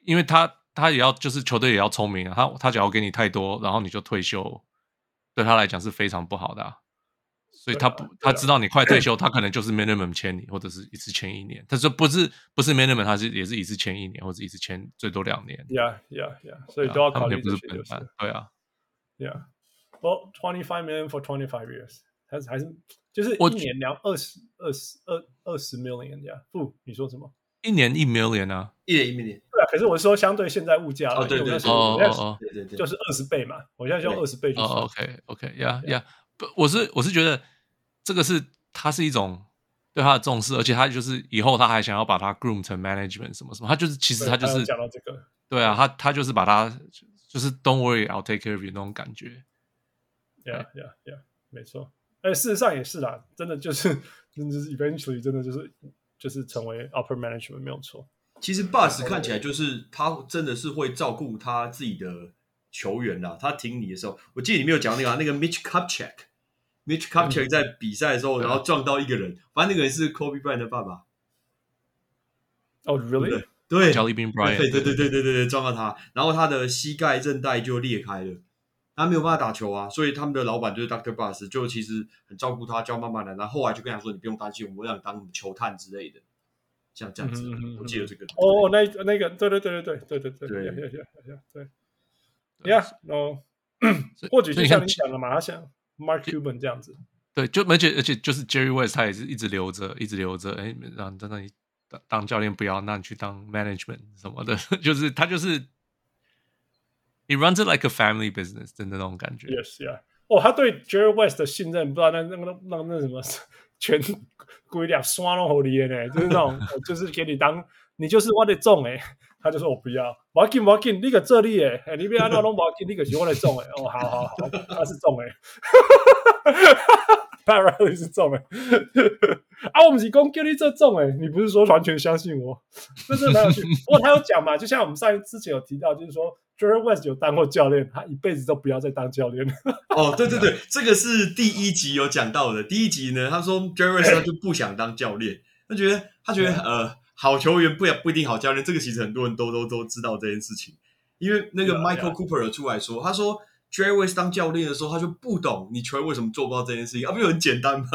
因为他他也要就是球队也要聪明啊，他他只要给你太多，然后你就退休，对他来讲是非常不好的啊，所以他不他知道你快退休，他可能就是 minimum 签你，或者是一次签一年，他说不是不是 minimum，他是也是一次签一年，或者一次签最多两年，yeah yeah yeah，所以都要考虑这些，就是对啊，yeah，well twenty five million for twenty five years，还是还是。就是一年两二十二十二二十 million 这样，不，你说什么？一年一 million 啊，一年一 million。对啊，可是我是说相对现在物价，哦对对对，哦哦对对对，就是二十倍嘛，我现在用二十倍去算。哦，OK OK，呀呀，不，我是我是觉得这个是他是一种对他的重视，而且他就是以后他还想要把他 groom 成 management 什么什么，他就是其实他就是讲到这个，对啊，他他就是把他就是 Don't worry, I'll take care of you 那种感觉。Yeah yeah yeah，没错。哎，事实上也是啦，真的就是，真的是 eventually 真的就是就是成为 upper management 没有错。其实 Buss 看起来就是他真的是会照顾他自己的球员啦。他挺你的时候，我记得你没有讲那个、啊、那个 Mitch Kupchak，Mitch Kupchak 在比赛的时候，然后撞到一个人，反正那个人是 Kobe Bryant 的爸爸。哦、oh,，really？对，Jelly Bean Bryant，对对对对对对对，撞到他，然后他的膝盖韧带就裂开了。他没有办法打球啊，所以他们的老板就是 Doctor Buss，就其实很照顾他，教慢慢来。然后后来就跟他说：“你不用担心，我们会让你当球探之类的。”像这样子，我记得这个。哦，那那个，对对对对对对对对对对对，Yeah，哦，或许就像你讲的嘛，他像 Mark Cuban 这样子，对，就而且而且就是 Jerry West 他也是一直留着，一直留着，哎，让在那里当当教练不要，那你去当 management 什么的，[laughs] 就是他就是，He runs it like a family business 的那种感觉。Yes, yeah. 哦，他对 Jerry West 的信任，不知道那那个那那那什么全规定刷拢好厉害呢，就是那种，[laughs] 就是给你当你就是我的种诶，他就说我不要，我要紧我要紧，你个这里诶，你别按那种我要紧，你个是我的种诶，哦，好好好，他是种诶，[laughs] 他 really 是种诶，啊，我们是讲叫你这种诶，你不是说完全相信我，这是蛮有趣，[laughs] 不过他有讲嘛，就像我们上一之前有提到，就是说。Jerry West 有当过教练，他一辈子都不要再当教练。了。哦，对对对，这个是第一集有讲到的。第一集呢，他说 Jerry West [laughs] 他就不想当教练，他觉得他觉得呃，好球员不不一定好教练。这个其实很多人都都都知道这件事情，因为那个 Michael Cooper 有出来说，他说 Jerry West 当教练的时候，他就不懂你球员为什么做不到这件事情，啊，不就很简单吗？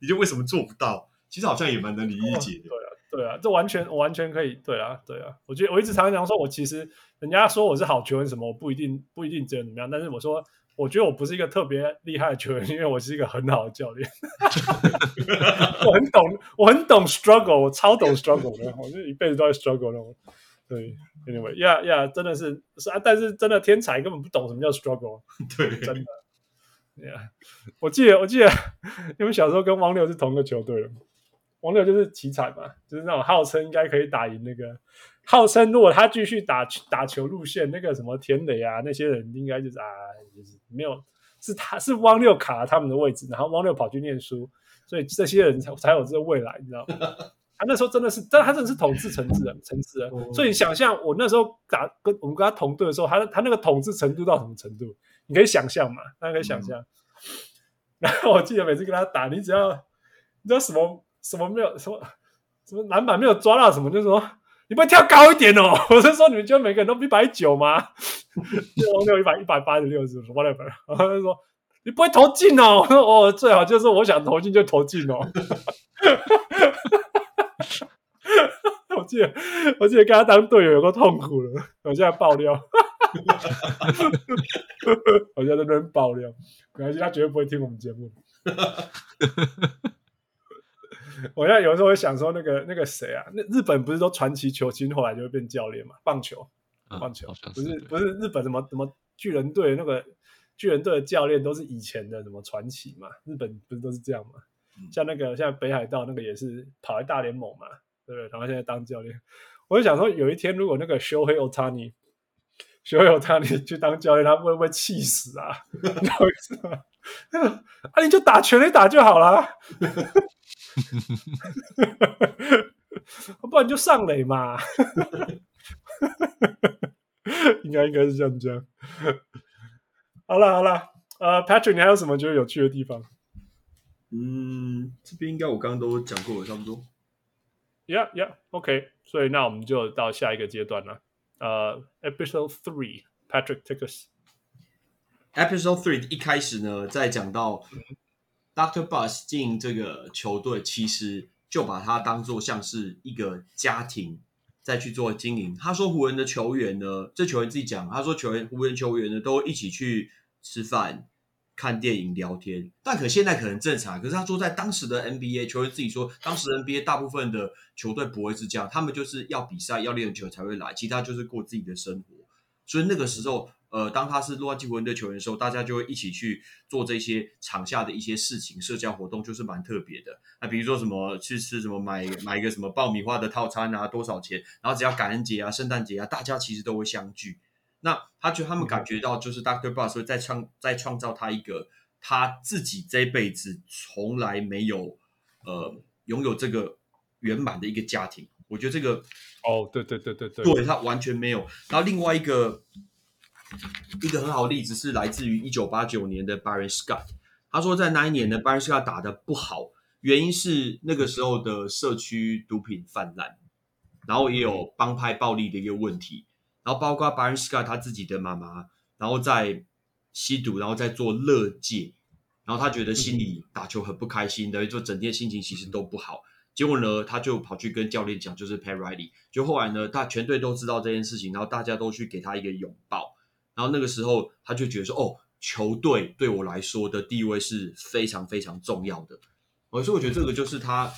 你就为什么做不到？其实好像也蛮能理解的。对啊，这完全我完全可以。对啊，对啊，我觉得我一直常常讲说，我其实人家说我是好球员什么，我不一定不一定觉得怎么样。但是我说，我觉得我不是一个特别厉害的球员，因为我是一个很好的教练。[laughs] 我很懂，我很懂 struggle，我超懂 struggle 的，我就一辈子都在 struggle 那种。对，anyway，yeah，yeah，真的是是啊，但是真的天才根本不懂什么叫 struggle。对，真的。Yeah，我记得我记得，因为 [laughs] 小时候跟王六是同个球队的。王六就是奇才嘛，就是那种号称应该可以打赢那个，号称如果他继续打打球路线，那个什么田磊啊那些人应该就是啊，就是没有，是他是汪六卡了他们的位置，然后汪六跑去念书，所以这些人才才有这个未来，你知道吗？[laughs] 他那时候真的是，但他真的是统治层次的层次的，所以你想象我那时候打跟我们跟他同队的时候，他他那个统治程度到什么程度？你可以想象嘛，大家可以想象。嗯、然后我记得每次跟他打，你只要你知道什么？什么没有什么什么篮板没有抓到什么，就是说你不会跳高一点哦？[laughs] 我是说你们觉得每个人都一百九吗？就没有一百一百八十六是 whatever。然后他就说你不会投进哦？我 [laughs] 说哦，最好就是我想投进就投进哦。[laughs] 我记得我记得跟他当队友有够痛苦了，我现在爆料，我现在在那边爆料，没关系，他绝对不会听我们节目。我现在有时候会想说，那个那个谁啊？那日本不是说传奇球星后来就会变教练嘛？棒球，棒球，嗯、不是不是日本什么什么巨人队那个巨人队的教练都是以前的什么传奇嘛？日本不是都是这样嘛？嗯、像那个像北海道那个也是跑来大联盟嘛，对不对？然后现在当教练，我就想说，有一天如果那个 Shohei Ohtani Shohei Ohtani 去当教练，他会不会气死啊？[laughs] 你知道为什么？[laughs] 啊，你就打全垒打就好了。[laughs] 不然你就上垒嘛，[laughs] 应该应该是这样讲。好了好了，呃，Patrick，你还有什么觉得有趣的地方？嗯，这边应该我刚刚都讲过了，差不多。Yeah yeah，OK，所以那我们就到下一个阶段了。呃，Episode Three，Patrick take us。Episode Three 一开始呢，在讲到。Doctor Buss 进这个球队，其实就把他当做像是一个家庭再去做经营。他说湖人的球员呢，这球员自己讲，他说球员湖人球员呢都一起去吃饭、看电影、聊天。但可现在可能正常，可是他说在当时的 NBA 球员自己说，当时 NBA 大部分的球队不会是这样，他们就是要比赛、要练球才会来，其他就是过自己的生活。所以那个时候。呃，当他是洛杉矶湖人队球员的时候，大家就会一起去做这些场下的一些事情，社交活动就是蛮特别的。那比如说什么去吃什么买买一个什么爆米花的套餐啊，多少钱？然后只要感恩节啊、圣诞节啊，大家其实都会相聚。那他觉得他们感觉到，就是 Dr. Buss 会在创在创造他一个他自己这辈子从来没有呃拥有这个圆满的一个家庭。我觉得这个哦，对对对对对，对他完全没有。然后另外一个。一个很好的例子是来自于一九八九年的 Baron Scott，他说在那一年呢，Baron Scott 打得不好，原因是那个时候的社区毒品泛滥，然后也有帮派暴力的一个问题，然后包括 Baron Scott 他自己的妈妈，然后在吸毒，然后在做乐戒，然后他觉得心里打球很不开心，等于说整天心情其实都不好。结果呢，他就跑去跟教练讲，就是 Pat Riley。就后来呢，他全队都知道这件事情，然后大家都去给他一个拥抱。然后那个时候，他就觉得说：“哦，球队对我来说的地位是非常非常重要的。”所以我觉得这个就是他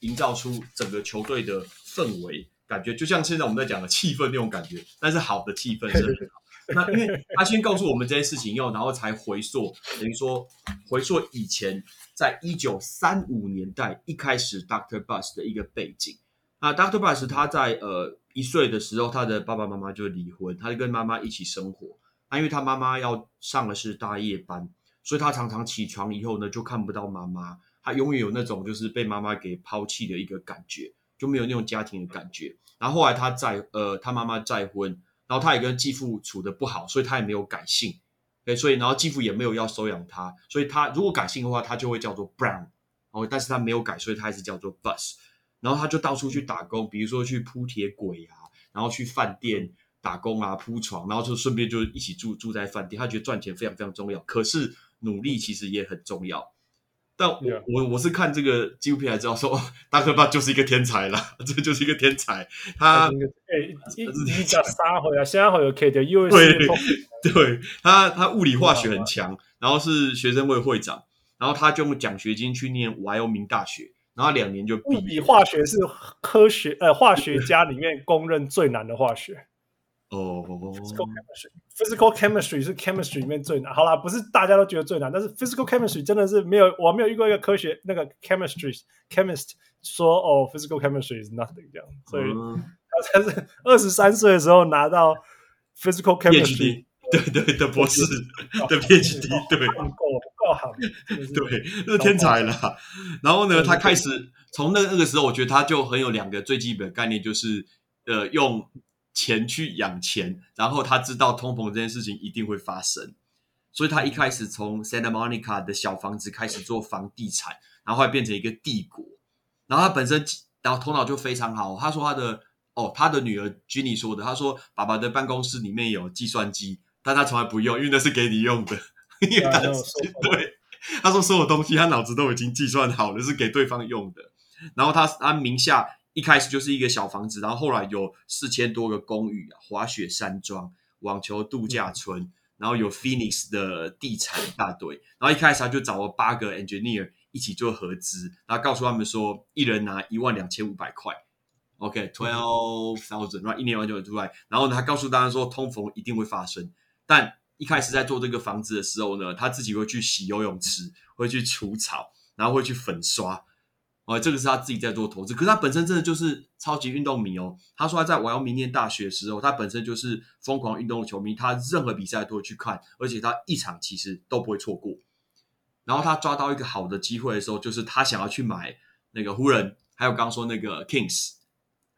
营造出整个球队的氛围感觉，就像现在我们在讲的气氛那种感觉，但是好的气氛是很好。那因为他先告诉我们这件事情以后，然后才回溯，等于说回溯以前。在一九三五年代一开始，Doctor Bus 的一个背景。那 Doctor Bus 他在呃一岁的时候，他的爸爸妈妈就离婚，他就跟妈妈一起生活。那因为他妈妈要上的是大夜班，所以他常常起床以后呢，就看不到妈妈。他永远有那种就是被妈妈给抛弃的一个感觉，就没有那种家庭的感觉。然后后来他再呃，他妈妈再婚，然后他也跟继父处得不好，所以他也没有改姓。对，所以然后继父也没有要收养他，所以他如果改姓的话，他就会叫做 Brown。哦，但是他没有改，所以他还是叫做 Bus。然后他就到处去打工，比如说去铺铁轨啊，然后去饭店打工啊，铺床，然后就顺便就一起住住在饭店。他觉得赚钱非常非常重要，可是努力其实也很重要。但我.我我是看这个纪录片才知道说，说 Dr. Buss 就是一个天才啦，[laughs] 这就是一个天才。他哎，你你讲三回啊，三回有 K 的，因为对对，他他物理化学很强，然后是学生会会长，然后他就用奖学金去念 Wyoming 大学，然后两年就毕业。物理化学是科学呃化学家里面公认最难的化学。哦、oh,，physical chemistry，physical chemistry 是 chemistry 里面最难。好啦，不是大家都觉得最难，但是 physical chemistry 真的是没有，我没有遇过一个科学那个 chemistry chemist 说哦，physical chemistry is nothing 这样。所以他才是二十三岁的时候拿到 physical chemistry，对对的博士的 PhD，对，够够好，对，那是天才了。然后呢，他开始从那那个时候，我觉得他就很有两个最基本的概念，就是呃用。钱去养钱，然后他知道通膨这件事情一定会发生，所以他一开始从 Santa Monica 的小房子开始做房地产，然后会变成一个帝国。然后他本身，然后头脑就非常好。他说他的哦，他的女儿 Ginny 说的，他说爸爸的办公室里面有计算机，但他从来不用，因为那是给你用的。[laughs] 因为他是对，他说所有东西他脑子都已经计算好了，是给对方用的。然后他他名下。一开始就是一个小房子，然后后来有四千多个公寓、滑雪山庄、网球度假村，然后有 Phoenix 的地产一大堆。然后一开始他就找了八个 engineer 一起做合资，然后告诉他们说，一人拿一万两千五百块，OK，twelve thousand，然后一年完就出来。然后呢，他告诉大家说，通膨一定会发生。但一开始在做这个房子的时候呢，他自己会去洗游泳池，会去除草，然后会去粉刷。哦，这个是他自己在做投资，可是他本身真的就是超级运动迷哦。他说他在我要明年大学的时候，他本身就是疯狂运动的球迷，他任何比赛都会去看，而且他一场其实都不会错过。然后他抓到一个好的机会的时候，就是他想要去买那个湖人，还有刚说那个 Kings，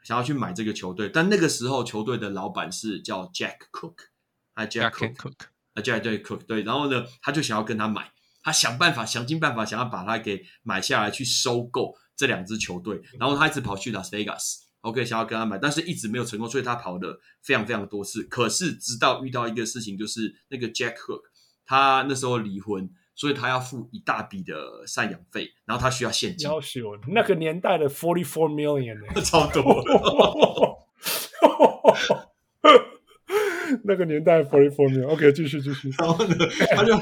想要去买这个球队，但那个时候球队的老板是叫 Jack Cook，啊 Jack Cook，啊 Jack 对 Cook 对，然后呢，他就想要跟他买。他想办法，想尽办法，想要把他给买下来，去收购这两支球队。然后他一直跑去 Las Vegas。OK，想要跟他买，但是一直没有成功，所以他跑了非常非常多次。可是直到遇到一个事情，就是那个 Jack Hook，他那时候离婚，所以他要付一大笔的赡养费，然后他需要现金。要求那个年代的 forty four million，[laughs] 超多了。那个年代 forty four million，OK，继续继续。然后呢，他就。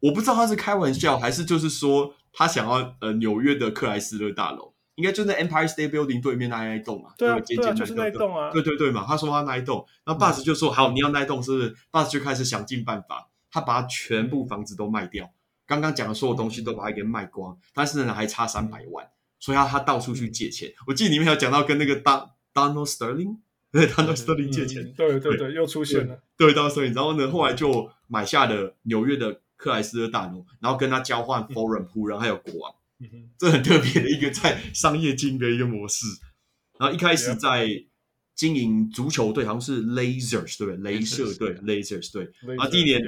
我不知道他是开玩笑，还是就是说他想要呃纽约的克莱斯勒大楼，应该就在 Empire State Building 对面那一栋嘛，对啊，对，对啊，就是那一栋啊，对对对嘛，他说他那一栋，然后 Buss 就说、嗯、好，你要那一栋是不是？Buss 就开始想尽办法，他把他全部房子都卖掉，刚刚讲的所有东西都把它给卖光，嗯、但是呢还差三百万，所以他他到处去借钱。我记得里面有讲到跟那个 Don Donald Sterling，[laughs] 对 Donald Sterling 借钱，对对对，对又出现了，对 Donald Sterling，然后呢后来就买下了纽约的。克莱斯勒大楼，然后跟他交换 Forum 湖人还有国王，嗯、这很特别的一个在商业经营的一个模式。然后一开始在经营足球队，好像是 Lasers 对不对？镭射队 Lasers 对。然后第一年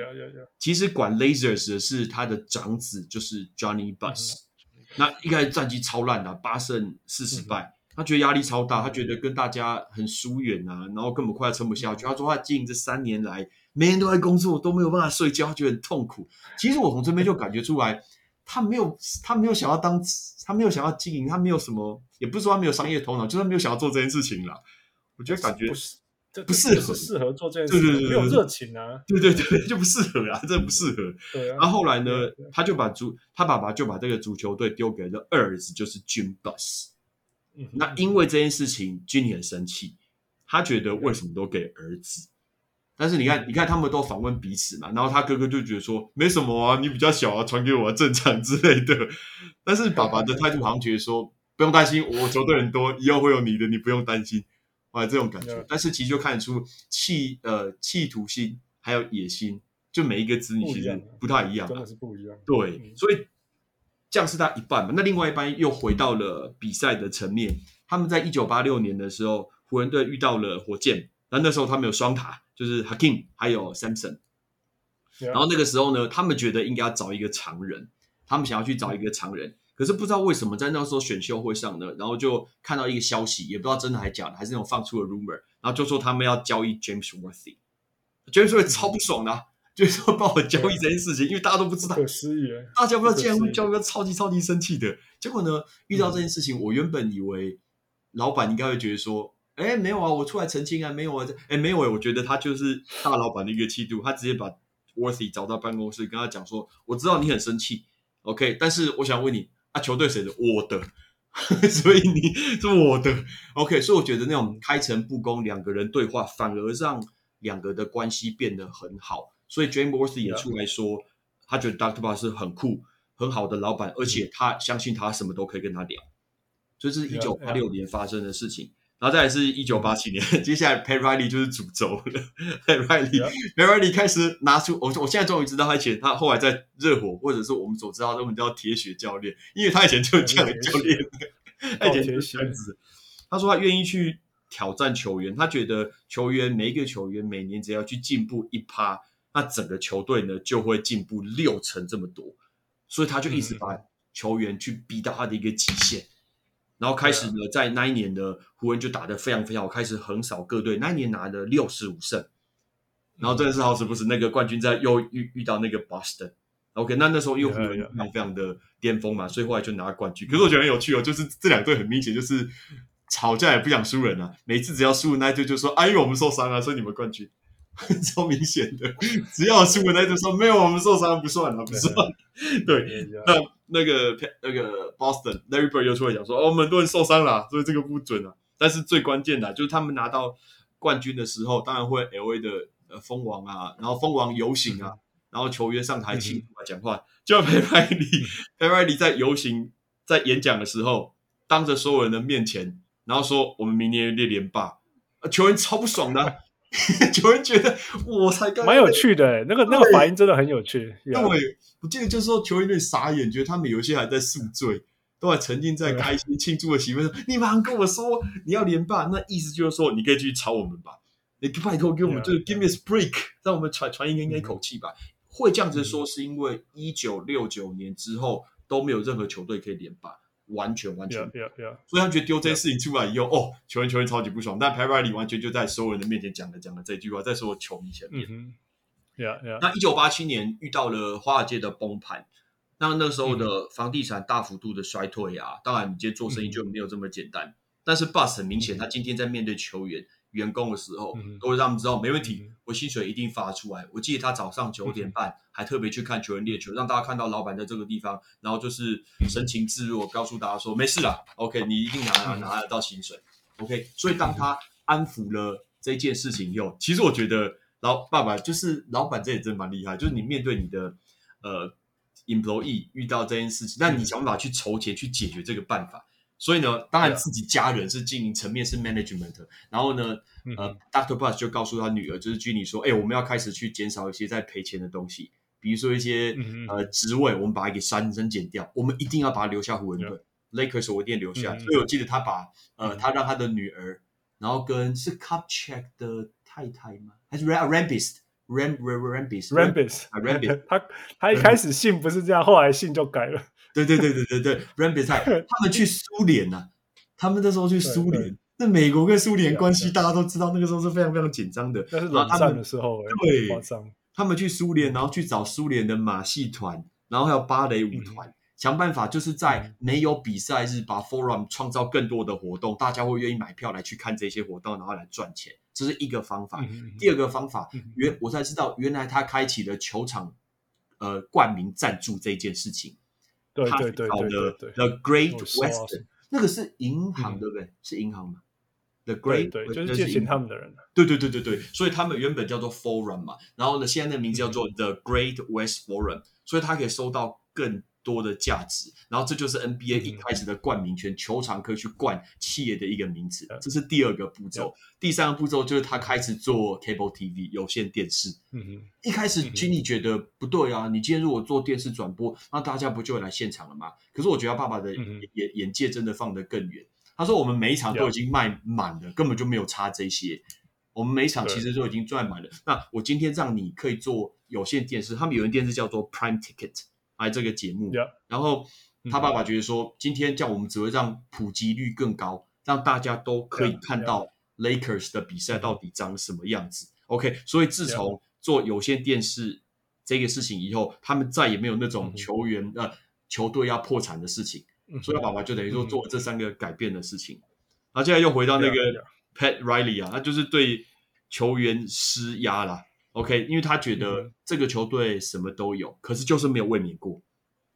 其实管 Lasers 的是他的长子，就是 Johnny Buss。嗯、那一开始战绩超烂的，八胜四十败，他觉得压力超大，他觉得跟大家很疏远啊，然后根本快要撑不下去。他说他经营这三年来。每天都在工作，都没有办法睡觉，觉得很痛苦。其实我从这边就感觉出来，他没有他没有想要当，他没有想要经营，他没有什么，也不是说他没有商业头脑，就是他没有想要做这件事情啦。我觉得感觉不是这不适合，适合做这件事情，对对对对，没有热情啊，对对对，就不适合啊，这不适合。对啊。然后后来呢，他就把足他爸爸就把这个足球队丢给了二儿子，就是 Jim Buss。嗯，那因为这件事情，Jim 很生气，他觉得为什么都给儿子？但是你看，你看他们都访问彼此嘛，然后他哥哥就觉得说没什么啊，你比较小啊，传给我正常之类的。但是爸爸的态度好像觉得说不用担心，我球队很多，以后会有你的，你不用担心啊这种感觉。但是其实就看得出企呃企图心还有野心，就每一个子女其实不太一样，真的是不一样。对，所以这样是他一半嘛。那另外一半又回到了比赛的层面，他们在一九八六年的时候，湖人队遇到了火箭，那那时候他们有双塔。就是 Hakeem 还有 Samson，然后那个时候呢，他们觉得应该要找一个常人，他们想要去找一个常人，可是不知道为什么在那时候选秀会上呢，然后就看到一个消息，也不知道真的还是假的，还是那种放出了 rumor，然后就说他们要交易 James Worthy，James Worthy 超不爽的，就是说帮我交易这件事情，因为大家都不知道，不可思议，大家不知道竟然会交易，超级超级生气的。结果呢，遇到这件事情，我原本以为老板应该会觉得说。哎，没有啊，我出来澄清啊，没有啊，哎，没有哎，我觉得他就是大老板的一个气度，他直接把 Worthy 找到办公室，跟他讲说，我知道你很生气，OK，但是我想问你，啊，球队谁的？我的，[laughs] 所以你是我的，OK，所以我觉得那种开诚布公，两个人对话，反而让两个的关系变得很好，所以 James Worthy 也出来说.他觉得 Dr. Boss 是很酷、很好的老板，而且他相信他什么都可以跟他聊，这、就是一九八六年发生的事情。然后再来是一九八七年，接下来 Pat Riley 就是主轴了。[laughs] Pat Riley，Pat Riley 开始拿出我，我现在终于知道他以前他后来在热火，或者是我们所知道的我们叫铁血教练，因为他以前就是这样的教练，[laughs] 他以前就是这样子。他说他愿意去挑战球员，他觉得球员每一个球员每年只要去进步一趴，那整个球队呢就会进步六成这么多，所以他就一直把球员去逼到他的一个极限。然后开始呢，在那一年的湖人就打得非常非常好，开始横扫各队。那一年拿了六十五胜，然后真的是好死不死，那个冠军在又遇遇到那个 Boston。OK，那那时候又湖人非常非常的巅峰嘛，所以后来就拿冠军。可是我觉得很有趣哦，就是这两队很明显就是吵架也不想输人啊，每次只要输那一队就说啊，因为我们受伤了，所以你们冠军。[laughs] 超明显的，只要输的那一队说没有，我们受伤不算了，不算。对，[laughs] 那那个那个 Boston Larry Bird 又出来讲说，哦，我们很多人受伤了，所以这个不准啊。但是最关键的，就是他们拿到冠军的时候，当然会 LA 的呃蜂王啊，然后蜂王游行啊，然后球员上台庆祝啊，讲话。就 Pat Riley，Pat Riley 在游行在演讲的时候，当着所有人的面前，然后说我们明年列连霸，球员超不爽的。[laughs] 球员觉得我才刚，蛮有趣的，那个那个反应真的很有趣。那，我我记得就是说球员有点傻眼，觉得他们有些还在宿醉，都还沉浸在开心庆祝的气氛。上你马上跟我说你要连霸，那意思就是说你可以继续吵我们吧，你拜托给我们就是 give me a break，让我们喘喘一点点口气吧。会这样子说是因为一九六九年之后都没有任何球队可以连霸。完全完全，yeah, yeah, yeah. 所以他觉得丢这件事情出来以后.哦，球员球员超级不爽。但 Pat Riley 完全就在所有人的面前讲了讲了这句话，在所有球迷前面。嗯 yeah, yeah. 那一九八七年遇到了华尔街的崩盘，那那时候的房地产大幅度的衰退啊，嗯、当然你今天做生意就没有这么简单。嗯、但是 Buss 很明显，他今天在面对球员。员工的时候，都会让他们知道没问题，我薪水一定发出来。我记得他早上九点半还特别去看球员练球，让大家看到老板在这个地方，然后就是神情自若，告诉大家说没事啦，OK，你一定拿拿拿得到薪水，OK。所以当他安抚了这件事情以后，其实我觉得老爸爸就是老板，这也真蛮厉害。就是你面对你的呃 employee 遇到这件事情，那你想办法去筹钱去解决这个办法。所以呢，当然自己家人是经营层面是 management，然后呢，呃，Dr. Buss 就告诉他女儿，就是 Ginny 说，哎，我们要开始去减少一些在赔钱的东西，比如说一些呃职位，我们把它给删删减掉，我们一定要把它留下湖人队，Lakers 我一定留下。所以我记得他把呃，他让他的女儿，然后跟是 Cupcheck 的太太吗？还是 Rambis？Rambis？Rambis？Rambis？[laughs] 他他一开始姓不是这样，后来姓就改了。对对对对对对，Rambis [laughs] 他们去苏联呐、啊，他们那时候去苏联，那美国跟苏联关系大家都知道，那个时候是非常非常紧张的。那是冷战的时候，对，他们去苏联，然后去找苏联的马戏团，然后还有芭蕾舞团，嗯、想办法就是在没有比赛日把 Forum 创造更多的活动，大家会愿意买票来去看这些活动，然后来赚钱，这是一个方法。嗯、第二个方法，嗯、原我才知道原来他开启了球场呃冠名赞助这件事情。对对对对对 The Great Western，那个是银行、嗯、对不对？是银行吗？The Great 对，对，就是借钱他们的人。对对对对对，所以他们原本叫做 Forum 嘛，然后呢，现在的名字叫做 The Great West Forum，所以他可以收到更多的价值。然后这就是 NBA 一开始的冠名权，球场可以去冠企业的一个名词。这是第二个步骤。第三个步骤就是他开始做 Cable TV 有线电视。嗯哼，一开始 Ginny 觉得不对啊，你今天如果做电视转播，那大家不就会来现场了吗？可是我觉得他爸爸的眼眼界真的放得更远。他说：“我们每一场都已经卖满了，根本就没有差这些。我们每一场其实都已经赚满了。那我今天让你可以做有线电视，他们有线电视叫做 Prime Ticket，来这个节目。然后他爸爸觉得说，今天叫我们只会让普及率更高，让大家都可以看到 Lakers 的比赛到底长什么样子。OK，所以自从做有线电视这个事情以后，他们再也没有那种球员呃球队要破产的事情。”所以爸爸就等于说做这三个改变的事情，嗯、然后现在又回到那个 Pat Riley 啊，他就是对球员施压啦。OK，因为他觉得这个球队什么都有，可是就是没有卫冕过。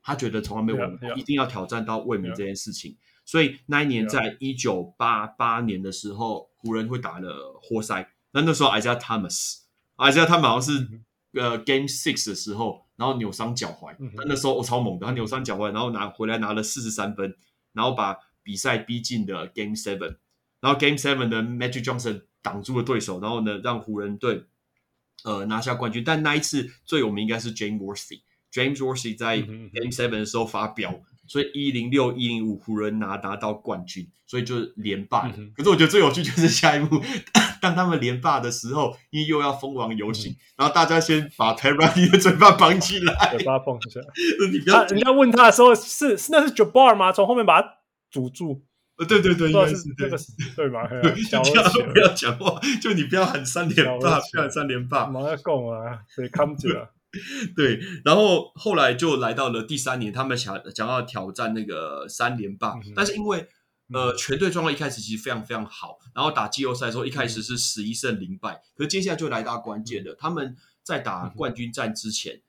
他觉得从来没有卫冕，一定要挑战到卫冕这件事情。所以那一年在一九八八年的时候，湖人会打了活塞。那那时候 Isiah Thomas，Isiah Thomas 好像是呃 Game Six 的时候。然后扭伤脚踝，但那时候我超猛的，他扭伤脚踝，然后拿回来拿了四十三分，然后把比赛逼近的 Game Seven，然后 Game Seven 的 Magic Johnson 挡住了对手，然后呢让湖人队呃拿下冠军。但那一次最有名应该是 James Worthy，James Worthy 在 Game Seven 的时候发飙。所以一零六一零五湖人拿拿到冠军，所以就是连霸。嗯、可是我觉得最有趣就是下一幕，当他们连霸的时候，因为又要封王游行，嗯、然后大家先把 Terry 的嘴巴绑起来，嘴巴放下。[laughs] 你不要，人家问他的时候是那是 Jabbar 吗？从后面把他堵住。呃，对对对，应该是这个对吗？[laughs] 不要讲话，就你不要喊三连霸，不要喊三连霸。忙要讲啊，所以看不见了。[laughs] 对，然后后来就来到了第三年，他们想想要挑战那个三连霸，嗯、但是因为呃全队状况一开始其实非常非常好，然后打季后赛的时候一开始是十一胜零败，嗯、可是接下来就来到关键的，嗯、他们在打冠军战之前、嗯、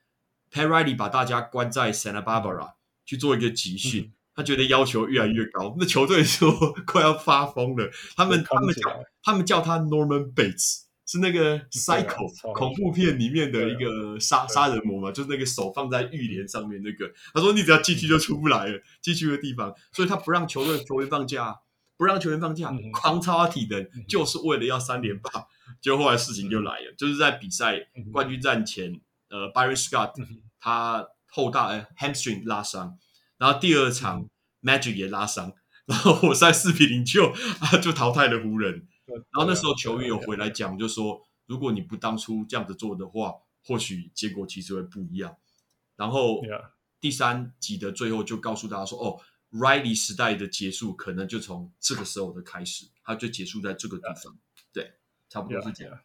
哼 Pat Riley 把大家关在 Santa Barbara 去做一个集训，嗯、他觉得要求越来越高，那球队说 [laughs] 快要发疯了，他们他们叫他们叫他 Norman Bates。是那个 Psycho 恐怖片里面的一个杀杀人魔嘛，就是那个手放在浴帘上面那个。他说：“你只要进去就出不来了，进去的地方。”所以他不让球队球员放假，不让球员放假，狂操他体能，就是为了要三连霸。结果后来事情就来了，就是在比赛冠军战前，呃，Byron Scott 他后大呃 hamstring 拉伤，然后第二场 Magic 也拉伤，[laughs] 然后活塞四比零就啊就淘汰了湖人。然后那时候球员有回来讲，就说如果你不当初这样子做的话，或许结果其实会不一样。然后第三集的最后就告诉大家说，哦，Riley 时代的结束可能就从这个时候的开始，它就结束在这个地方。对，差不多是这样。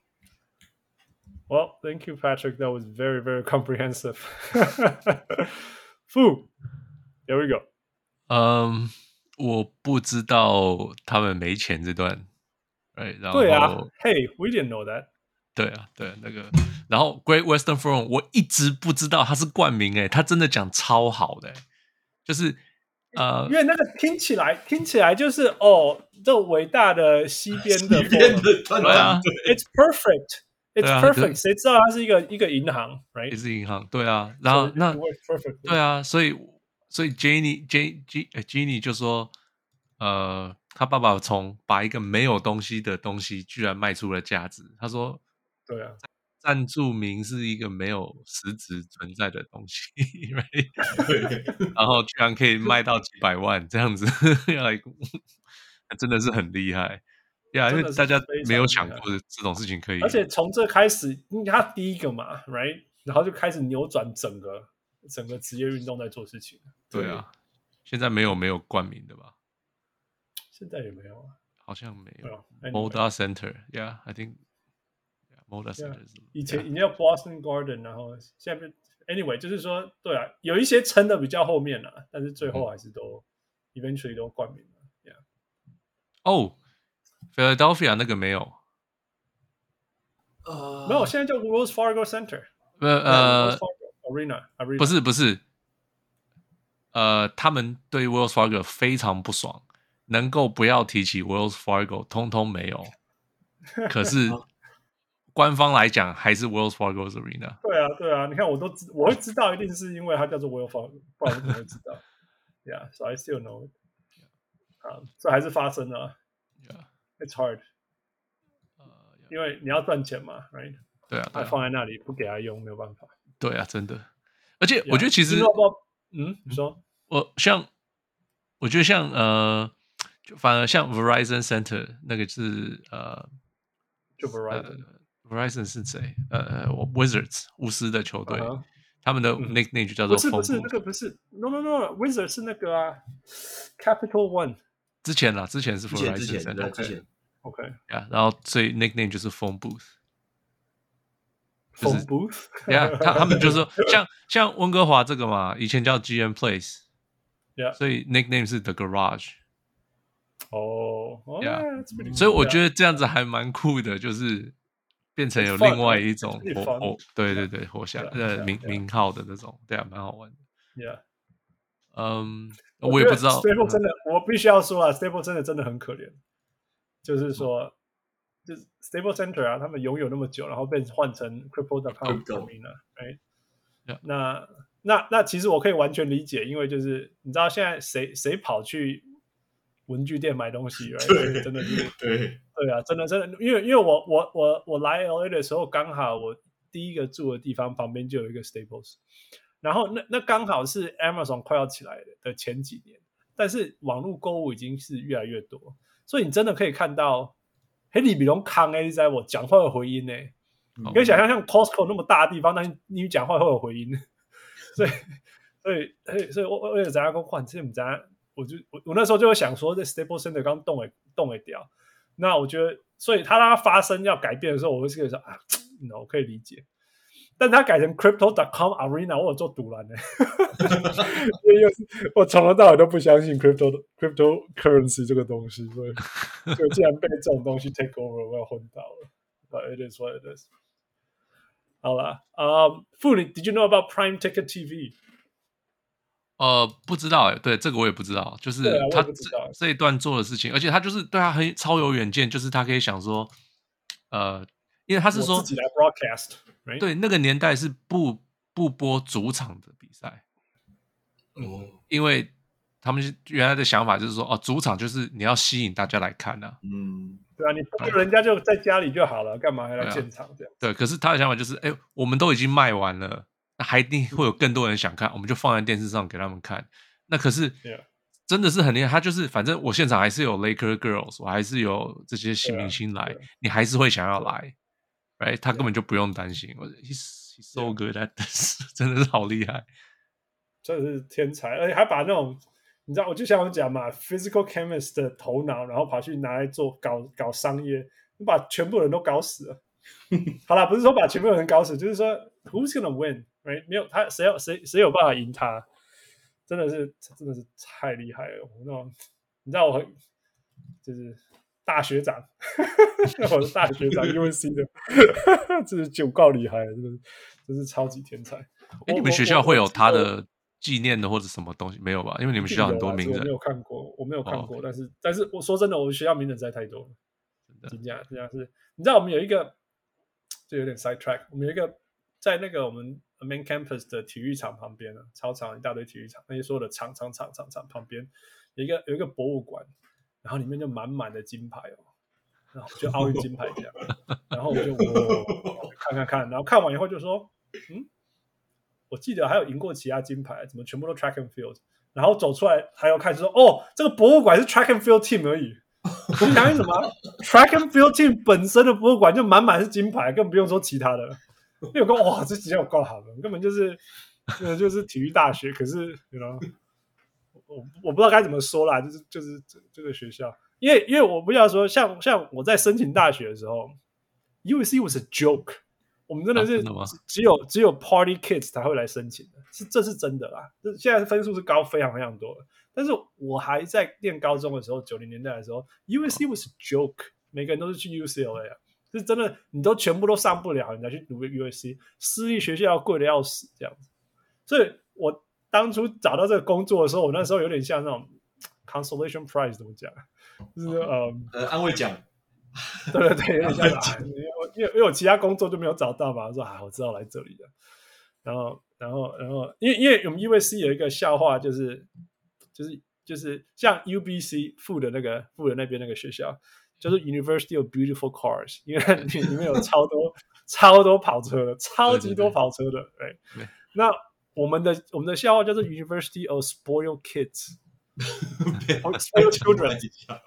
Well, thank you, Patrick. That was very, very comprehensive. [laughs] Fu, there we go. 嗯，我不知道他们没钱这段。对，然后对啊，Hey, we didn't know that。对啊，对那个，然后 Great Western Forum，我一直不知道他是冠名诶，他真的讲超好的，就是呃，因为那个听起来听起来就是哦，这伟大的西边的西边的对啊，It's perfect, It's perfect。谁知道它是一个一个银行，Right？也是银行，对啊，然后那对啊，所以所以 Jenny J G Jenny 就说呃。他爸爸从把一个没有东西的东西，居然卖出了价值。他说：“对啊，赞助名是一个没有实质存在的东西，[laughs] 然后居然可以卖到几百万这样子，[laughs] 真的是很厉害呀！因为大家没有想过这种事情可以，而且从这开始，因为他第一个嘛，right，然后就开始扭转整个整个职业运动在做事情。对啊，现在没有没有冠名的吧？”现在也没有啊，好像没有。Moda Center，Yeah，I think，Moda Center。以前以前叫 Boston Garden，然后现在 anyway，就是说，对啊，有一些撑的比较后面了，但是最后还是都、嗯、eventually 都冠名了。Yeah. 哦，Philadelphia 那个没有，呃，没有，现在叫 Wells Fargo Center。呃呃 Arena Arena 不是不是，呃，他们对 Wells Fargo 非常不爽，能够不要提起 Wells Fargo，通通没有。可是。官方来讲还是 Wells Fargo Arena。对啊，对啊，你看我都知，我会知道，一定是因为它叫做 Wells Fargo，不然我怎么会知道？Yeah，so I still know it。啊，这还是发生了。Yeah，it's hard。因为你要赚钱嘛，right？对啊，他放在那里不给他用，没有办法。对啊，真的。而且我觉得其实，嗯，你说，我像，我觉得像呃，就反而像 Verizon Center 那个是呃，就 Verizon。Verizon 是谁？呃，Wizards 巫师的球队，他们的 nickname 就叫做。不是不是那个不是，no no no，Wizards 是那个啊，Capital One。之前啦，之前是 Verizon 之前对之前，OK，呀，然后所以 nickname 就是 Phone Booth。Phone Booth，呀，他他们就是说，像像温哥华这个嘛，以前叫 GM Place，yeah，所以 nickname 是 The Garage。哦，呀，所以我觉得这样子还蛮酷的，就是。变成有另外一种活哦，对对对，活下来的名名号的那种，对啊，蛮好玩的。Yeah，嗯，我也不知道。Staples 真的，我必须要说啊，Staples 真的真的很可怜。就是说，就是 Staples Center 啊，他们拥有那么久，然后被换成 Crypto.com 改名了，哎，那那那其实我可以完全理解，因为就是你知道现在谁谁跑去。文具店买东西，对，真的是对对啊，真的真的，因为因为我我我我来 LA 的时候，刚好我第一个住的地方旁边就有一个 Staples，然后那那刚好是 Amazon 快要起来的前几年，但是网络购物已经是越来越多，所以你真的可以看到，嘿，你比龙康哎，在我讲话有回音呢，你可以想象像 Costco 那么大的地方，但是你讲话会有回音，[laughs] 所以所以所以所以我我也在那个换，这么讲。我就我我那时候就会想说，这 Staples Center 刚动诶动诶掉，那我觉得，所以他让它发生要改变的时候，我会是可以说啊，[tsk] no, 我可以理解。但他改成 Crypto.com Arena，我有做赌篮的，[laughs] 因为我从头到尾都不相信 Crypto Cryptocurrency 这个东西，所以就竟然被这种东西 take over，我要昏倒了。But it is what it is。好了，啊，妇女，Did you know about Prime Ticket TV？呃，不知道哎，对这个我也不知道，就是他这这一段做的事情，而且他就是对他很超有远见，就是他可以想说，呃，因为他是说自己来 broadcast，对那个年代是不不播主场的比赛，哦，因为他们原来的想法就是说，哦，主场就是你要吸引大家来看啊，嗯，对啊，你不如人家就在家里就好了，干嘛还来现场这样？对，可是他的想法就是，哎，我们都已经卖完了。那还一定会有更多人想看，我们就放在电视上给他们看。那可是真的是很厉害，他就是反正我现场还是有 Laker Girls，我还是有这些新明星来，你还是会想要来，right？他根本就不用担心。我 he's he's so good at this，[laughs] 真的是好厉害，真的是天才，而且还把那种你知道，我就像我讲嘛，physical chemist 的头脑，然后跑去拿来做搞搞商业，你把全部人都搞死了。好了，不是说把全部人搞死，就是说 who's gonna win？没没有他，谁有谁谁有办法赢他？真的是真的是太厉害了！我那种你知道我很就是大学长，[laughs] 我是大学长，[laughs] UNC 的，[laughs] 这是九告厉害了，真的是真是超级天才。哎，你们学校会有他的纪念的或者什么东西没有吧？因为你们学校很多名人，我没有看过，我没有看过。哦、但是但是我说真的，我们学校名人实在太多了，真的，这样是。你知道我们有一个，就有点 side track，我们有一个在那个我们。Main campus 的体育场旁边啊，操场一大堆体育场，那些所有的场场场场场旁边有一个有一个博物馆，然后里面就满满的金牌哦，然后就奥运金牌这样，[laughs] 然后我就我看看看，然后看完以后就说，嗯，我记得还有赢过其他金牌，怎么全部都 track and field？然后走出来还要看，就说哦，这个博物馆是 track and field team 而已，[laughs] 我们讲什么？track and field team 本身的博物馆就满满是金牌，更不用说其他的。[laughs] 有个哇，这几天我够好了，根本就是，就是体育大学。可是，you know，我我不知道该怎么说啦，就是就是这这个学校，因为因为我不要说，像像我在申请大学的时候，USC was a joke。我们真的是只有只有 Party Kids 才会来申请的，是这是真的啦。这现在分数是高非常非常多的。但是我还在念高中的时候，九零年代的时候，USC was a joke，每个人都是去 UCLA 啊，是真的，你都全部都上不了，你再去读个 USC，私立学校贵的要死这样子。所以我当初找到这个工作的时候，我那时候有点像那种 consolation prize 怎么讲，就是呃呃安慰奖。[laughs] 对对对，有点像啊，因为因为我其他工作就没有找到嘛，我说啊，我知道来这里的。然后，然后，然后，因为因为我们 USC 有一个笑话，就是就是就是像 UBC 附的那个附的那边那个学校，就是 University of Beautiful Cars，因为里面有超多超多跑车的，超级多跑车的。对，那我们的我们的笑话叫做 University of Spoiled Kids。Spoiled children,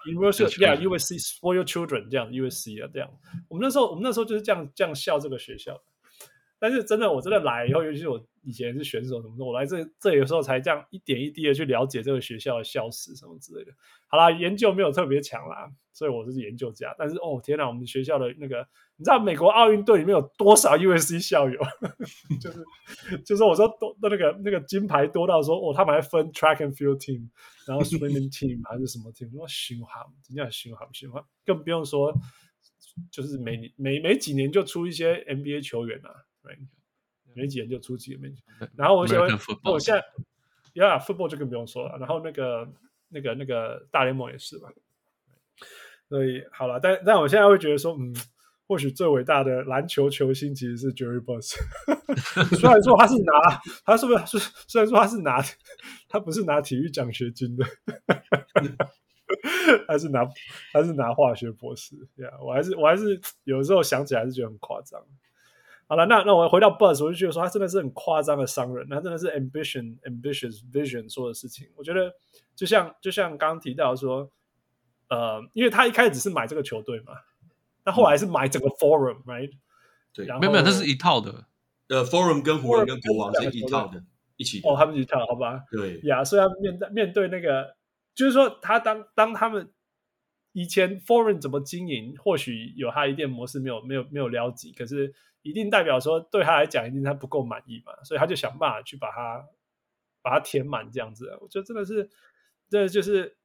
University, yeah, USC spoiled children 这样，USC 啊这样。我们那时候，我们那时候就是这样这样笑这个学校。但是真的，我真的来以后，尤其是我以前是选手什么的，我来这这里的时候才这样一点一滴的去了解这个学校的校史什么之类的。好啦，研究没有特别强啦，所以我是研究家。但是哦天哪，我们学校的那个，你知道美国奥运队里面有多少 USC 校友？就是就是我说多的那个那个金牌多到说哦，他们还分 track and field team，然后 swimming team 还是什么 team？我凶悍，真的循环循环，更不用说就是每每每几年就出一些 NBA 球员啊。没几年就出几个名，然后我想，我现在，Yeah，football 就更不用说了。然后那个、那个、那个大联盟也是嘛。所以好了，但但我现在会觉得说，嗯，或许最伟大的篮球球星其实是 Jerry Buss。[laughs] 虽然说他是拿，他是不是？虽然说他是拿，他不是拿体育奖学金的，[laughs] 他是拿，他是拿化学博士。Yeah, 我还是我还是有时候想起来还是觉得很夸张。好了，那那我回到 Buzz，我就觉得说他真的是很夸张的商人，他真的是 ambition、ambitious vision 做的事情。我觉得就像就像刚刚提到说，呃，因为他一开始只是买这个球队嘛，那后来是买整个 Forum，right？对，没有没有，那是一套的。呃，Forum 跟湖人跟国王是一套的，一起。哦，他们一套，好吧？对呀，所以他面对面对那个，就是说他当当他们以前 foreign 怎么经营，或许有他一定模式没有没有没有了解，可是。一定代表说对他来讲，一定他不够满意嘛，所以他就想办法去把它把它填满这样子。我觉得真的是，这就是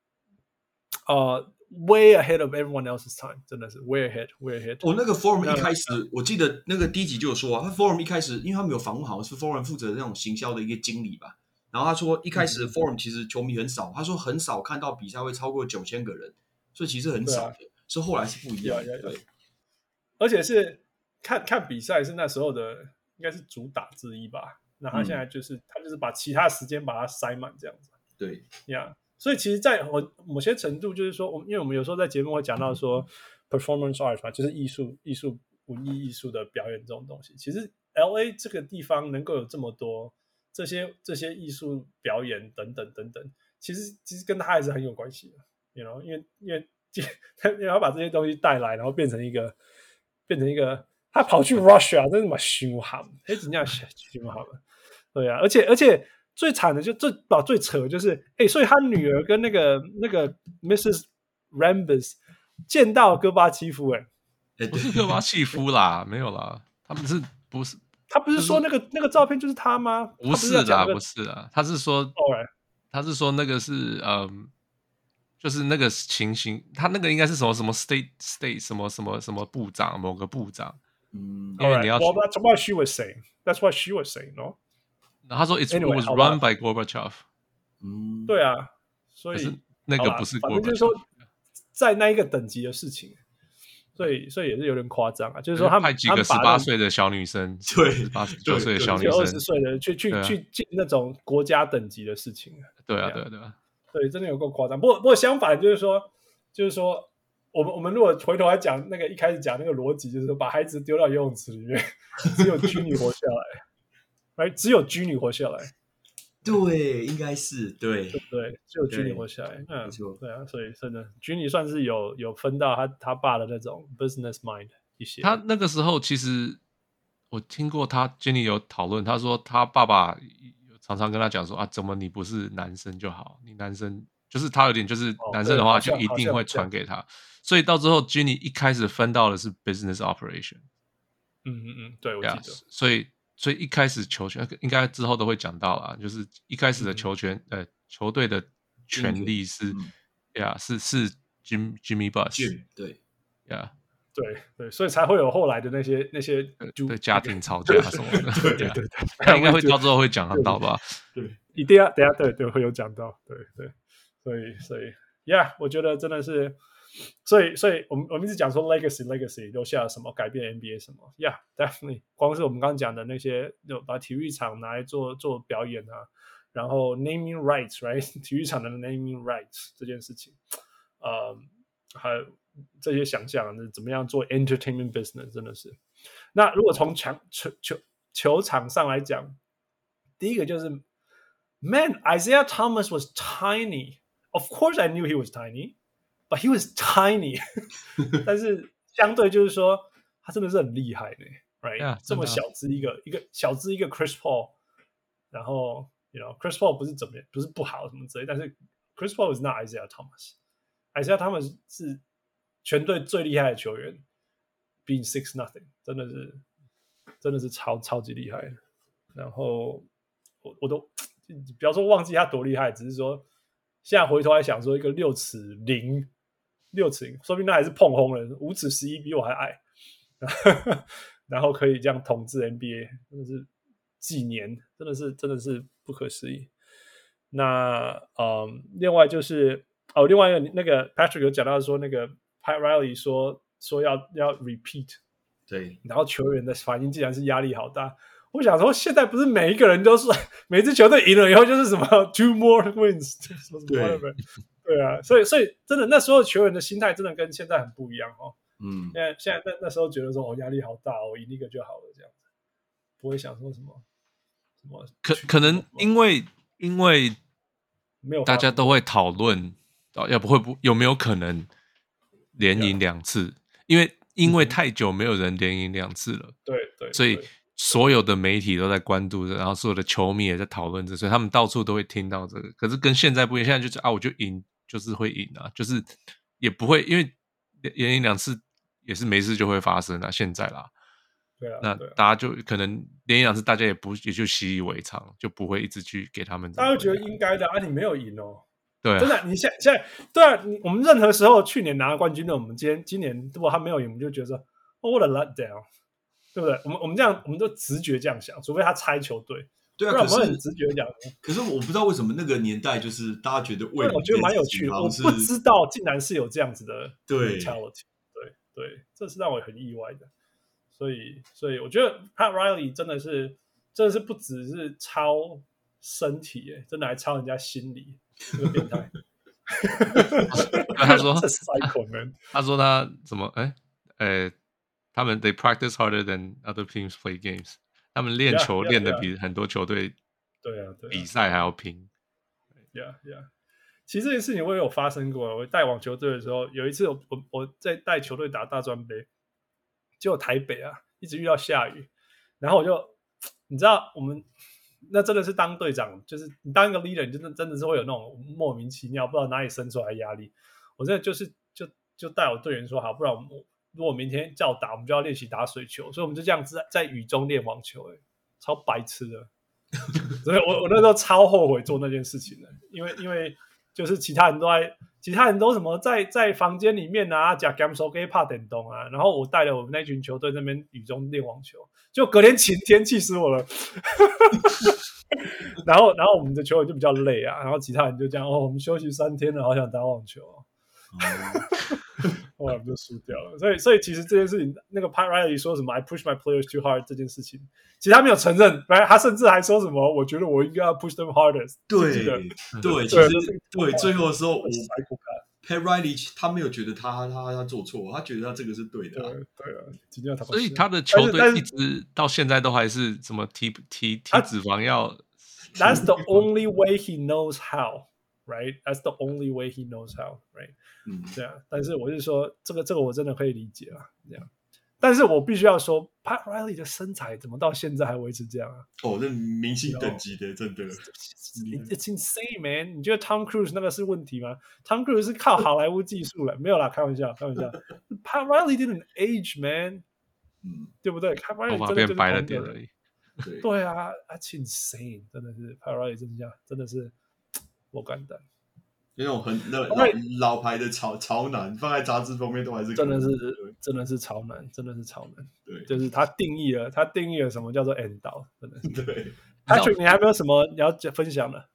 呃，way ahead of everyone else's time，真的是 way ahead，way ahead。我那个 forum 一开始，我记得那个第一集就有说啊，他 forum 一开始，因为他们有访问，好像是 forum 负责的那种行销的一个经理吧。然后他说一开始 forum 其实球迷很少，他说很少看到比赛会超过九千个人，所以其实很少的。所以后来是不一样的，对，而且是。看看比赛是那时候的，应该是主打之一吧。那他现在就是、嗯、他就是把其他时间把它塞满这样子。对，呀，yeah. 所以其实，在某某些程度，就是说，我因为我们有时候在节目会讲到说、嗯、，performance art 嘛，就是艺术、艺术、文艺艺术的表演这种东西。其实，LA 这个地方能够有这么多这些这些艺术表演等等等等，其实其实跟他还是很有关系的。You know，因为因为他要把这些东西带来，然后变成一个变成一个。他跑去 Russia，真是嘛凶悍，哎，怎样凶悍了？对啊，而且而且最惨的就最把最扯的就是，哎，所以他女儿跟那个那个 Mrs. Rambus 见到戈巴契夫，哎，不是戈巴契夫啦，没有啦，他们是不是？他不是说那个那个照片就是他吗？不是啦，不是啦，他是说他是说那个是嗯。就是那个情形，他那个应该是什么什么 state state 什么什么什么部长，某个部长。嗯，因为你要。Well, that's what she was saying. That's what she was saying. No. 他说 it was run by Gorbachev。嗯，对啊，所以那个不是 Gorbachev。反正就是说，在那一个等级的事情，所以所以也是有点夸张啊。就是说，他派几个十八岁的小女生，[laughs] 对，十八九岁的小女生，二十岁的去去去进那种国家等级的事情。对啊，对啊，对啊。对，真的有够夸张。不过，不过相反，就是说，就是说，我们我们如果回头来讲那个一开始讲那个逻辑，就是说把孩子丢到游泳池里面，[laughs] 只有居女活下来，哎，只有居女活下来。对，应该是对，对对，只有居女活下来。嗯，没错，对啊，所以真的居女算是有有分到他他爸的那种 business mind 一些。他那个时候其实我听过他 Jenny 有讨论，他说他爸爸。常常跟他讲说啊，怎么你不是男生就好？你男生就是他有点就是男生的话就一定会传给他，所以到最后 Ginny 一开始分到的是 business operation，嗯嗯嗯，对，我记得。Yeah, 所以所以一开始球权应该之后都会讲到啊，就是一开始的球权，嗯、呃，球队的权利是，呀、嗯，yeah, 是是 Jim Jimmy Buss，对，呀。对对，所以才会有后来的那些那些对家庭吵架什么的，[laughs] 对对对，他应该会到之后会讲到吧？对，一定要等下对对会有讲到，对对，所以所以，Yeah，我觉得真的是，所以所以我们我们一直讲说 legacy legacy 留下了什么，改变 NBA 什么，Yeah，definitely，光是我们刚刚讲的那些，就把体育场拿来做做表演啊，然后 naming rights，right，[laughs] 体育场的 naming rights 这件事情，呃，还有。这些想象，那怎么样做 entertainment business 真的是。那如果从场球球球场上来讲，第一个就是，Man Isaiah Thomas was tiny. Of course, I knew he was tiny, but he was tiny. 但是相对就是说，他真的是很厉害的，right？、Yeah, 这么小只一个一个小只一个 Chris Paul，然后，you know Chris Paul 不是怎么样，不是不好什么之类，但是 Chris Paul is not Isaiah Thomas. Isaiah Thomas 是。全队最厉害的球员，being six nothing，真的是，真的是超超级厉害。然后我我都，不要说忘记他多厉害，只是说现在回头来想说，一个六尺零，六尺零，说不定那还是碰轰人，五尺十一比我还矮，[laughs] 然后可以这样统治 NBA，真的是几年，真的是真的是不可思议。那嗯，另外就是哦，另外一个那个 Patrick 有讲到说那个。Pat Riley 说说要要 repeat，对，然后球员的反应竟然是压力好大。我想说，现在不是每一个人都是每支球队赢了以后就是什么 [laughs] two more wins，什么什么 whatever，对啊，所以所以真的那时候球员的心态真的跟现在很不一样哦。嗯，现在现在那那时候觉得说哦压力好大，我赢一个就好了这样子，不会想说什么什么可可能因为因为没有大家都会讨论哦，要不会不有没有可能？连赢两次因为因为太久没有人连赢两次了，对对，所以所有的媒体都在关注着，然后所有的球迷也在讨论着，所以他们到处都会听到这个。可是跟现在不一样，现在就是啊，我就赢，就是会赢啊，就是也不会因为连赢两次也是没事就会发生啊。现在啦，对啊，那大家就可能连赢两次，大家也不也就习以为常，就不会一直去给他们。大家觉得应该的啊，你没有赢哦。对、啊，真的，你现在现在对啊，我们任何时候去年拿了冠军的，我们今天今年如果他没有赢，我们就觉得说，oh, what a letdown，对不对？我们我们这样，我们都直觉这样想，除非他拆球队，对啊，可是我们很直觉讲。可是我不知道为什么那个年代就是大家觉得为，我觉得蛮有趣的，我不知道竟然是有这样子的 mentality，对对对，这是让我很意外的。所以所以我觉得 Pat Riley 真的是真的是不只是抄身体，哎，真的还抄人家心理。[laughs] [laughs] 这个变态，他说他说他怎么哎哎，他们 they practice harder than other teams play games，他们练球练的比很多球队对啊对比赛还要拼。Yeah yeah，其实这件事情我也有发生过。我带网球队的时候，有一次我我我在带球队打大专杯，结果台北啊一直遇到下雨，然后我就你知道我们。那真的是当队长，就是你当一个 leader，你真的真的是会有那种莫名其妙不知道哪里生出来压力。我现在就是就就带我队员说好，不然我如果明天叫打，我们就要练习打水球，所以我们就这样子在雨中练网球，欸，超白痴的。[laughs] 所以我我那时候超后悔做那件事情的，因为因为就是其他人都在，其他人都什么在在房间里面啊，讲 game 手给怕电动啊，然后我带着我们那群球队那边雨中练网球。就隔天晴天，气死我了。[laughs] 然后，然后我们的球员就比较累啊。然后其他人就这样哦，我们休息三天了，好想打网球。[laughs] 后来我们就输掉了。所以，所以其实这件事情，那个 Pat Riley 说什么 “I push my players too hard” 这件事情，其实他没有承认。来，他甚至还说什么“我觉得我应该要 push them harder”。对，对，对，其实对，最后的时候我。Pat Riley 他没有觉得他他他做错，他觉得他这个是对的，啊。对啊，所以他的球队一直到现在都还是什么提提提脂肪要。That's the only way he knows how, right? That's the only way he knows how, right? 嗯，对啊。但是我是说，这个这个我真的可以理解啊，这样。但是我必须要说，Pat Riley 的身材怎么到现在还维持这样啊？哦，那明星等级的，真的。It's insane, man！你觉得 Tom Cruise 那个是问题吗？Tom Cruise 是靠 [laughs] 好莱坞技术了，没有啦，开玩笑，开玩笑。[laughs] Pat Riley didn't age, man。嗯，对不对？他发现头发变白了点而已。对对啊，That's insane，真的是 Pat Riley 真的真的是我敢当。那种很那老老牌的潮潮男，放在杂志封面都还是真的是真的是潮男，真的是潮男。对，就是他定义了，他定义了什么叫做 end 岛，真的是。[laughs] 对，Patrick，你还没有什么你要分享的？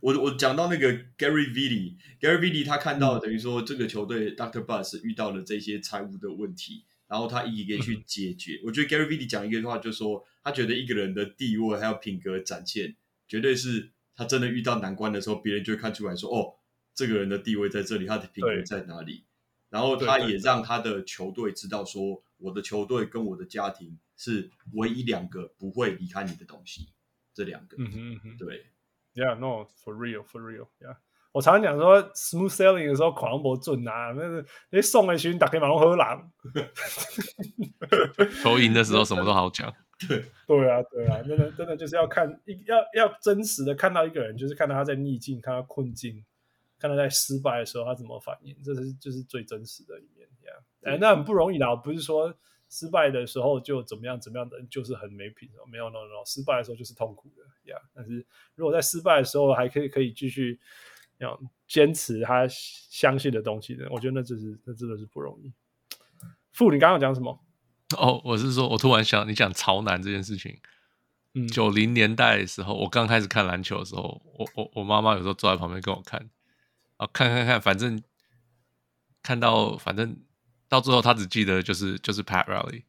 我我讲到那个 Gary Vitti，Gary Vitti 他看到等于说这个球队 Dr. Buzz 遇到了这些财务的问题，然后他一一个去解决。我觉得 Gary Vitti 讲一个话，就是说他觉得一个人的地位还有品格展现，绝对是他真的遇到难关的时候，别人就会看出来说，哦，这个人的地位在这里，他的品格在哪里。然后他也让他的球队知道说，我的球队跟我的家庭是唯一两个不会离开你的东西，这两个，嗯哼嗯哼，对。Yeah, no, for real, for real. Yeah，我常常讲说，smooth sailing 的时候，狂波准啊，那是你送的时候，打开马龙喝狼。投赢的时候，什么都好讲。对，对啊，对啊，真的，真的就是要看，要要真实的看到一个人，就是看到他在逆境，看到困境，看他在失败的时候他怎么反应，这是就是最真实的一面。那很不容易啦，不是说。失败的时候就怎么样怎么样的就是很没品哦，没有 no no no，失败的时候就是痛苦的呀。Yeah, 但是如果在失败的时候还可以可以继续要坚持他相信的东西的，我觉得那真是那真的是不容易。傅，你刚刚讲什么？哦，我是说，我突然想，你讲潮男这件事情。嗯，九零年代的时候，我刚开始看篮球的时候，我我我妈妈有时候坐在旁边跟我看，啊，看看看，反正看到反正。到最后，他只记得就是就是 Pat Riley。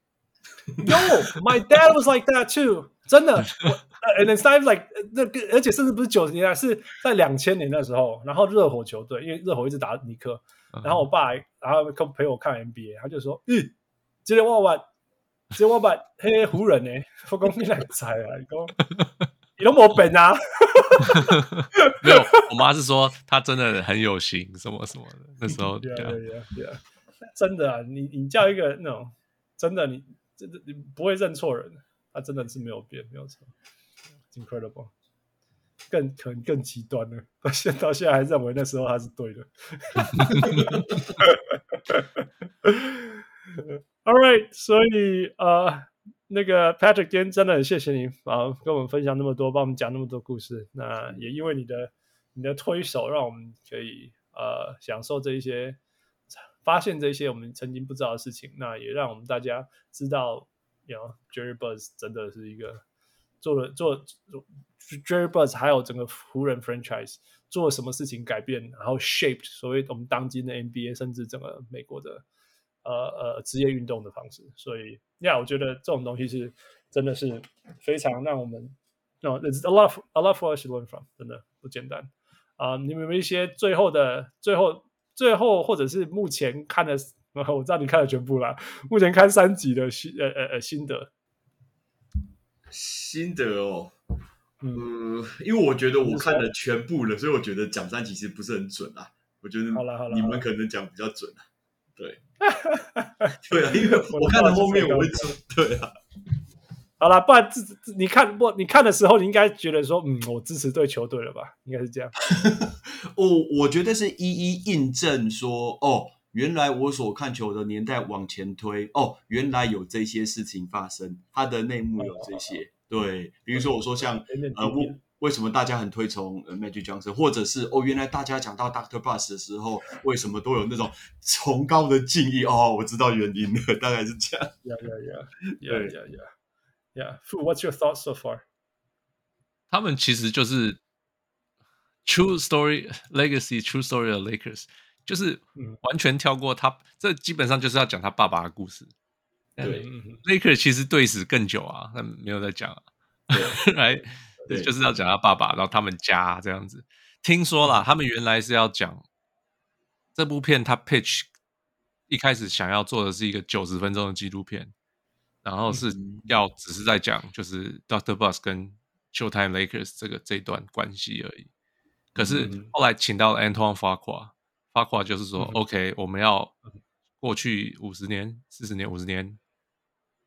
Yo, my dad was like that too。真的，[laughs] and it's not like 那个，而且甚至不是九十年代，是在两千年的时候。然后热火球队，因为热火一直打尼克，然后我爸，然后陪我看 NBA，他就说：“嗯，今天我把，今天我把黑湖人呢，我讲你来猜啊，你讲 [laughs] 你都没本啊。[laughs] ”没有，我妈是说她真的很有型，什么什么的。那时候，[laughs] 对啊，对啊。真的啊，你你叫一个那种真的你真的你不会认错人，他真的是没有变，没有错，incredible，更可能更极端了，到现到现在还认为那时候他是对的。[laughs] All right，所以呃，那个 Patrick 今天真的很谢谢你啊，跟我们分享那么多，帮我们讲那么多故事。那也因为你的你的推手，让我们可以呃享受这一些。发现这些我们曾经不知道的事情，那也让我们大家知道，you know，Jerry Buss 真的是一个做了做，做 Jerry Buss 还有整个湖人 franchise 做了什么事情改变，然后 shaped 所谓我们当今的 NBA，甚至整个美国的呃呃职业运动的方式。所以，呀，我觉得这种东西是真的是非常让我们，no, there's a lot a lot for us to learn from，真的不简单啊。Uh, 你们有一些最后的最后？最后，或者是目前看的，[laughs] 我知道你看了全部啦。目前看三集的心，呃呃呃，心得，心得哦，嗯，因为我觉得我看了全部了，所以我觉得讲三集其实不是很准啊。我觉得好了好了，你们可能讲比较准啊。对，[laughs] 对啊，因为我看到后面我会说，对啊。好了，不然自你看不？你看的时候，你应该觉得说，嗯，我支持对球队了吧？应该是这样。[laughs] 哦，我觉得是一一印证说，哦，原来我所看球的年代往前推，哦，原来有这些事情发生，它的内幕有这些。[laughs] 对，比如说我说像呃，为为什么大家很推崇 Magic Johnson，或者是哦，原来大家讲到 Doctor Buss 的时候，为什么都有那种崇高的敬意？哦，我知道原因了，大概是这样。Yeah, yeah, yeah, yeah, yeah, yeah. Yeah, what's your thoughts so far? 他们其实就是 True Story Legacy True Story of Lakers，就是完全跳过他，这基本上就是要讲他爸爸的故事。对，Lakers 其实对史更久啊，他们没有在讲啊，来，就是要讲他爸爸，然后他们家这样子。听说啦，他们原来是要讲这部片，他 pitch 一开始想要做的是一个九十分钟的纪录片。然后是要只是在讲，就是 Doctor Buss 跟 Showtime Lakers 这个这段关系而已。可是后来请到了 Antoine Fuqua，Fuqua 就是说、嗯、OK，我们要过去五十年、四十年、五十年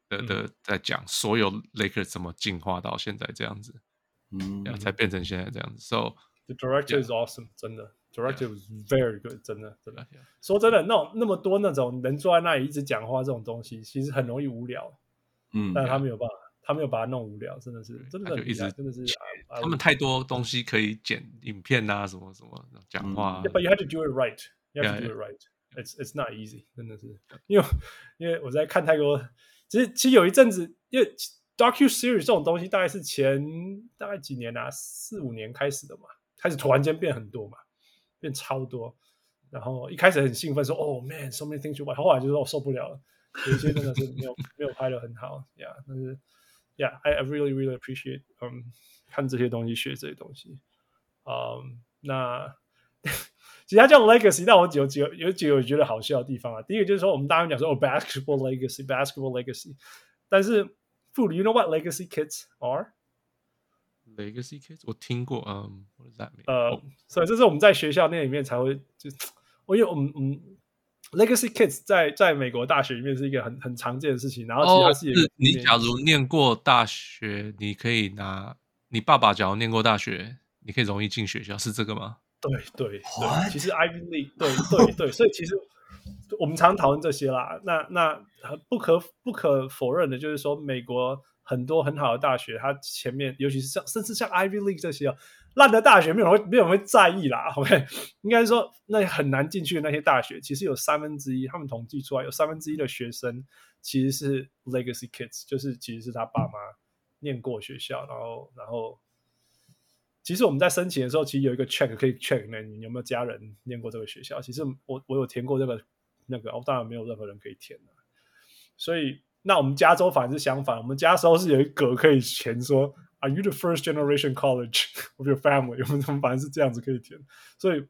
的的在讲所有 Lakers 怎么进化到现在这样子，嗯，才变成现在这样子。So the director is awesome，真的，director was very good，真的真的。说真的，那种那么多那种人坐在那里一直讲话这种东西，其实很容易无聊。嗯，但是他没有办法，他没有把它弄无聊，真的是真的很一直真的是。他们太多东西可以剪影片啊，什么什么讲话。But you have to do it right. You have to do it right. It's it's not easy. 真的是，因为因为我在看泰国，其实其实有一阵子，因为 docu series 这种东西大概是前大概几年啊，四五年开始的嘛，开始突然间变很多嘛，变超多。然后一开始很兴奋说，Oh man, so many things to watch。后来就说我受不了了。有一些真的是没有没有拍的很好，Yeah，但是，Yeah，I really really appreciate，嗯、看这些东西，学这些东西，嗯、那其实它叫 legacy，但我有几个有几个我觉得好笑的地方啊。第一个就是说，我们当然讲说哦，basketball legacy，basketball legacy，但是，Fu you know what legacy kids are？Legacy kids，我听过，嗯、um,，What does that mean？呃、uh, 所以这是我们在学校那里面才会就，我 [laughs] 因为我们嗯。Legacy Kids 在在美国大学里面是一个很很常见的事情，然后其他是，是你假如念过大学，你可以拿你爸爸假如念过大学，你可以容易进学校，是这个吗？对对对，其实 Ivy League 对对对，所以其实我们常讨论这些啦。那那不可不可否认的就是说，美国很多很好的大学，它前面尤其是像甚至像 Ivy League 这些哦烂的大学没有人会没有人会在意啦，OK？应该说那很难进去的那些大学，其实有三分之一，他们统计出来有三分之一的学生其实是 Legacy Kids，就是其实是他爸妈念过学校，然后然后其实我们在申请的时候，其实有一个 check 可以 check 呢，你有没有家人念过这个学校？其实我我有填过这个那个，哦，当然没有任何人可以填的。所以那我们加州反而是相反，我们加州是有一格可以填说。Are you the first generation college of your family？[laughs] 我们我们反正是这样子可以填，所以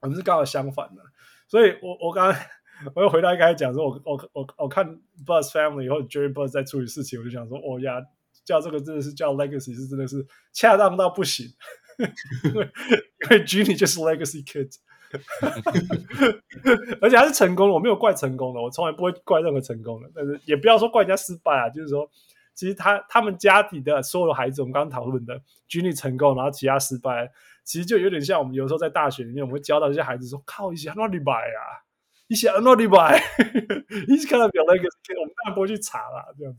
我们是刚好相反的。所以我我刚刚 [laughs] 我又回到一开始讲说，我我我我看 Buzz Family 或者，Jerry Buzz 在处理事情，我就想说，哦呀，叫这个真的是叫 Legacy，是真的是恰当到不行，[laughs] 因为因为 Ginny 就是 Legacy Kid，[laughs] 而且他是成功的，我没有怪成功的，我从来不会怪任何成功的，但是也不要说怪人家失败啊，就是说。其实他他们家里的所有的孩子，我们刚刚讨论的，Ginny 成功，然后其他失败，其实就有点像我们有时候在大学里面，我们会教到这些孩子说：“靠，一些 not 礼拜啊，一些 not 礼拜，[laughs] 一直看到表那个，我们当然不会去查啦，这样子。”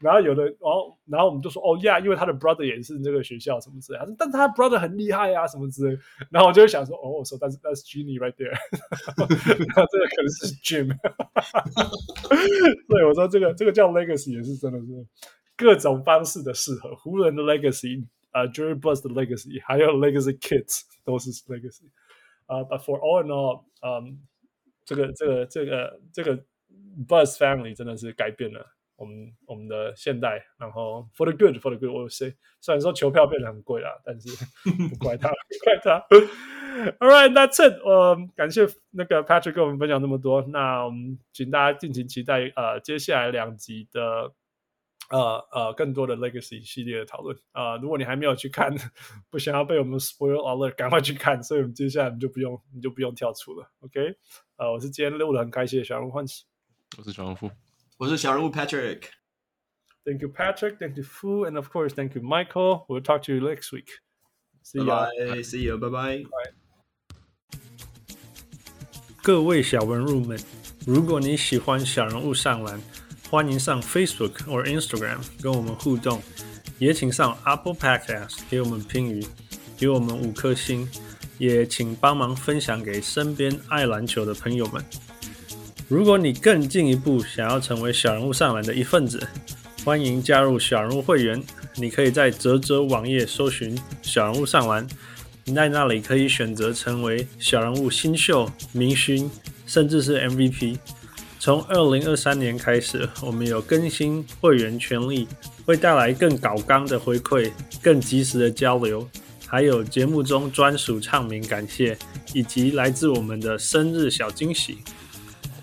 然后有的，然后然后我们就说：“哦呀，因为他的 brother 也是这个学校什么之类的，但他 brother 很厉害啊，什么之类。”然后我就会想说：“哦，我说但是但是 Ginny right there，[laughs] 那这个可能是 Jim。[laughs] ”对我说这个这个叫 legacy 也是真的是各种方式的适合。湖人的 legacy，呃、uh,，Jerry Buss 的 legacy，还有 legacy kids 都是 legacy。啊、uh,，but for all in all，嗯、um,，这个这个这个这个 Buss family 真的是改变了。我们我们的现代，然后 for the good，for the good，我 say，虽然说球票变得很贵啦，但是不怪他，不怪他。All right，that's it。呃，感谢那个 Patrick 跟我们分享那么多。那我们请大家敬请期待呃接下来两集的呃呃更多的 Legacy 系列的讨论。呃，如果你还没有去看，不想要被我们 spoil alert，赶快去看。所以我们接下来你就不用你就不用跳出了。OK，呃，我是今天录的很开心的小人物欢喜，我是小人物。我是小人物 Patrick。Thank you, Patrick. Thank you, Fu. And of course, thank you, Michael. We'll talk to you next week. See you. See you. Bye bye. 各位小文入们，如果你喜欢小人物上篮，欢迎上 Facebook 或 Instagram 跟我们互动，也请上 Apple Podcast 给我们评语，给我们五颗星，也请帮忙分享给身边爱篮球的朋友们。 如果你更进一步想要成为小人物上篮的一份子，欢迎加入小人物会员。你可以在泽泽网页搜寻“小人物上篮”，你在那里可以选择成为小人物新秀、明星，甚至是 MVP。从二零二三年开始，我们有更新会员权利，会带来更高纲的回馈、更及时的交流，还有节目中专属唱名感谢，以及来自我们的生日小惊喜。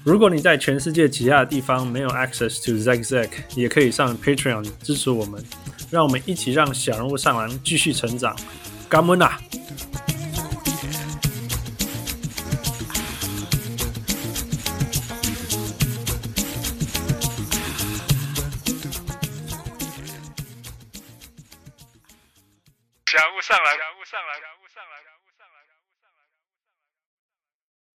如果你在全世界其他的地方没有 access to Zack Zack，也可以上 Patreon 支持我们，让我们一起让小人物上篮继续成长。感恩啊！小人物上篮，小人物上篮，小人物上篮。